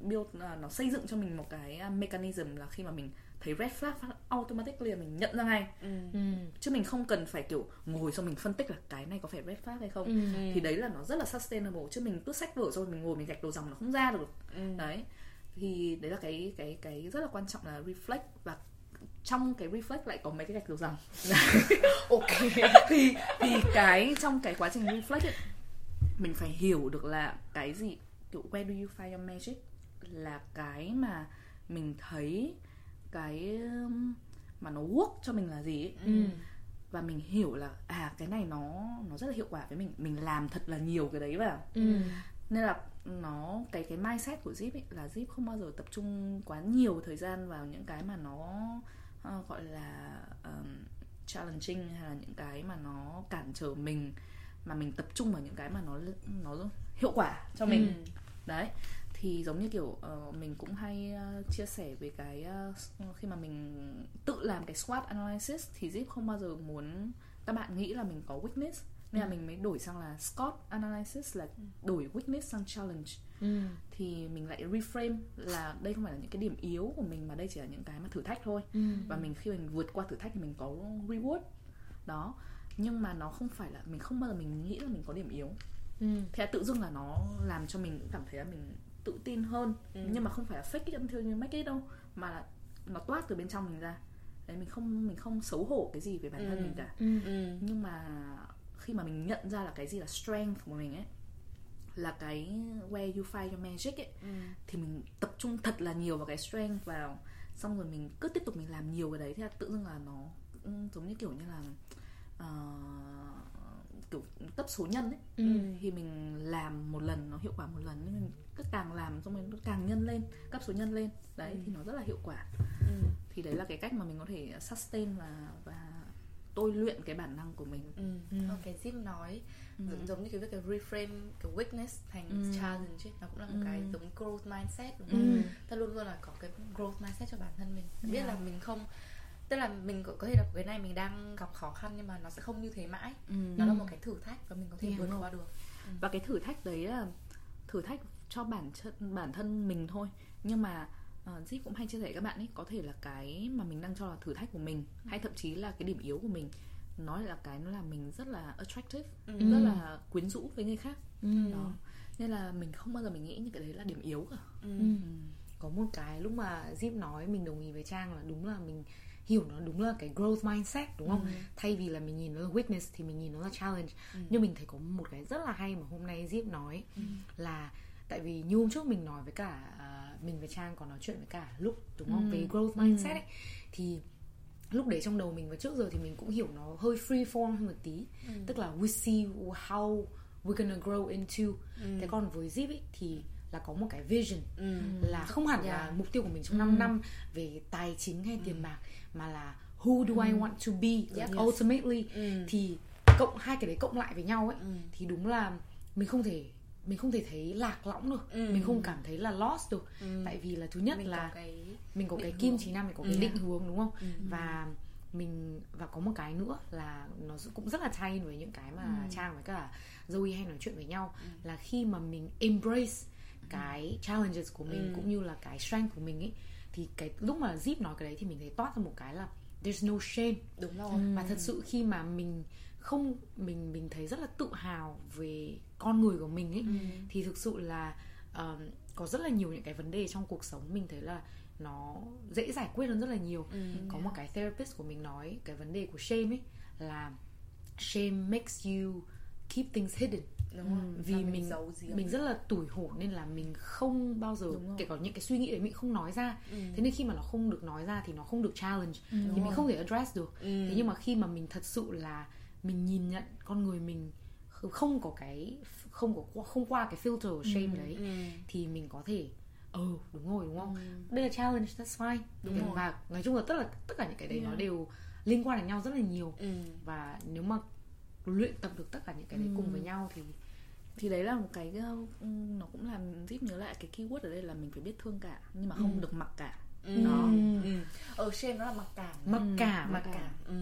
build là nó xây dựng cho mình một cái uh, mechanism là khi mà mình thấy red flag phát automatically là mình nhận ra ngay Ừ. Ừ. chứ mình không cần phải kiểu ngồi xong mình phân tích là cái này có phải red flag hay không Ừ. thì đấy là nó rất là sustainable chứ mình cứ sách vở rồi mình ngồi mình gạch đầu dòng nó không ra được Ừ. đấy thì đấy là cái cái cái rất là quan trọng là reflect và trong cái reflect lại có mấy cái gạch đầu dòng ok thì thì cái trong cái quá trình reflect ấy, mình phải hiểu được là cái gì kiểu where do you find your magic là cái mà mình thấy cái mà nó work cho mình là gì ấy. Ừ. và mình hiểu là à cái này nó nó rất là hiệu quả với mình mình làm thật là nhiều cái đấy vào Ừ. nên là nó cái cái mindset của Zip ấy là Zip không bao giờ tập trung quá nhiều thời gian vào những cái mà nó ờ, gọi là um, challenging hay là những cái mà nó cản trở mình mà mình tập trung vào những cái mà nó nó hiệu quả cho mình Ừ. đấy thì giống như kiểu ờ, mình cũng hay ờ, chia sẻ về cái ờ, khi mà mình tự làm cái SWOT analysis thì Zip không bao giờ muốn các bạn nghĩ là mình có weakness. Nên là mình mới đổi sang là SCOT analysis là đổi weakness sang challenge. Ừ. thì mình lại reframe là đây không phải là những cái điểm yếu của mình mà đây chỉ là những cái mà thử thách thôi. Ừ. và mình khi mình vượt qua thử thách thì mình có reward. Đó. Nhưng mà nó không phải là mình không bao giờ mình nghĩ là mình có điểm yếu. Ừ. thế là tự dưng là nó làm cho mình cảm thấy là mình tự tin hơn Ừ. nhưng mà không phải là fake it until you make it đâu mà là nó toát từ bên trong mình ra đấy mình không mình không xấu hổ cái gì về bản thân Ừ. mình cả Ừ. Ừ. nhưng mà khi mà mình nhận ra là cái gì là strength của mình ấy là cái where you find your magic ấy Ừ. thì mình tập trung thật là nhiều vào cái strength vào xong rồi mình cứ tiếp tục mình làm nhiều cái đấy thì là tự dưng là nó ừ, giống như kiểu như là ờ, kiểu cấp số nhân ấy Ừ. thì mình làm một lần nó hiệu quả một lần nhưng mình cứ càng làm xong rồi nó càng nhân lên cấp số nhân lên đấy thì nó rất là hiệu quả Ừ. thì đấy là cái cách mà mình có thể sustain và và tôi luyện cái bản năng của mình Ừ. Ừ. Ok, Zip nói Ừ. giống, giống như cái việc cái reframe cái weakness thành Ừ. challenge ấy. nó cũng là một Ừ. cái giống growth mindset đúng Ừ. không? Ta luôn luôn là có cái growth mindset cho bản thân mình. Biết Yeah. là mình không tức là mình có thể là cái này mình đang gặp khó khăn nhưng mà nó sẽ không như thế mãi. Ừ. Nó là một cái thử thách và mình có thể vượt qua được. và cái thử thách đấy là thử thách cho bản thân bản thân mình thôi nhưng mà uh, Zip cũng hay chia sẻ với các bạn ấy có thể là cái mà mình đang cho là thử thách của mình hay thậm chí là cái điểm yếu của mình nó lại là cái nó làm mình rất là attractive Ừ. rất là quyến rũ với người khác Ừ. đó nên là mình không bao giờ mình nghĩ những cái đấy là điểm yếu cả Ừ. Ừ. có một cái lúc mà Zip nói mình đồng ý với Trang là đúng là mình hiểu nó đúng là cái growth mindset đúng không? Ừ. Thay vì là mình nhìn nó là weakness thì mình nhìn nó là challenge. Ừ. Nhưng mình thấy có một cái rất là hay mà hôm nay Zip nói Ừ. là tại vì như hôm trước mình nói với cả à, mình với Trang còn nói chuyện với cả lúc đúng không? Ừ. Về growth mindset ấy thì lúc đấy trong đầu mình và trước giờ thì mình cũng hiểu nó hơi free form hơn một tí Ừ. tức là we see how we're gonna grow into Ừ. thế còn với Zip ấy thì là có một cái vision Ừ. là không hẳn là Yeah. mục tiêu của mình trong 5 năm về tài chính hay tiền bạc mà là who do I want to be Yep. ultimately Ừ. thì cộng hai cái đấy cộng lại với nhau ấy Ừ. thì đúng là mình không thể mình không thể thấy lạc lõng được Ừ. mình không cảm thấy là lost được Ừ. tại vì là thứ nhất mình là có cái mình có cái kim chỉ nam mình có cái Ừ. định hướng đúng không Ừ. và mình và có một cái nữa là nó cũng rất là tie với những cái mà Ừ. trang với cả Zoe hay nói chuyện với nhau là khi mà mình embrace cái challenges của mình Ừ. cũng như là cái strength của mình ấy thì cái lúc mà Zip nói cái đấy thì mình thấy toát ra một cái là there's no shame đúng rồi và thật sự khi mà mình không mình mình thấy rất là tự hào về con người của mình ấy Ừ. thì thực sự là um, có rất là nhiều những cái vấn đề trong cuộc sống mình thấy là nó dễ giải quyết hơn rất là nhiều Ừ. có một cái therapist của mình nói cái vấn đề của shame ấy là shame makes you keep things hidden đúng rồi vì Và mình giấu giếm mình rất là tủi hổ nên là mình không bao giờ kể cả những cái suy nghĩ đấy mình không nói ra Ừ. thế nên khi mà nó không được nói ra thì nó không được challenge thì Đúng mình rồi. không thể address được Ừ. thế nhưng mà khi mà mình thật sự là mình nhìn nhận con người mình không có cái không có không qua cái filter của shame đấy Ừ. thì mình có thể ừ đúng rồi đúng không đây là challenge that's fine Đúng Thì- rồi. và nói chung là tất là tất cả những cái đấy nó Yeah. đều liên quan đến nhau rất là nhiều Ừ. và nếu mà luyện tập được tất cả những cái đấy cùng với nhau thì thì đấy là một cái nó cũng làm giúp nhớ lại cái keyword ở đây là mình phải biết thương cả nhưng mà không Ừ. được mặc cảm Ừ. Đó. Ừ. Ở shame nó là mặc cảm mặc cảm mặc cảm ừ.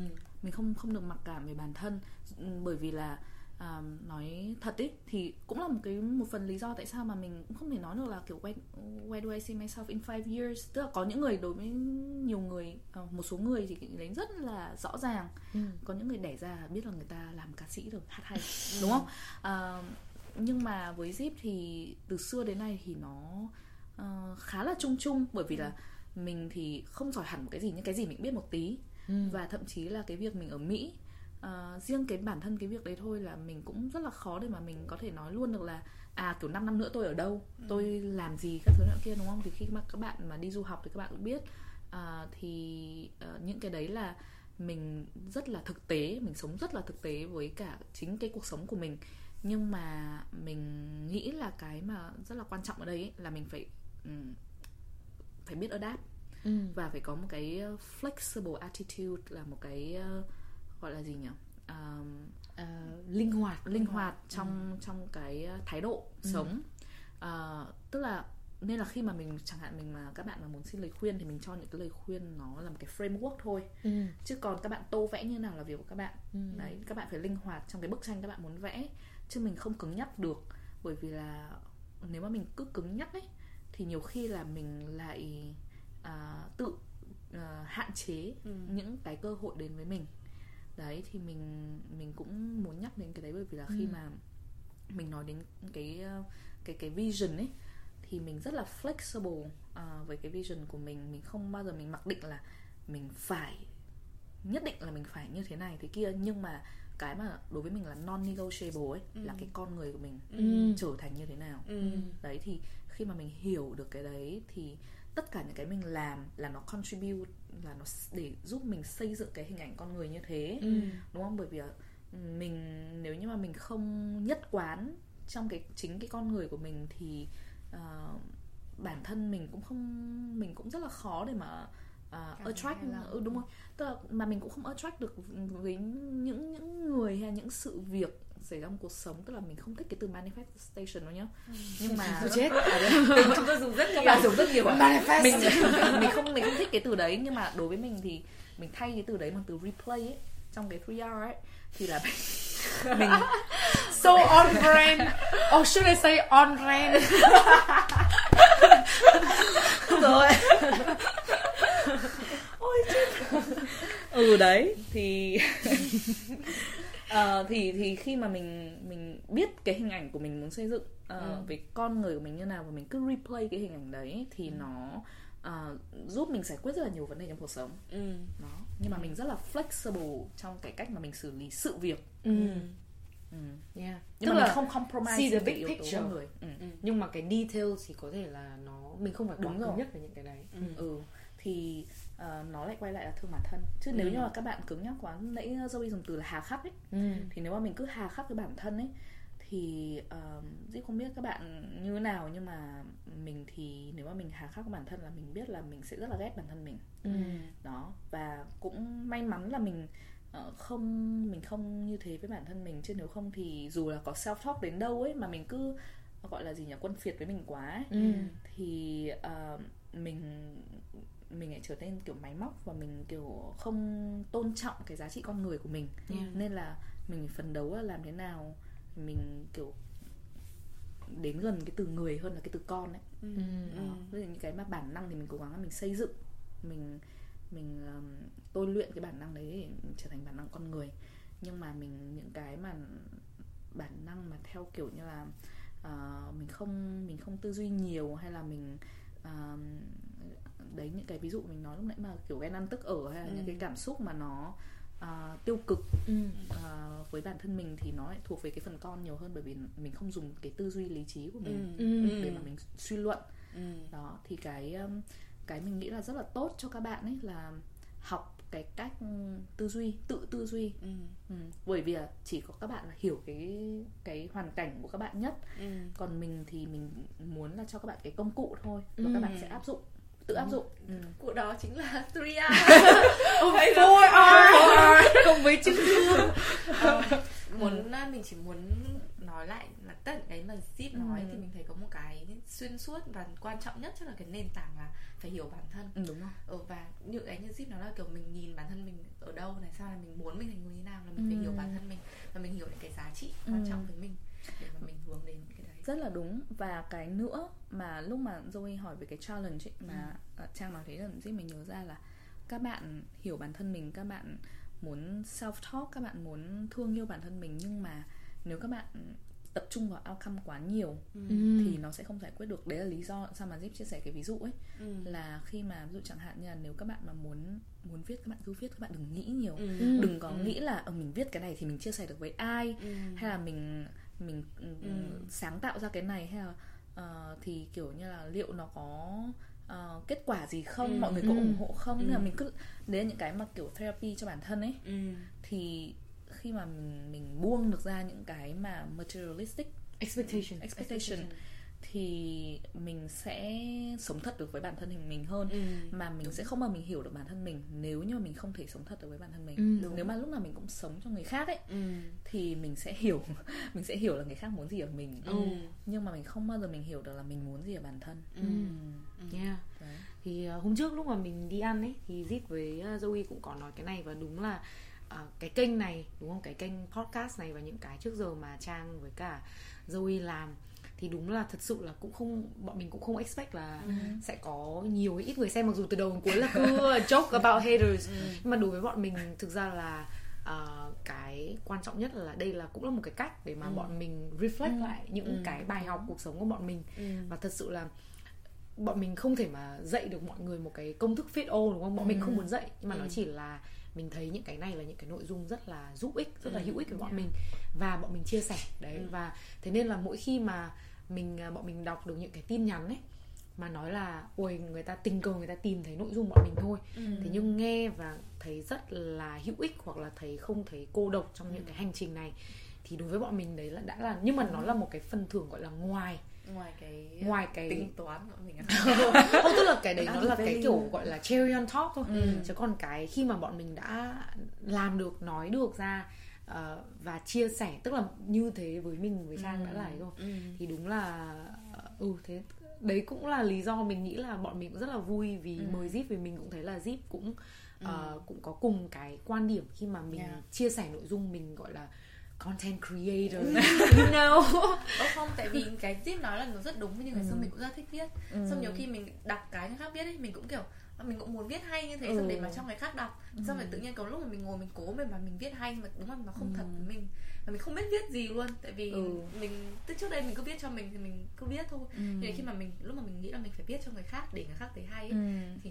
mình không không được mặc cảm về bản thân Ừ, bởi vì là à, nói thật ấy thì cũng là một cái một phần lý do tại sao mà mình cũng không thể nói được là kiểu where, where do I see myself in five years? Tức là có những người đối với nhiều người ờ, một số người thì đấy rất là rõ ràng. Ừ. có những người đẻ ra biết là người ta làm ca sĩ được hát hay đúng không? À, nhưng mà với Zip thì từ xưa đến nay thì nó ờ, khá là chung chung. Bởi vì là mình thì không giỏi hẳn một cái gì nhưng cái gì mình biết một tí. Ừ. và thậm chí là cái việc mình ở Mỹ ờ, riêng cái bản thân cái việc đấy thôi là mình cũng rất là khó để mà mình có thể nói luôn được là à kiểu 5 năm nữa tôi ở đâu tôi làm gì các thứ nọ kia đúng không? Thì khi mà các bạn mà đi du học thì các bạn cũng biết. À, thì ờ, những cái đấy là mình rất là thực tế mình sống rất là thực tế với cả chính cái cuộc sống của mình. Nhưng mà mình nghĩ là cái mà rất là quan trọng ở đây ấy, là mình phải ừm, phải biết adapt Ừ. và phải có một cái uh, flexible attitude là một cái uh, gọi là gì nhỉ? Um, Ờ, linh hoạt. linh hoạt trong trong cái uh, thái độ sống. Ờ, tức là nên là khi mà mình chẳng hạn mình mà các bạn mà muốn xin lời khuyên thì mình cho những cái lời khuyên nó là một cái framework thôi. Ừ. chứ còn các bạn tô vẽ như nào là việc của các bạn. Ừ. đấy các bạn phải linh hoạt trong cái bức tranh các bạn muốn vẽ. Chứ mình không cứng nhắc được. Bởi vì là nếu mà mình cứ cứng nhắc ấy thì nhiều khi là mình lại à, tự à, hạn chế Ừ. những cái cơ hội đến với mình đấy thì mình mình cũng muốn nhắc đến cái đấy bởi vì là khi Ừ. mà mình nói đến cái ờ, cái cái vision ấy thì mình rất là flexible à, với cái vision của mình mình không bao giờ mình mặc định là mình phải nhất định là mình phải như thế này thế kia nhưng mà cái mà đối với mình là non negotiable ấy là cái con người của mình Ừ. trở thành như thế nào Ừ. đấy thì khi mà mình hiểu được cái đấy thì tất cả những cái mình làm là nó contribute là nó để giúp mình xây dựng cái hình ảnh con người như thế. Ừ. đúng không? Bởi vì là mình nếu như mà mình không nhất quán trong cái chính cái con người của mình thì ờ, bản thân mình cũng không mình cũng rất là khó để mà uh, attract ừ, đúng không? Tức là mà mình cũng không attract được với những những người hay những sự việc xảy ra trong cuộc sống tức là mình không thích cái từ manifestation đâu nhá. Nhưng mà Tôi chết chúng tôi dùng rất nhiều bạn dùng rất nhiều. Manifest. mình mình không mình không thích cái từ đấy nhưng mà đối với mình thì mình thay cái từ đấy bằng từ replay ấy trong cái 3R ấy thì là mình so on brand. Or should I say on brand? Rồi. Ừ đấy thì Ờ, thì thì khi mà mình mình biết cái hình ảnh của mình muốn xây dựng ờ, Ừ. về con người của mình như nào và mình cứ replay cái hình ảnh đấy thì nó ờ, giúp mình giải quyết rất là nhiều vấn đề trong cuộc sống ừ. đó nhưng mà mình rất là flexible trong cái cách mà mình xử lý sự việc ừ. ừ. yeah. nhưng Tức mà là mình không compromise see the big yếu tố picture. con người ừ. nhưng mà cái details thì có thể là nó mình không phải Đúng rồi. nhất về những cái đấy Ừ. ừ thì ờ, nó lại quay lại là thương bản thân chứ nếu Ừ. như mà các bạn cứng nhắc quá nãy Zoe dùng từ là hà khắc ấy ừ. thì nếu mà mình cứ hà khắc với bản thân ấy thì uh, Dĩ không biết các bạn như thế nào nhưng mà mình thì nếu mà mình hà khắc với bản thân là mình biết là mình sẽ rất là ghét bản thân mình Ừ. đó và cũng may mắn là mình ờ, không mình không như thế với bản thân mình chứ nếu không thì dù là có self talk đến đâu ấy mà mình cứ gọi là gì nhỉ quân phiệt với mình quá ấy, Ừ. thì ờ, mình mình lại trở nên kiểu máy móc và mình kiểu không tôn trọng cái giá trị con người của mình Yeah. nên là mình phấn đấu là làm thế nào mình kiểu đến gần cái từ người hơn là cái từ con ấy Ừ. Ừ. đó. ví dụ như cái mà bản năng thì mình cố gắng là mình xây dựng mình mình um, tôi luyện cái bản năng đấy để trở thành bản năng con người nhưng mà mình những cái mà bản năng mà theo kiểu như là ờ, mình không mình không tư duy nhiều hay là mình um, đấy những cái ví dụ mình nói lúc nãy mà kiểu ghen ăn tức ở hay là những Ừ. cái cảm xúc mà nó ờ, tiêu cực Ừ. ờ, với bản thân mình thì nó lại thuộc về cái phần con nhiều hơn bởi vì mình không dùng cái tư duy lý trí của mình Ừ. Ừ. để mà mình suy luận Ừ. đó thì cái um, cái mình nghĩ là rất là tốt cho các bạn ấy là học cái cách tư duy tự tư duy Ừ. ừ. bởi vì là chỉ có các bạn là hiểu cái cái hoàn cảnh của các bạn nhất Ừ. còn mình thì mình muốn là cho các bạn cái công cụ thôi và Ừ. các bạn sẽ áp dụng tự áp dụng. Ừ. Cụ đó chính là 3R Hay là 4R cộng với chữ thương Ờ, muốn mình chỉ muốn nói lại là tất cái mà Zip nói Ừ. thì mình thấy có một cái xuyên suốt và quan trọng nhất chắc là cái nền tảng là phải hiểu bản thân. Ừ đúng rồi. Ừ, và như cái như Zip nói là kiểu mình nhìn bản thân mình ở đâu này sao là mình muốn mình thành người như nào là mình phải Ừ. hiểu bản thân mình và mình hiểu những cái giá trị quan Ừ. trọng với mình để mà mình hướng đến rất là đúng và cái nữa mà lúc mà Zoe hỏi về cái challenge ấy, mà ờ, Trang nói thế là giúp mình nhớ ra là các bạn hiểu bản thân mình các bạn muốn self talk các bạn muốn thương yêu bản thân mình nhưng mà nếu các bạn tập trung vào outcome quá nhiều Ừ. thì nó sẽ không giải quyết được đấy là lý do sao mà Zip chia sẻ cái ví dụ ấy ừ. là khi mà ví dụ chẳng hạn như là nếu các bạn mà muốn muốn viết các bạn cứ viết các bạn đừng nghĩ nhiều Ừ. Ừ. đừng có Ừ. nghĩ là ờ, mình viết cái này thì mình chia sẻ được với ai Ừ. hay là mình mình ừ, Ừ. sáng tạo ra cái này hay là ờ, thì kiểu như là liệu nó có ờ, kết quả gì không Ừ. mọi người có Ừ. ủng hộ không Ừ. nên là mình cứ đấy là những cái mà kiểu therapy cho bản thân ấy Ừ. thì khi mà mình mình buông được ra những cái mà materialistic Expectation expectation thì mình sẽ sống thật được với bản thân mình hơn Ừ. mà mình sẽ không bao mình hiểu được bản thân mình nếu như mà mình không thể sống thật được với bản thân mình Ừ. Đúng. nếu mà lúc nào mình cũng sống cho người khác ấy Ừ. thì mình sẽ hiểu mình sẽ hiểu là người khác muốn gì ở mình Ừ. nhưng mà mình không bao giờ mình hiểu được là mình muốn gì ở bản thân Ừ. Ừ. Yeah. Đấy. thì uh, hôm trước lúc mà mình đi ăn ấy thì Zip với uh, Zoe cũng có nói cái này và đúng là uh, cái kênh này đúng không cái kênh podcast này và những cái trước giờ mà Trang với cả Zoe làm thì đúng là thật sự là cũng không bọn mình cũng không expect là Ừ. sẽ có nhiều ít người xem mặc dù từ đầu đến cuối là cứ joke about haters Ừ. nhưng mà đối với bọn mình thực ra là ờ, cái quan trọng nhất là đây là cũng là một cái cách để mà Ừ. bọn mình reflect Ừ. lại những Ừ. cái bài học cuộc sống của bọn mình Ừ. và thật sự là bọn mình không thể mà dạy được mọi người một cái công thức fit all đúng không bọn mình Ừ. không muốn dạy nhưng mà nó Ừ. chỉ là mình thấy những cái này là những cái nội dung rất là giúp ích rất là Ừ. hữu ích với bọn mình và bọn mình chia sẻ đấy Ừ. và thế nên là mỗi khi mà mình à, bọn mình đọc được những cái tin nhắn ấy mà nói là ôi người ta tình cờ người ta tìm thấy nội dung bọn mình thôi Ừ. thế nhưng nghe và thấy rất là hữu ích hoặc là thấy không thấy cô độc trong những Ừ. cái hành trình này thì đối với bọn mình đấy là đã là nhưng mà nó là một cái phần thưởng gọi là ngoài ngoài cái ngoài cái tính toán của mình không tức là cái đấy nó là cái kiểu gọi là cherry on top thôi Ừ. chứ còn cái khi mà bọn mình đã làm được nói được ra ờ, và chia sẻ tức là như thế với mình với trang đã là rồi ừ. thì đúng là ừ thế đấy cũng là lý do mình nghĩ là bọn mình cũng rất là vui vì Ừ. mời Zip vì mình cũng thấy là Zip cũng ờ, cũng có cùng cái quan điểm khi mà mình Yeah. chia sẻ nội dung mình gọi là content creator you know không, tại vì cái Zip nói là nó rất đúng nhưng mà Ừ. xong mình cũng rất thích viết Ừ. Xong nhiều khi mình đọc cái người khác viết ấy, mình cũng kiểu "À, mình cũng muốn viết hay như thế Ừ. xong để mà cho người khác đọc xong rồi tự nhiên có lúc mà mình ngồi mình cố mình mà mình viết hay mà đúng là nó không Ừ. thật với mình và mình không biết viết gì luôn tại vì Ừ. mình từ trước đây mình cứ viết cho mình thì mình cứ viết thôi Ừ. nhưng khi mà mình lúc mà mình nghĩ là mình phải viết cho người khác để người khác thấy hay ấy, Ừ. thì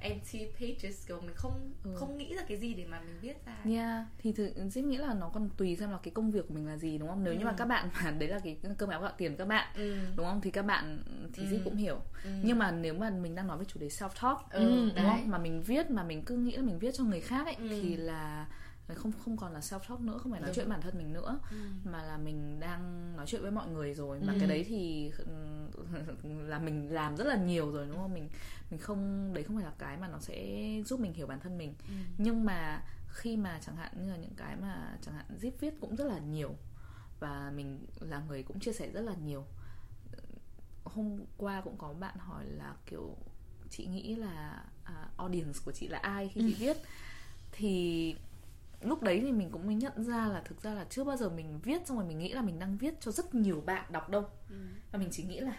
empty pages kiểu mình không Ừ. không nghĩ ra cái gì để mà mình viết ra Yeah, thì thực Zip nghĩ là nó còn tùy xem là cái công việc của mình là gì đúng không? Nếu như mà Ừ. các bạn mà đấy là cái cơm áo gạo tiền các bạn ừ. đúng không? Thì các bạn thì Ừ. Zip cũng hiểu. Ừ. Nhưng mà nếu mà mình đang nói về chủ đề self talk Ừ, đúng đấy. không? Mà mình viết mà mình cứ nghĩ là mình viết cho người khác ấy Ừ. thì là không không còn là self talk nữa, không phải nói Đúng. chuyện bản thân mình nữa Ừ. mà là mình đang nói chuyện với mọi người rồi mà Ừ. cái đấy thì là mình làm rất là nhiều rồi đúng không mình mình không đấy không phải là cái mà nó sẽ giúp mình hiểu bản thân mình Ừ. nhưng mà khi mà chẳng hạn như là những cái mà chẳng hạn zip viết cũng rất là nhiều và mình là người cũng chia sẻ rất là nhiều hôm qua cũng có bạn hỏi là kiểu chị nghĩ là uh, audience của chị là ai khi chị ừ. viết thì lúc đấy thì mình cũng mới nhận ra là thực ra là chưa bao giờ mình viết xong rồi mình nghĩ là mình đang viết cho rất nhiều bạn đọc đâu ừ. và mình chỉ nghĩ là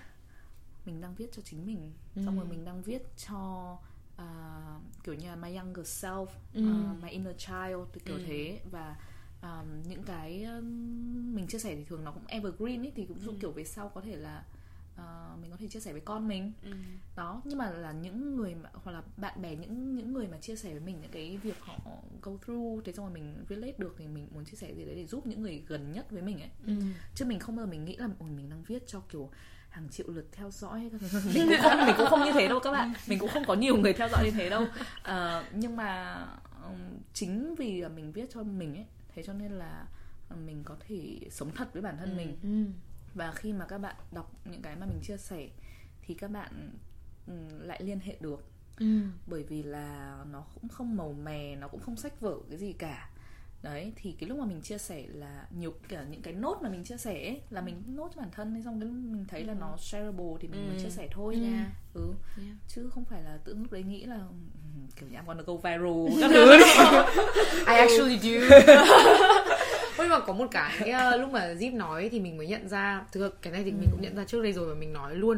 mình đang viết cho chính mình ừ. xong rồi mình đang viết cho uh, kiểu như là my younger self ừ. uh, my inner child kiểu ừ. thế và um, những cái um, mình chia sẻ thì thường nó cũng evergreen ấy thì cũng ừ. kiểu về sau có thể là uh, mình có thể chia sẻ với con mình. Ừ. đó nhưng mà là những người mà hoặc là bạn bè những những người mà chia sẻ với mình những cái việc họ go through thế xong rồi mình relate được thì mình muốn chia sẻ gì đấy để giúp những người gần nhất với mình ấy. Ừ. chứ mình không bao giờ mình nghĩ là ôi mình đang viết cho kiểu hàng triệu lượt theo dõi mình cũng không mình cũng không như thế đâu các bạn. Mình cũng không có nhiều người theo dõi như thế đâu. Uh, nhưng mà um, chính vì là mình viết cho mình ấy thế cho nên là mình có thể sống thật với bản thân ừ. mình. Ừ và khi mà các bạn đọc những cái mà mình chia sẻ thì các bạn ừ, lại liên hệ được ừ. bởi vì là nó cũng không màu mè nó cũng không sách vở cái gì cả đấy thì cái lúc mà mình chia sẻ là nhiều cả những cái nốt mà mình chia sẻ ấy, là mình nốt cho bản thân hay xong cái mình thấy là nó shareable thì mình ừ. mới chia sẻ thôi ừ. nha ừ yeah. chứ không phải là tự lúc đấy nghĩ là ừ, kiểu như I'm gonna go viral các thứ I actually do nhưng mà có một cái uh, lúc mà Zip nói thì mình mới nhận ra thực cái này thì ừ. mình cũng nhận ra trước đây rồi và mình nói luôn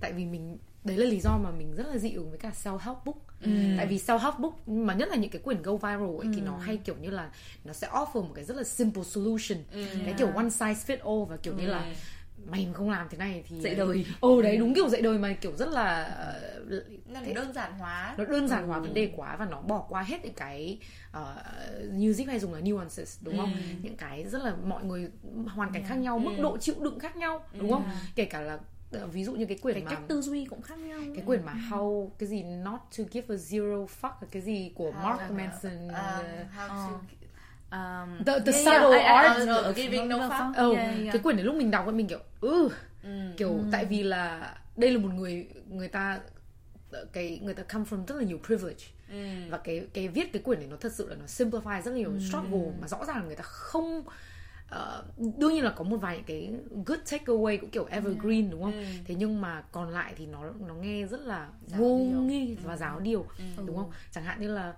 tại vì mình đấy là lý do mà mình rất là dị ứng với cả self help book ừ. tại vì self help book mà nhất là những cái quyển go viral ấy ừ. thì nó hay kiểu như là nó sẽ offer một cái rất là simple solution ừ. cái kiểu one size fit all và kiểu ừ. như là mày mà không làm thế này thì dạy đời ồ đấy đúng kiểu dạy đời mà kiểu rất là nó đơn giản hóa nó đơn giản hóa ừ. vấn đề quá và nó bỏ qua hết những cái uh, như Zip hay dùng là nuances đúng không ừ. những cái rất là mọi người hoàn cảnh yeah. khác nhau ừ. mức độ chịu đựng khác nhau đúng ừ. không kể cả là ờ, ví dụ như cái quyển cái mà cách tư duy cũng khác nhau cái quyển mà how cái gì not to give a zero fuck cái gì của how Mark Manson uh, how to um, the the yeah, subtle yeah, art I, I, of giving no fuck. Oh, yeah, yeah. cái quyển đến lúc mình đọc mình kiểu ừ mm. kiểu mm. tại vì là đây là một người người ta cái người ta come from rất là nhiều privilege mm. và cái cái viết cái quyển này nó thật sự là nó simplify rất là nhiều mm. struggle mà rõ ràng người ta không uh, đương nhiên là có một vài cái good takeaway cũng kiểu evergreen mm. đúng không? Mm. Thế nhưng mà còn lại thì nó nó nghe rất là vô nghi và giáo điều mm. đúng không? Chẳng hạn như là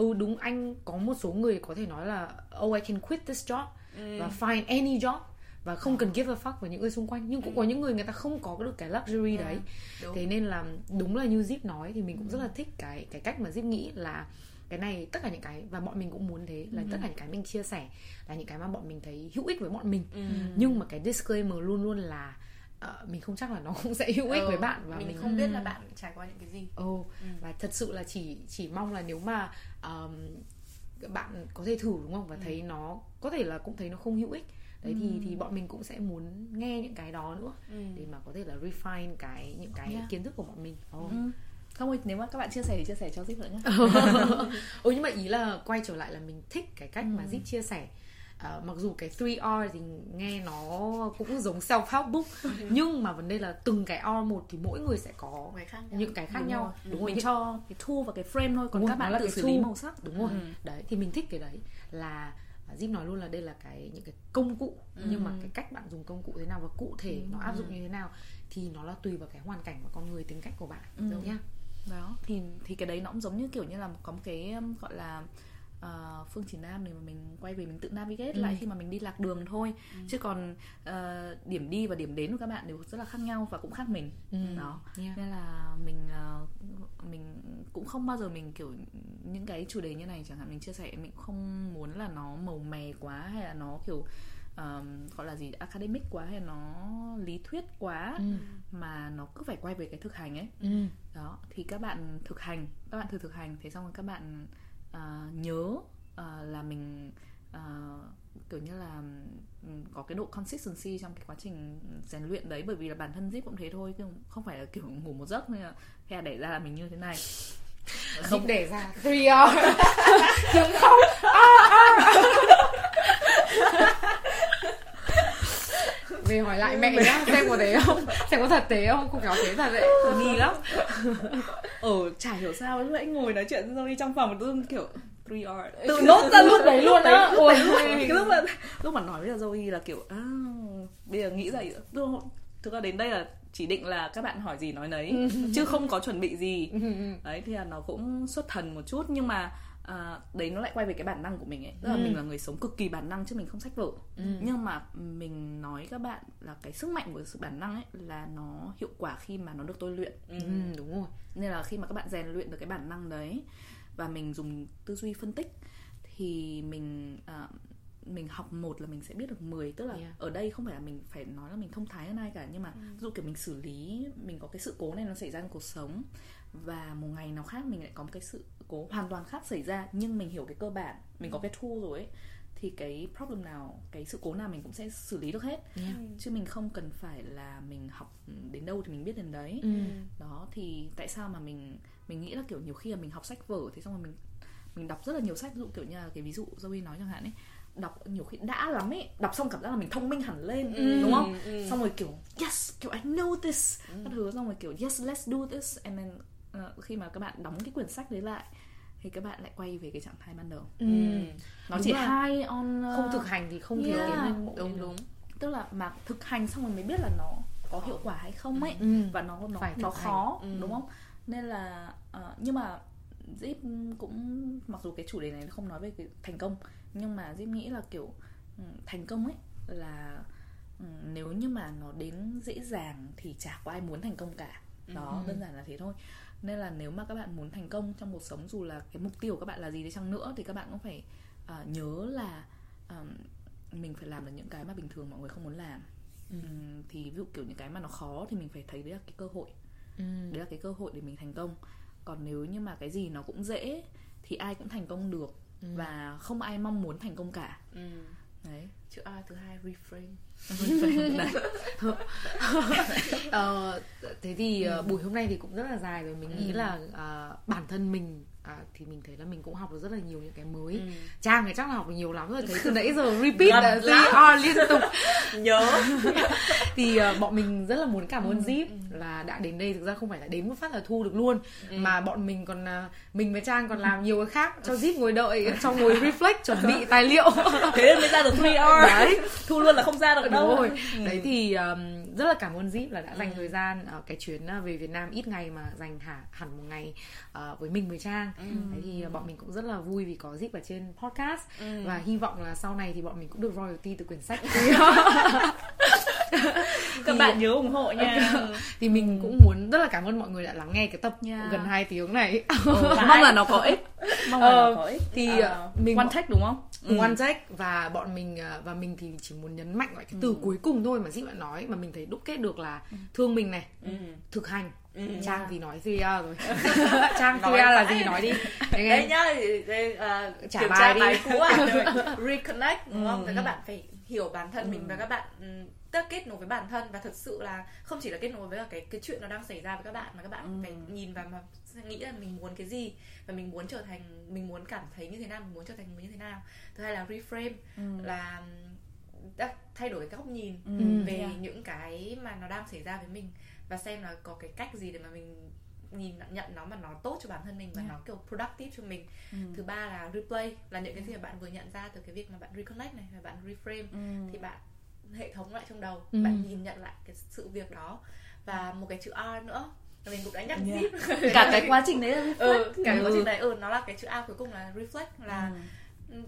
ừ đúng anh có một số người có thể nói là oh I can quit this job ừ. và find any job và không cần give a fuck với những người xung quanh nhưng cũng ừ. có những người người ta không có được cái luxury đấy đúng. thế nên là đúng là như Zip nói thì mình cũng rất là thích cái cái cách mà Zip nghĩ là cái này tất cả những cái và bọn mình cũng muốn thế là ừ. tất cả những cái mình chia sẻ là những cái mà bọn mình thấy hữu ích với bọn mình ừ. nhưng mà cái disclaimer luôn luôn là uh, mình không chắc là nó cũng sẽ hữu ích ừ, với bạn và mình, mình không biết là bạn trải qua những cái gì ừ, ừ. và thật sự là chỉ chỉ mong là nếu mà um, bạn có thể thử đúng không và ừ. thấy nó có thể là cũng thấy nó không hữu ích đấy ừ. thì thì bọn mình cũng sẽ muốn nghe những cái đó nữa ừ. để mà có thể là refine cái những cái yeah. kiến thức của bọn mình oh. ừ. không ơi nếu mà các bạn chia sẻ thì chia sẻ cho zip nữa nhé ừ nhưng mà ý là quay trở lại là mình thích cái cách ừ. mà zip chia sẻ uh, mặc dù cái 3R thì nghe nó cũng giống self help book nhưng mà vấn đề là từng cái R một thì mỗi người sẽ có cái khác những cái khác đúng nhau rồi. đúng mình rồi. cho cái thu và cái frame thôi còn đúng các bạn tự xử lý màu sắc đúng rồi ừ. đấy thì mình thích cái đấy là Jim nói luôn là đây là cái những cái công cụ ừ. nhưng mà cái cách bạn dùng công cụ thế nào và cụ thể ừ. nó áp dụng như thế nào thì nó là tùy vào cái hoàn cảnh và con người tính cách của bạn ừ. nhá đó thì thì cái đấy nó cũng giống như kiểu như là có một cái gọi là uh, phương chỉ nam để mà mình quay về mình tự navigate ừ. lại khi mà mình đi lạc đường thôi ừ. chứ còn uh, điểm đi và điểm đến của các bạn đều rất là khác nhau và cũng khác mình ừ. đó yeah. nên là mình uh, mình cũng không bao giờ mình kiểu những cái chủ đề như này chẳng hạn mình chia sẻ mình không muốn là nó màu mè quá hay là nó kiểu um, gọi là gì academic quá hay nó lý thuyết quá ừ. mà nó cứ phải quay về cái thực hành ấy ừ. đó thì các bạn thực hành các bạn thử thực hành thế xong rồi các bạn uh, nhớ uh, là mình uh, kiểu như là có cái độ consistency trong cái quá trình rèn luyện đấy bởi vì là bản thân zip cũng thế thôi không phải là kiểu ngủ một giấc nên là hay là để ra là mình như thế này. Không. Để ra three hour đúng không về hỏi lại mẹ nhá xem có thế không? Xem có thật thế không? Cô kéo thế thật đấy. Nghi lắm. Ờ chả hiểu sao lúc nãy ngồi nói chuyện rồi trong phòng tôi kiểu 3R tự nốt ra lúc đấy luôn á. ôi cái lúc mà lúc mà nói với Zoe là kiểu à, bây giờ nghĩ dậy thực ra đến đây là chỉ định là các bạn hỏi gì nói nấy chứ không có chuẩn bị gì. Đấy thì là nó cũng xuất thần một chút nhưng mà à, đấy nó lại quay về cái bản năng của mình ấy tức là ừ. mình là người sống cực kỳ bản năng chứ mình không sách vở ừ. nhưng mà mình nói các bạn là cái sức mạnh của sự bản năng ấy là nó hiệu quả khi mà nó được tôi luyện ừ, đúng rồi nên là khi mà các bạn rèn luyện được cái bản năng đấy và mình dùng tư duy phân tích thì mình uh, mình học một là mình sẽ biết được 10 tức là yeah. ở đây không phải là mình phải nói là mình thông thái hơn ai cả nhưng mà ừ. ví dụ kiểu mình xử lý mình có cái sự cố này nó xảy ra trong cuộc sống và một ngày nào khác mình lại có một cái sự cố hoàn toàn khác xảy ra nhưng mình hiểu cái cơ bản mình có ừ. cái tool rồi ấy thì cái problem nào cái sự cố nào mình cũng sẽ xử lý được hết yeah. chứ mình không cần phải là mình học đến đâu thì mình biết đến đấy ừ. đó thì tại sao mà mình mình nghĩ là kiểu nhiều khi là mình học sách vở thì xong rồi mình mình đọc rất là nhiều sách ví dụ kiểu như là cái ví dụ Zoe nói chẳng hạn ấy đọc nhiều khi đã lắm ấy đọc xong cảm giác là mình thông minh hẳn lên ừ, đúng không ừ. xong rồi kiểu yes kiểu I know this ừ. các thứ xong rồi kiểu yes let's do this and then uh, khi mà các bạn đóng cái quyển sách đấy lại thì các bạn lại quay về cái trạng thái ban đầu ừ. nó đúng chỉ hai on uh... không thực hành thì không thể yeah. tiến lên bộ đúng đúng tức là mà thực hành xong rồi mới biết là nó có hiệu quả hay không ấy ừ. và nó nó Phải nó khó ừ. đúng không nên là uh, nhưng mà Zip cũng mặc dù cái chủ đề này không nói về cái thành công nhưng mà Zip nghĩ là kiểu ừ, thành công ấy là ừ, nếu như mà nó đến dễ dàng thì chả có ai muốn thành công cả đó ừ. đơn giản là thế thôi nên là nếu mà các bạn muốn thành công trong cuộc sống dù là cái mục tiêu của các bạn là gì đi chăng nữa thì các bạn cũng phải uh, nhớ là um, mình phải làm được những cái mà bình thường mọi người không muốn làm ừ. um, thì ví dụ kiểu những cái mà nó khó thì mình phải thấy đấy là cái cơ hội ừ. đấy là cái cơ hội để mình thành công còn nếu như mà cái gì nó cũng dễ thì ai cũng thành công được ừ. và không ai mong muốn thành công cả ừ. Đấy chữ A thứ hai reframe ờ, thế thì ừ. buổi hôm nay thì cũng rất là dài rồi mình ừ. nghĩ là uh, bản thân mình à, thì mình thấy là mình cũng học được rất là nhiều những cái mới ừ. trang thì chắc là học được nhiều lắm rồi thấy từ nãy giờ repeat là are liên tục nhớ thì uh, bọn mình rất là muốn cảm ơn ừ. Zip ừ. là đã đến đây thực ra không phải là đến một phát là thu được luôn ừ. mà bọn mình còn uh, mình với trang còn làm nhiều cái khác cho Zip ngồi đợi cho ngồi reflect chuẩn bị tài liệu thế mới ra được 3 hour đấy thu luôn là không ra được đâu rồi. Ừ. đấy thì um, rất là cảm ơn Zip là đã dành ừ. thời gian ở uh, cái chuyến uh, về Việt Nam ít ngày mà dành hả, hẳn một ngày uh, với mình với trang ừ. đấy thì bọn mình cũng rất là vui vì có Zip ở trên podcast ừ. và hy vọng là sau này thì bọn mình cũng được royalty từ quyển sách các bạn nhớ ủng hộ nha thì mình cũng muốn rất là cảm ơn mọi người đã lắng nghe cái tập yeah. gần 2 tiếng này ừ, mong là nó có ích mong là nó có ích thì uh, mình one take đúng không ừ. one take và bọn mình và mình thì chỉ muốn nhấn mạnh lại cái từ ừ. cuối cùng thôi mà Zip đã nói mà mình thấy đúc kết được là ừ. thương mình này ừ. thực hành Ừ, trang thì nói gì rồi trang nói là gì nói đi đấy, đấy nhá đây, uh, trả bài đi bài cũ à reconnect đúng không ừ. các bạn phải hiểu bản thân ừ. mình và các bạn um, tức kết nối với bản thân và thực sự là không chỉ là kết nối với cái cái chuyện nó đang xảy ra với các bạn mà các bạn ừ. phải nhìn vào mà nghĩ là mình muốn cái gì và mình muốn trở thành mình muốn cảm thấy như thế nào mình muốn trở thành như thế nào thứ hai là reframe ừ. là đã thay đổi cái góc nhìn ừ. về yeah. những cái mà nó đang xảy ra với mình và xem là có cái cách gì để mà mình nhìn nhận nó mà nó tốt cho bản thân mình và yeah. nó kiểu productive cho mình ừ. thứ ba là replay là những cái gì mà bạn vừa nhận ra từ cái việc mà bạn reconnect này và bạn reframe ừ. thì bạn hệ thống lại trong đầu ừ. bạn nhìn nhận lại cái sự việc đó và một cái chữ R nữa mình cũng đã nhắc yeah. cả cái quá trình đấy là reflect ừ, cả cái quá trình đấy ừ nó là cái chữ A cuối cùng là reflect là ừ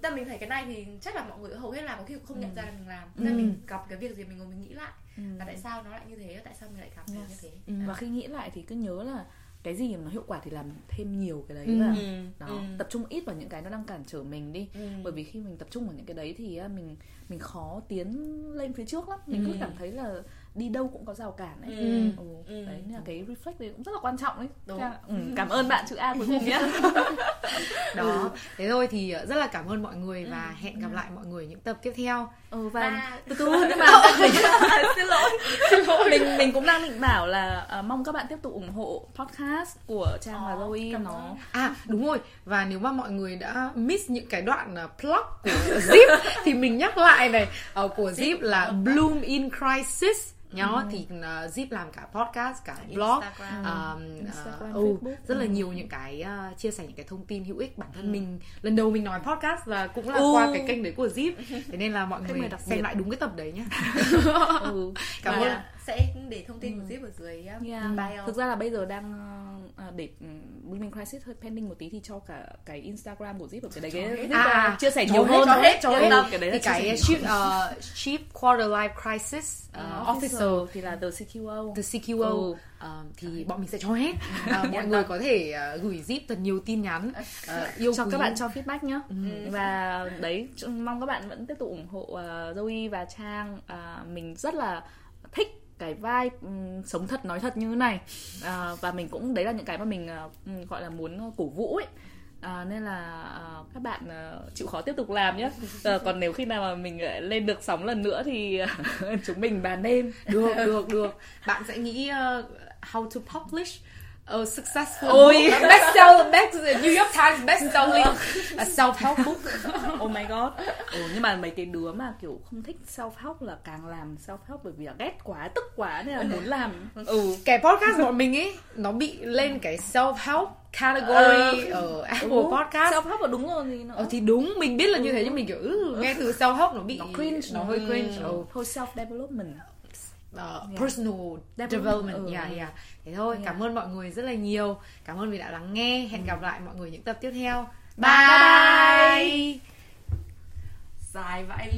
ta mình thấy cái này thì chắc là mọi người hầu hết làm có khi không nhận ừ. ra là mình làm nên ừ. mình gặp cái việc gì mình ngồi mình nghĩ lại ừ. là tại sao nó lại như thế tại sao mình lại cảm thấy yes. như thế ừ. và khi nghĩ lại thì cứ nhớ là cái gì mà nó hiệu quả thì làm thêm nhiều cái đấy ừ. ừ. đó ừ. tập trung ít vào những cái nó đang cản trở mình đi ừ. bởi vì khi mình tập trung vào những cái đấy thì mình mình khó tiến lên phía trước lắm mình ừ. cứ cảm thấy là đi đâu cũng có rào cản ấy ừ. Ừ. ừ. đấy nên là cái reflect đấy cũng rất là quan trọng đấy Đúng. Ừ. cảm ơn bạn chữ A cuối cùng nhé đó thế thôi thì ờ, rất là cảm ơn mọi người và ừ. hẹn gặp lại mọi người những tập tiếp theo ừ và à. từ từ nhưng mà mình xin lỗi. Xin lỗi. Mình mình cũng đang định bảo là uh, mong các bạn tiếp tục ủng hộ podcast của trang và Zoe nó. à đúng rồi. Và nếu mà mọi người đã miss những cái đoạn uh, plug của Zip thì mình nhắc lại này. Uh, của Zip là Bloom in Crisis nhó thì uh, Zip làm cả podcast cả blog Instagram. um, Instagram, uh, ừ, Facebook. rất là nhiều những cái uh, chia sẻ những cái thông tin hữu ích bản thân mình lần đầu mình nói podcast và cũng là Ừ. qua cái kênh đấy của Zip thế nên là mọi người xem lại đúng cái tập đấy nhá ừ. cảm ơn sẽ để thông tin của Zip ở dưới Yeah. bio Thực ra là bây giờ đang ờ, để Blooming Crisis hơi pending một tí thì cho cả cái Instagram của Zip ở cái đấy. Cái À, chia sẻ nhiều hơn cho hết, cho Ừ, hết. cái đấy thì cái chief, uh, chief quarter life crisis uh, officer thì là the CQO the CQO Ừ. uh, thì bọn mình sẽ cho hết. Uh, mọi người có thể uh, gửi zip thật nhiều tin nhắn. Uh, yêu cho quý. các bạn cho feedback nhá. Và đấy mong các bạn vẫn tiếp tục ủng hộ uh, Zoe và Trang. Uh, mình rất là thích cái vai um, sống thật nói thật như thế này. Uh, và mình cũng đấy là những cái mà mình uh, gọi là muốn cổ vũ ấy. À, nên là uh, các bạn uh, chịu khó tiếp tục làm nhé. Uh, còn nếu khi nào mà mình uh, lên được sóng lần nữa thì uh, chúng mình bàn đêm. Được được được. Bạn sẽ nghĩ uh, how to publish a successful Ôi. book, best seller best New York Times best selling. A self help book. Oh my god. Ừ, nhưng mà mấy cái đứa mà kiểu không thích self help là càng làm self help bởi vì là ghét quá tức quá nên là muốn làm. Ừ cái podcast bọn mình ấy nó bị lên cái self help category ở Apple Podcast. Self help là đúng rồi thì nó Ờ thì đúng mình biết là như thế nhưng mình kiểu ừ, nghe từ self help nó bị nó cringe nó hơi cringe. Ừ. thôi self development uh, personal development, Ừ. yeah, yeah. thế thôi cảm ơn mọi người rất là nhiều. Cảm ơn vì đã lắng nghe. Hẹn gặp lại mọi người những tập tiếp theo. Bye. Bye bye, dài vãi